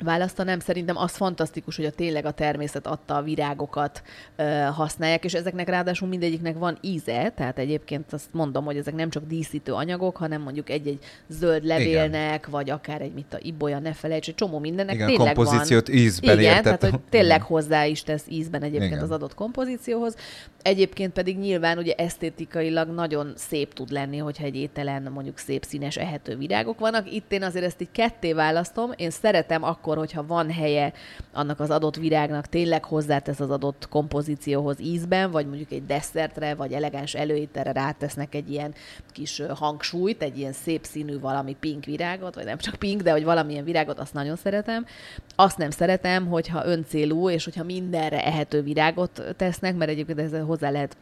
választanám. Szerintem az fantasztikus, hogy a tényleg a természet adta a virágokat ö, használják, és ezeknek ráadásul mindegyiknek van íze, tehát egyébként azt mondom, hogy ezek nem csak díszítő anyagok, hanem mondjuk egy-egy zöld levélnek, Igen. vagy akár egy, mit a ibolya, ne felejts, egy csomó mindennek Igen, tényleg kompozíciót van. ízben Igen, értett. tehát hogy tényleg hozzá is tesz ízben egyébként Igen. az adott kompozícióhoz. Egyébként pedig nyilván ugye esztétikailag nagyon szép tud lenni, hogyha egy ételen mondjuk szép színes ehető virágok vannak. Itt én azért ezt így ketté választom. Én szeretem akkor, hogyha van helye annak az adott virágnak, tényleg hozzátesz az adott kompozícióhoz ízben, vagy mondjuk egy desszertre, vagy elegáns előételre rátesznek egy ilyen kis hangsúlyt, egy ilyen szép színű valami pink virágot, vagy nem csak pink, de hogy valamilyen virágot, azt nagyon szeretem. Azt nem szeretem, hogyha öncélú, és hogyha mindenre ehető virágot tesznek, mert egyébként ezzel hozzá lehet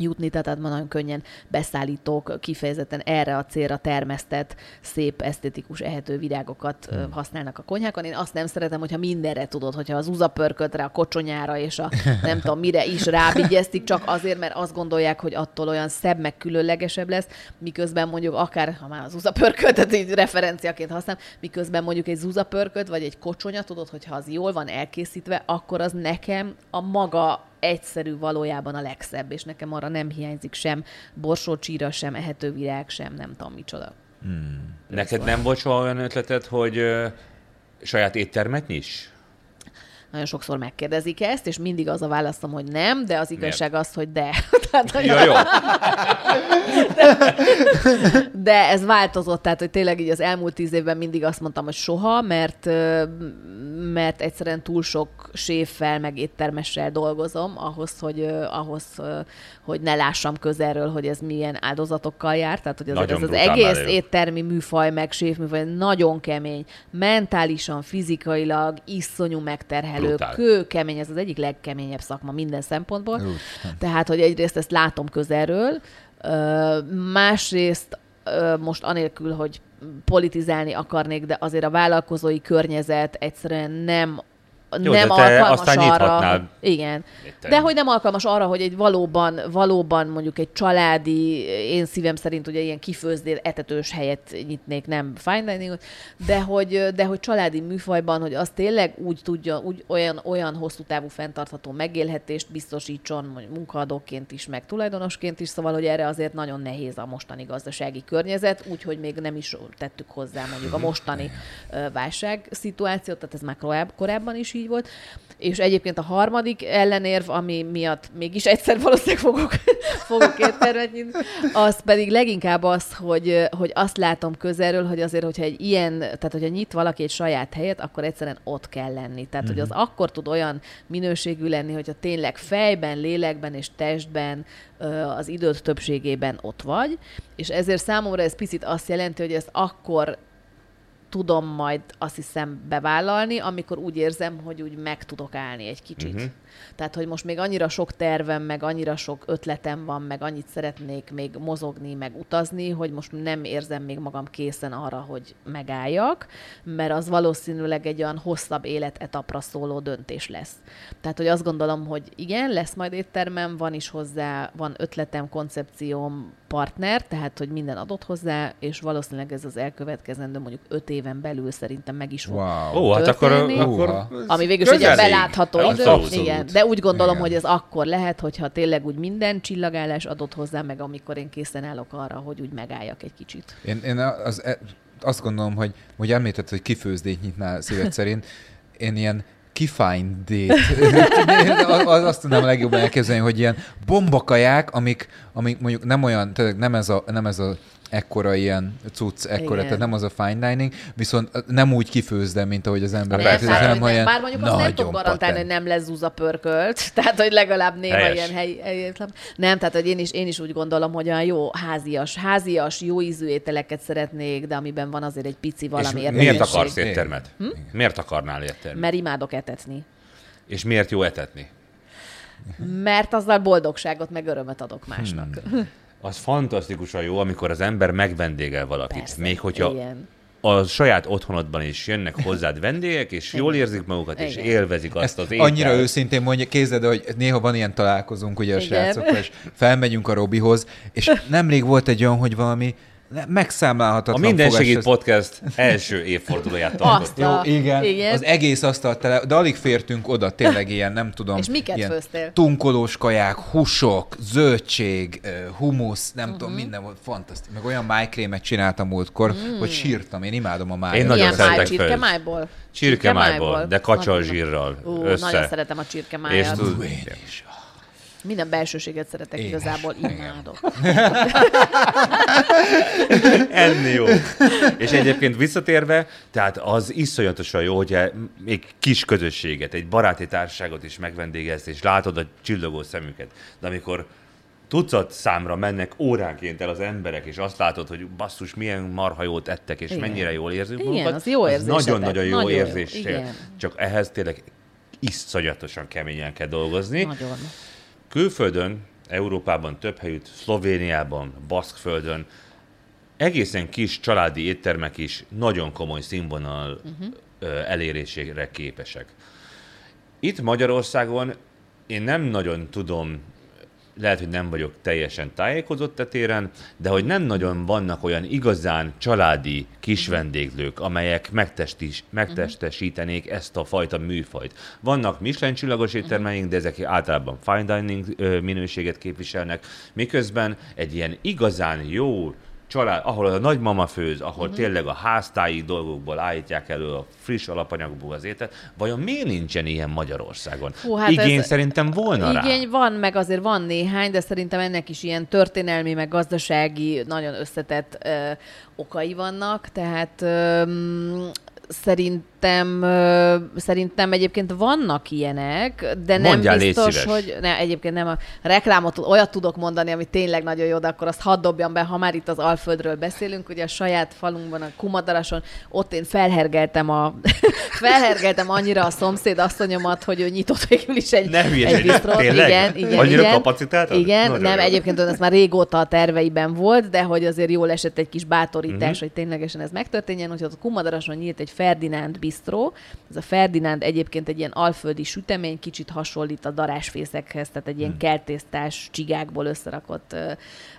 jutni, tehát ma nagyon könnyen beszállítók kifejezetten erre a célra termesztett, szép, esztetikus, ehető virágokat hmm. használnak a konyhákon. Én azt nem szeretem, hogyha mindenre tudod, hogyha az uzapörkötre, a kocsonyára és a nem tudom mire is rávigyeztik, csak azért, mert azt gondolják, hogy attól olyan szebb, meg különlegesebb lesz, miközben mondjuk akár, ha már az uzapörköltet így referenciaként használom, miközben mondjuk egy zuzapörköt, vagy egy kocsonya, tudod, hogyha az jól van elkészítve, akkor az nekem a maga egyszerű valójában a legszebb, és nekem arra nem hiányzik sem borsócsíra, sem ehető virág, sem nem tudom micsoda. Neked nem volt soha olyan ötleted, hogy ö, saját éttermet nyis? Nagyon sokszor megkérdezik ezt, és mindig az a válaszom, hogy nem, de az igazság az, hogy de. Tehát, hogy Ja, jó. De ez változott, tehát hogy tényleg így az elmúlt tíz évben mindig azt mondtam, hogy soha, mert, mert egyszerűen túl sok séffel, meg éttermessel dolgozom ahhoz, hogy, ahhoz, hogy ne lássam közelről, hogy ez milyen áldozatokkal jár. Tehát, hogy Nagyon ez az egész már éttermi műfaj, meg séfműfaj nagyon kemény, mentálisan, fizikailag, iszonyú megterhelő, Brutál. kőkemény, ez az egyik legkeményebb szakma minden szempontból. Úristen. Tehát, hogy egyrészt ezt látom közelről, másrészt most anélkül, hogy politizálni akarnék, de azért a vállalkozói környezet egyszerűen nem Jó, nem de te alkalmas aztán arra. Igen. De hogy nem alkalmas arra, hogy egy valóban, valóban mondjuk egy családi, én szívem szerint ugye ilyen kifőzdél etetős helyet nyitnék, nem fine dining de hogy, de hogy családi műfajban, hogy az tényleg úgy tudja, úgy olyan, olyan hosszú távú fenntartható megélhetést biztosítson, mondjuk munkaadóként is, meg tulajdonosként is, szóval, hogy erre azért nagyon nehéz a mostani gazdasági környezet, úgyhogy még nem is tettük hozzá mondjuk a mostani ö, válság szituációt, tehát ez már koráb- korábban is így volt. És egyébként a harmadik ellenérv, ami miatt mégis egyszer valószínűleg fogok, fogok éttermet nyitni, az pedig leginkább az, hogy, hogy azt látom közelről, hogy azért, hogyha egy ilyen, tehát hogyha nyit valaki egy saját helyet, akkor egyszerűen ott kell lenni. Tehát, hogy az akkor tud olyan minőségű lenni, hogyha tényleg fejben, lélekben és testben az időt többségében ott vagy, és ezért számomra ez picit azt jelenti, hogy ezt akkor tudom majd azt hiszem bevállalni, amikor úgy érzem, hogy úgy meg tudok állni egy kicsit. Uh-huh. Tehát, hogy most még annyira sok tervem, meg annyira sok ötletem van, meg annyit szeretnék még mozogni, meg utazni, hogy most nem érzem még magam készen arra, hogy megálljak, mert az valószínűleg egy olyan hosszabb életetapra szóló döntés lesz. Tehát, hogy azt gondolom, hogy igen, lesz majd éttermem, van is hozzá, van ötletem, koncepcióm, partner, tehát, hogy minden adott hozzá, és valószínűleg ez az elkövetkezendő mondjuk öt éven belül szerintem meg is fog Wow. Ó, hát akkor, akkor ami végül is egy belátható idő. Abszolút. De úgy gondolom, Igen. hogy ez akkor lehet, hogyha tényleg úgy minden csillagállás adott hozzá, meg amikor én készen állok arra, hogy úgy megálljak egy kicsit. Én, én az, e- azt gondolom, hogy, hogy említett, hogy kifőzdét nyitnál szíved szerint. Én ilyen kifájndét. az, azt tudnám legjobban elképzelni, hogy ilyen bombakaják, amik, amik mondjuk nem olyan, tehát nem ez a, nem ez a ekkora ilyen cucc, ekkora, Igen. tehát nem az a fine dining, viszont nem úgy kifőzdem, mint ahogy az ember Nem, hanem hogy nem, olyan bár mondjuk azt nem tudom garantálni, hogy nem lesz zúza pörkölt, tehát hogy legalább néha Helyes. ilyen helyi, helyi Nem, tehát hogy én is, én is úgy gondolom, hogy olyan jó házias, házias, jó ízű ételeket szeretnék, de amiben van azért egy pici És valami miért értékesség. akarsz éttermet? Hm? Miért akarnál éttermet? Mert imádok etetni. És miért jó etetni? Mert azzal boldogságot, meg örömet adok másnak. Hmm. Az fantasztikusan jó, amikor az ember megvendégel valakit. Persze. Még hogyha Igen. a saját otthonodban is jönnek hozzád vendégek, és jól érzik magukat, és Igen. élvezik azt Ezt az ételt. annyira őszintén mondja, kézed, hogy néha van ilyen találkozunk ugye a Igen. srácokkal, és felmegyünk a Robihoz, és nemrég volt egy olyan, hogy valami ne- A megszámlálhatatlan Minden Segít Podcast első évfordulóját Azt tartott. Jó, igen, igen. Az egész asztalt tele, de alig fértünk oda, tényleg ilyen, nem tudom. És miket ilyen főztél? Tunkolós kaják, húsok, zöldség, humusz, nem Mhm. tudom, minden volt fantasztikus. Meg olyan májkrémet csináltam múltkor, hogy sírtam. Én imádom a májat. Én nagyon Milyen máj, szeretek csirkemájból? Csirkemájból, de kacsa zsírral Ú, össze. nagyon szeretem a és csirkemájat. tud, Én is. Minden belsőséget szeretek Én is. igazából, Igen. imádok. enni jó. És egyébként visszatérve, tehát az iszonyatosan jó, hogy még kis közösséget, egy baráti társaságot is megvendégelsz, és látod a csillogó szemüket. De amikor tucat számra mennek óránként el az emberek, és azt látod, hogy basszus, milyen marha jót ettek, és Igen. mennyire jól érzünk Igen, magukat, az jó érzésetek. Nagyon-nagyon jó Nagyon jó, érzés. igen. Csak ehhez tényleg iszonyatosan keményen kell dolgozni. Nagyon. Külföldön, Európában több helyütt, Szlovéniában, Baszkföldön egészen kis családi éttermek is nagyon komoly színvonal uh-huh. elérésére képesek. Itt Magyarországon én nem nagyon tudom, lehet, hogy nem vagyok teljesen tájékozott a téren, de hogy nem nagyon vannak olyan igazán családi kis vendéglők, amelyek megtestis, megtestesítenék ezt a fajta műfajt. Vannak Michelin csillagos éttermeink, de ezek általában fine dining minőséget képviselnek, miközben egy ilyen igazán jó család, ahol a nagymama főz, ahol uh-huh. tényleg a háztáji dolgokból állítják elő a friss alapanyagból az ételt, vajon miért nincsen ilyen Magyarországon? Hú, hát Igény ez- szerintem volna rá. Igény van, meg azért van néhány, de szerintem ennek is ilyen történelmi, meg gazdasági, nagyon összetett ö, okai vannak, tehát ö, szerint Szerintem, szerintem egyébként vannak ilyenek, de nem Mondjál, biztos, hogy ne, egyébként nem a reklámot, olyat tudok mondani, ami tényleg nagyon jó, de akkor azt hadd dobjam be, ha már itt az Alföldről beszélünk, ugye a saját falunkban, a Kumadarason, ott én felhergeltem a felhergeltem annyira a szomszéd asszonyomat, hogy ő nyitott végül is egy, Ne hülyeskedj, egy tényleg? Igen, igen, Annyira igen. kapacitáltad? Igen, Nagyon nem, jó. egyébként ez már régóta a terveiben volt, de hogy azért jól esett egy kis bátorítás, uh-huh. hogy ténylegesen ez megtörténjen, úgyhogy a Kumadarason nyílt egy Ferdinánd bistró. Ez a Ferdinánd egyébként egy ilyen alföldi sütemény, kicsit hasonlít a darásfészekhez, tehát egy ilyen Mhm. kertésztás csigákból összerakott ö,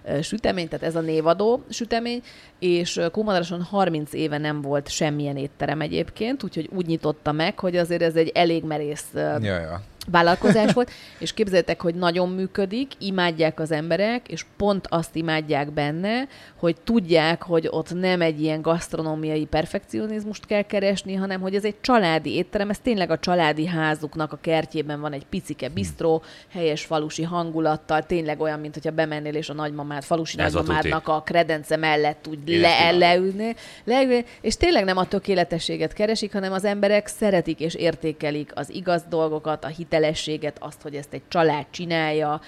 ö, sütemény, tehát ez a névadó sütemény, és ö, Kumadarason 30 éve nem volt semmilyen étterem egyébként, úgyhogy úgy nyitotta meg, hogy azért ez egy elég merész ö, Ja, ja. Vállalkozás volt, és képzeljétek, hogy nagyon működik, imádják az emberek, és pont azt imádják benne, hogy tudják, hogy ott nem egy ilyen gasztronómiai perfekcionizmust kell keresni, hanem hogy ez egy családi étterem, ez tényleg a családi házuknak a kertjében van egy picike bistró, helyes falusi hangulattal, tényleg olyan, mint hogyha bemennél és a nagymamád, falusi Ez a nagymamádnak a kredence mellett úgy Én le, leülni, leülni, és tényleg nem a tökéletességet keresik, hanem az emberek szeretik és értékelik az igaz dolgokat, a hitelességet, azt, hogy ezt egy család csinálja,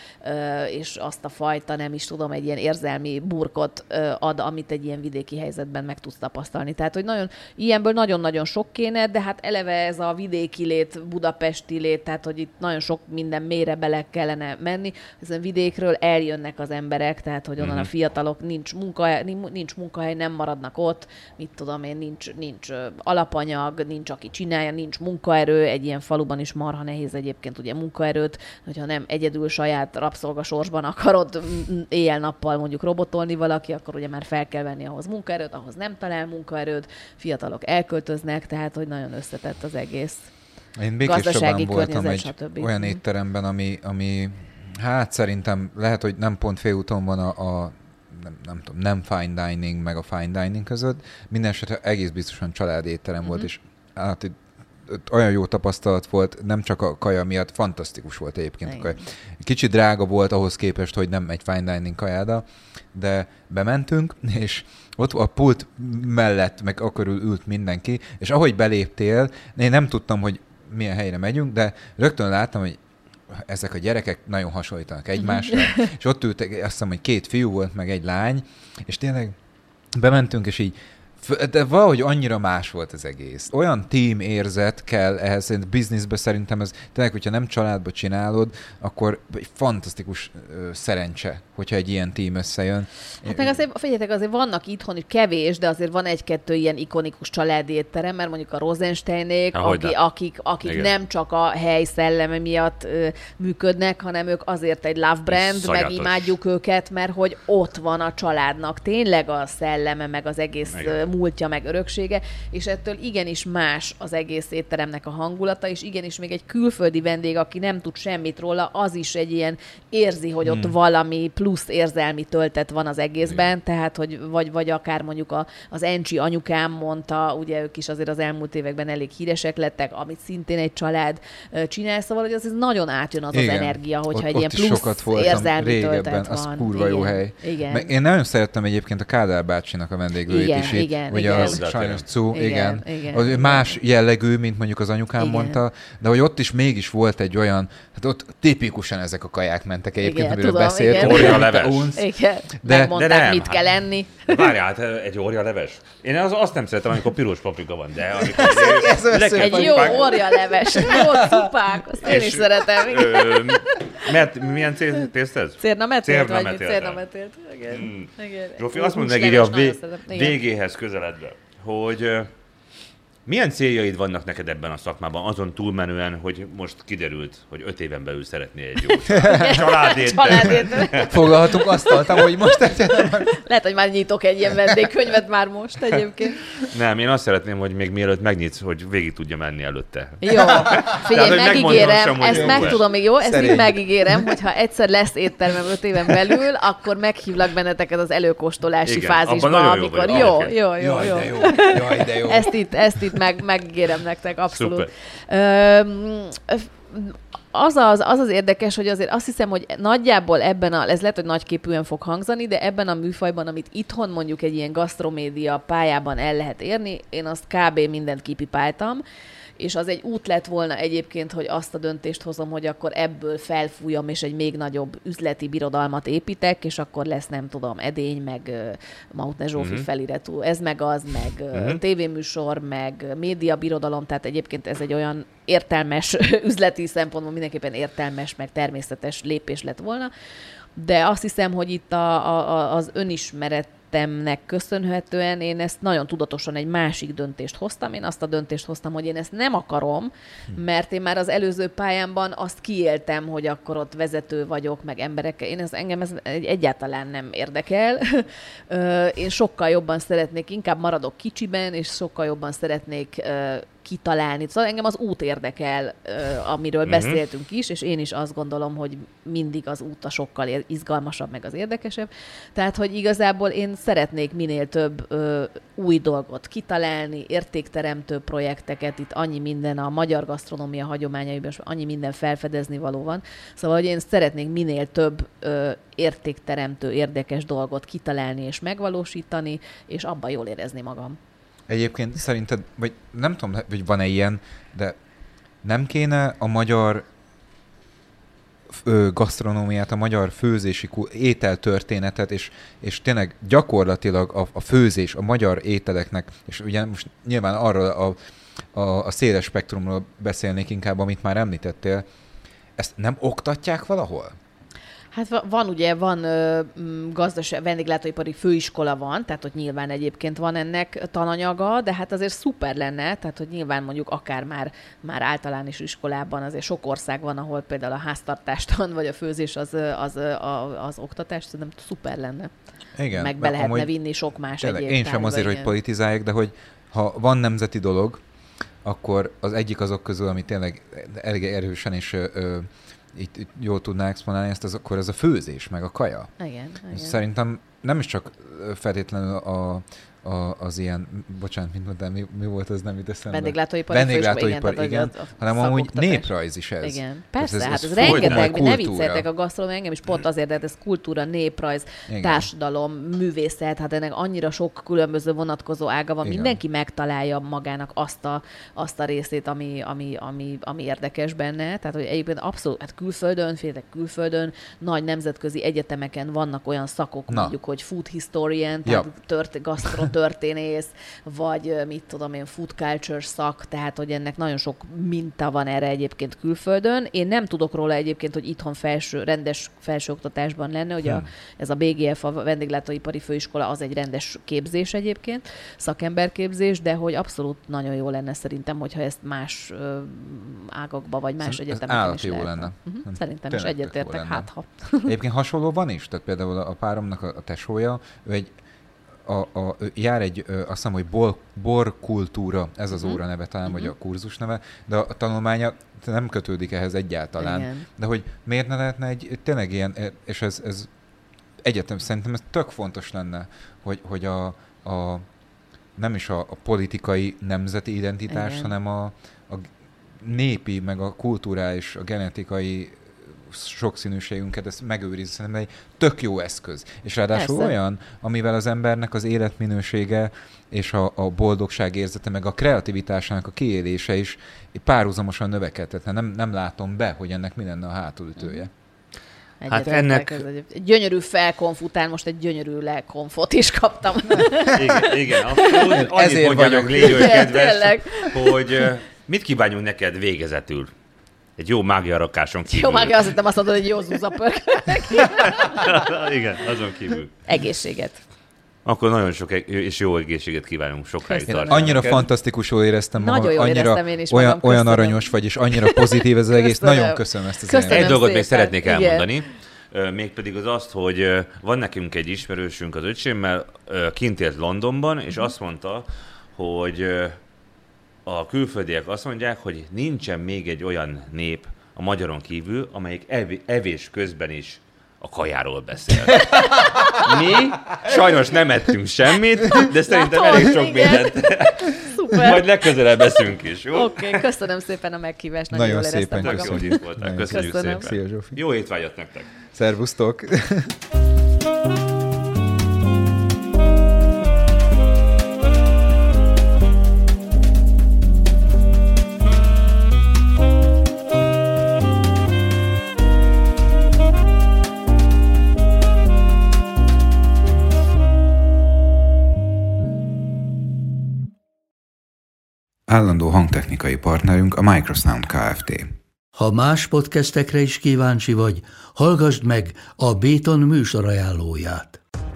és azt a fajta, nem is tudom, egy ilyen érzelmi burkot ad, amit egy ilyen vidéki helyzetben meg tudsz tapasztalni. Tehát, hogy nagyon, ilyenből nagyon-nagyon sok kéne, de hát eleve ez a vidéki lét, budapesti lét, tehát, hogy itt nagyon sok minden mélyre bele kellene menni. Ezen vidékről eljönnek az emberek, tehát, hogy onnan Mhm. a fiatalok nincs munkahely, nincs munkahely, nem maradnak ott, mit tudom én, nincs, nincs alapanyag, nincs aki csinálja, nincs munkaerő, egy ilyen faluban is marha nehéz egyébként ugye munkaerőt, hogyha nem egyedül saját rabszolgasorsban akarod éjjel-nappal mondjuk robotolni valaki, akkor ugye már fel kell venni ahhoz munkaerőt, ahhoz nem talál munkaerőt, fiatalok elköltöznek, tehát hogy nagyon összetett az egész. Én Békéscsabán voltam egy stb. olyan Mhm. étteremben, ami, ami hát szerintem lehet, hogy nem pont félúton van a, a nem, nem tudom, nem fine dining, meg a fine dining között. Minden esetre egész biztosan családi étterem volt, Mhm. és hát olyan jó tapasztalat volt, nem csak a kaja miatt, fantasztikus volt egyébként a Igen. kaja. Kicsit drága volt ahhoz képest, hogy nem egy fine dining kajáda, de bementünk, és ott a pult mellett, meg akkor ült mindenki, és ahogy beléptél, én nem tudtam, hogy milyen helyre megyünk, de rögtön láttam, hogy ezek a gyerekek nagyon hasonlítanak egymásra, és ott ültek, azt hiszem, hogy két fiú volt, meg egy lány, és tényleg bementünk, és így de valahogy annyira más volt az egész. Olyan team érzet kell ehhez, szerint bizniszbe szerintem ez tényleg, hogyha nem családba csinálod, akkor egy fantasztikus ö, szerencse, hogyha egy ilyen team összejön. Hát meg azért, figyeljetek, azért vannak itthon is kevés, de azért van egy-kettő ilyen ikonikus családi étterem, mert mondjuk a Rosensteinék, Há, aki, akik, akik Igen. nem csak a hely szelleme miatt ö, működnek, hanem ők azért egy love brand, meg Szagyatos. imádjuk őket, mert hogy ott van a családnak tényleg a szelleme, meg az egész Igen. Múltja, meg öröksége, és ettől igenis más az egész étteremnek a hangulata, és igenis még egy külföldi vendég, aki nem tud semmit róla, az is egy ilyen érzi, hogy ott Hmm. valami plusz érzelmi töltet van az egészben, tehát, hogy vagy, vagy akár mondjuk a, az Encsi anyukám mondta, ugye ők is azért az elmúlt években elég híresek lettek, amit szintén egy család csinál, szóval hogy az ez nagyon átjön az Igen. az energia, hogyha ott, egy ilyen plusz sokat voltam régebben, az van. kurva jó Igen. hely. Igen. Meg én nagyon szerettem egyébként a Kádár bácsinak a vendéglőjét Igen, is itt. Igen, Ugye igen. az sajnos Cu, igen. Igen, igen. igen, más jellegű, mint mondjuk az anyukám Igen. mondta, de hogy ott is mégis volt egy olyan, hát ott tipikusan ezek a kaják mentek egyébként, Igen, amiről tudom, beszéltünk. igen. Orja leves. Igen, De- megmondták, de nem, mit hát- kell enni. Várjál, hát egy orja leves. Én az, azt nem szeretem, amikor piros paprika van, de amikor Ez le Egy jó csupák- orjaleves, jó cupák, azt én is szeretem. mert milyen tészt ez? Cérnametélt vagy mit? Cérnametélt. Cérnametélt. Igen. Zsófi azt így húsleves a végéhez közeledve, hogy milyen céljaid vannak neked ebben a szakmában, azon túlmenően, hogy most kiderült, hogy öt éven belül szeretnél egy jó családét. Családét. Foglalhatunk asztalt, hogy most. Lehet, hogy már nyitok egy ilyen vendégkönyvet már most egyébként. Nem, én azt szeretném, hogy még mielőtt megnyitsz, hogy végig tudja menni előtte. Jó, Tehát, figyelj, hogy megígérem, ezt jó meg tudom még, jó? Ezt Szerény. mind megígérem, hogy ha egyszer lesz éttermem öt éven belül, akkor meghívlak benneteket az előkóstolási Igen, fázisba, jó amikor jó, jó, jó, Jaj, jó. de jó. Jaj, de jó. Ezt itt, ezt itt meg, megígérem nektek, abszolút. Szuper. Az az, az az érdekes, hogy azért azt hiszem, hogy nagyjából ebben a, ez lehet, hogy nagyképűen fog hangzani, de ebben a műfajban, amit itthon mondjuk egy ilyen gasztromédia pályában el lehet érni, én azt kb. mindent kipipáltam, és az egy út lett volna egyébként, hogy azt a döntést hozom, hogy akkor ebből felfújom, és egy még nagyobb üzleti birodalmat építek, és akkor lesz, nem tudom, edény, meg Mautne Zsófi uh-huh. feliratú, ez meg az, meg uh-huh. tévéműsor, meg média birodalom, tehát egyébként ez egy olyan értelmes üzleti szempontból mindenképpen értelmes, meg természetes lépés lett volna. De azt hiszem, hogy itt a, a, az önismeret tettemnek köszönhetően én ezt nagyon tudatosan egy másik döntést hoztam. Én azt a döntést hoztam, hogy én ezt nem akarom, mert én már az előző pályámban azt kiéltem, hogy akkor ott vezető vagyok, meg emberek. Én ez, engem ez egyáltalán nem érdekel. Én sokkal jobban szeretnék, inkább maradok kicsiben, és sokkal jobban szeretnék kitalálni. Szóval engem az út érdekel, amiről uh-huh. beszéltünk is, és én is azt gondolom, hogy mindig az út a sokkal izgalmasabb, meg az érdekesebb. Tehát, hogy igazából én szeretnék minél több ö, új dolgot kitalálni, értékteremtő projekteket, itt annyi minden a magyar gasztronómia hagyományaiban, annyi minden felfedezni való van. Szóval, hogy én szeretnék minél több ö, értékteremtő, érdekes dolgot kitalálni és megvalósítani, és abban jól érezni magam. Egyébként szerinted, vagy nem tudom, hogy van-e ilyen, de nem kéne a magyar ö, gasztronómiát, a magyar főzési ételtörténetet, és, és tényleg gyakorlatilag a, a főzés, a magyar ételeknek, és ugye most nyilván arról a, a, a széles spektrumról beszélnék inkább, amit már említettél, ezt nem oktatják valahol? Hát van ugye, van ö, gazdaság, vendéglátóipari főiskola van, tehát hogy nyilván egyébként van ennek tananyaga, de hát azért szuper lenne, tehát hogy nyilván mondjuk akár már, már általános iskolában azért sok ország van, ahol például a háztartástan vagy a főzés az, az, az, az oktatás, szerintem szuper lenne. Igen. Meg be lehetne vinni sok más tényleg, egyéb Én sem azért, ilyen. hogy politizálják, de hogy ha van nemzeti dolog, akkor az egyik azok közül, ami tényleg elég erősen és ö, itt, itt jól tudná exponálni ezt, az, akkor ez a főzés, meg a kaja. Igen, igen. Szerintem nem is csak feltétlenül a, a, az ilyen, bocsánat, mint mondtam, mi, mi volt az, nem jut eszembe? Vendéglátóipar. Vendéglátóipar, igen, igen az, hanem amúgy néprajz is ez. Igen, persze, ez, hát ez, ez rengeteg, ne vicceltek a gasztronómia, engem is pont azért, de ez kultúra, néprajz, igen. társadalom, művészet, hát ennek annyira sok különböző vonatkozó ága van, igen. mindenki megtalálja magának azt a, azt a részét, ami, ami, ami, ami érdekes benne, tehát hogy egyébként abszolút, hát külföldön, féltek külföldön, nagy nemzetközi egyetemeken vannak olyan szakok, Na. mondjuk, hogy food historian, tehát ja. tört, gasztro történész, vagy mit tudom én, food culture szak, tehát hogy ennek nagyon sok minta van erre egyébként külföldön. Én nem tudok róla egyébként, hogy itthon felső, rendes felsőoktatásban lenne, hogy a, ez a BGF, a vendéglátóipari főiskola, az egy rendes képzés egyébként, szakemberképzés, de hogy abszolút nagyon jó lenne szerintem, hogyha ezt más ö, ágakba, vagy más Szerint egyetemeken is jó lenne. Uh-huh. Szerintem is egyetértek, hát ha. Egyébként hasonló van is, tehát például a páromnak a, a tesója, ő egy a, a, jár egy, azt hiszem, hogy bor, borkultúra, ez az uh-huh. óra neve talán, uh-huh. vagy a mhm. kurzus neve, de a tanulmánya nem kötődik ehhez egyáltalán. Igen. De hogy miért ne lehetne egy tényleg ilyen, és ez, ez egyetem szerintem ez tök fontos lenne, hogy, hogy a, a nem is a, a politikai nemzeti identitás, Igen. hanem a, a népi, meg a kulturális, a genetikai sokszínűségünket, ezt megőrizni, szerintem egy tök jó eszköz. És ráadásul Persze. olyan, amivel az embernek az életminősége és a, a boldogság érzete, meg a kreativitásának a kiélése is párhuzamosan növekedhet. Nem, nem látom be, hogy ennek mi lenne a hátulütője. hát ennek... Ez egy, gyönyörű felkonf után most egy gyönyörű lekonfot is kaptam. igen, igen. Annyit Ezért vagyok légy, kedves, hogy mit kívánjunk neked végezetül? Egy jó mágia rakáson kívül. Jó mágia, azt hittem azt mondod, hogy jó zúzapörk. Igen, azon kívül. Egészséget. Akkor nagyon sok és jó egészséget kívánunk sokáig tartani. Annyira neked. fantasztikusul éreztem magam, nagyon jól annyira éreztem én is olyan, olyan aranyos vagy, és annyira pozitív ez az egész. Köszönöm. Nagyon köszönöm ezt az köszönöm Egy dolgot még szeretnék Igen. elmondani. Mégpedig az azt, hogy van nekünk egy ismerősünk az öcsémmel, kint élt Londonban, és uh-huh. azt mondta, hogy a külföldiek azt mondják, hogy nincsen még egy olyan nép a magyaron kívül, amelyik ev- evés közben is a kajáról beszél. Mi sajnos nem ettünk semmit, de szerintem elég sok mindent Szuper. Majd legközelebb eszünk is, jó? Oké, okay, köszönöm szépen a meghívást, nagyon, Nagyon szépen magam. jó, hogy itt voltál. Nagyon Köszönjük Köszönöm. szépen. Szia, Zsófi. Jó étvágyat nektek. Szervusztok! Állandó hangtechnikai partnerünk a Microsound Kft. Ha más podcastekre is kíváncsi vagy, hallgassd meg a Béton műsor ajánlóját.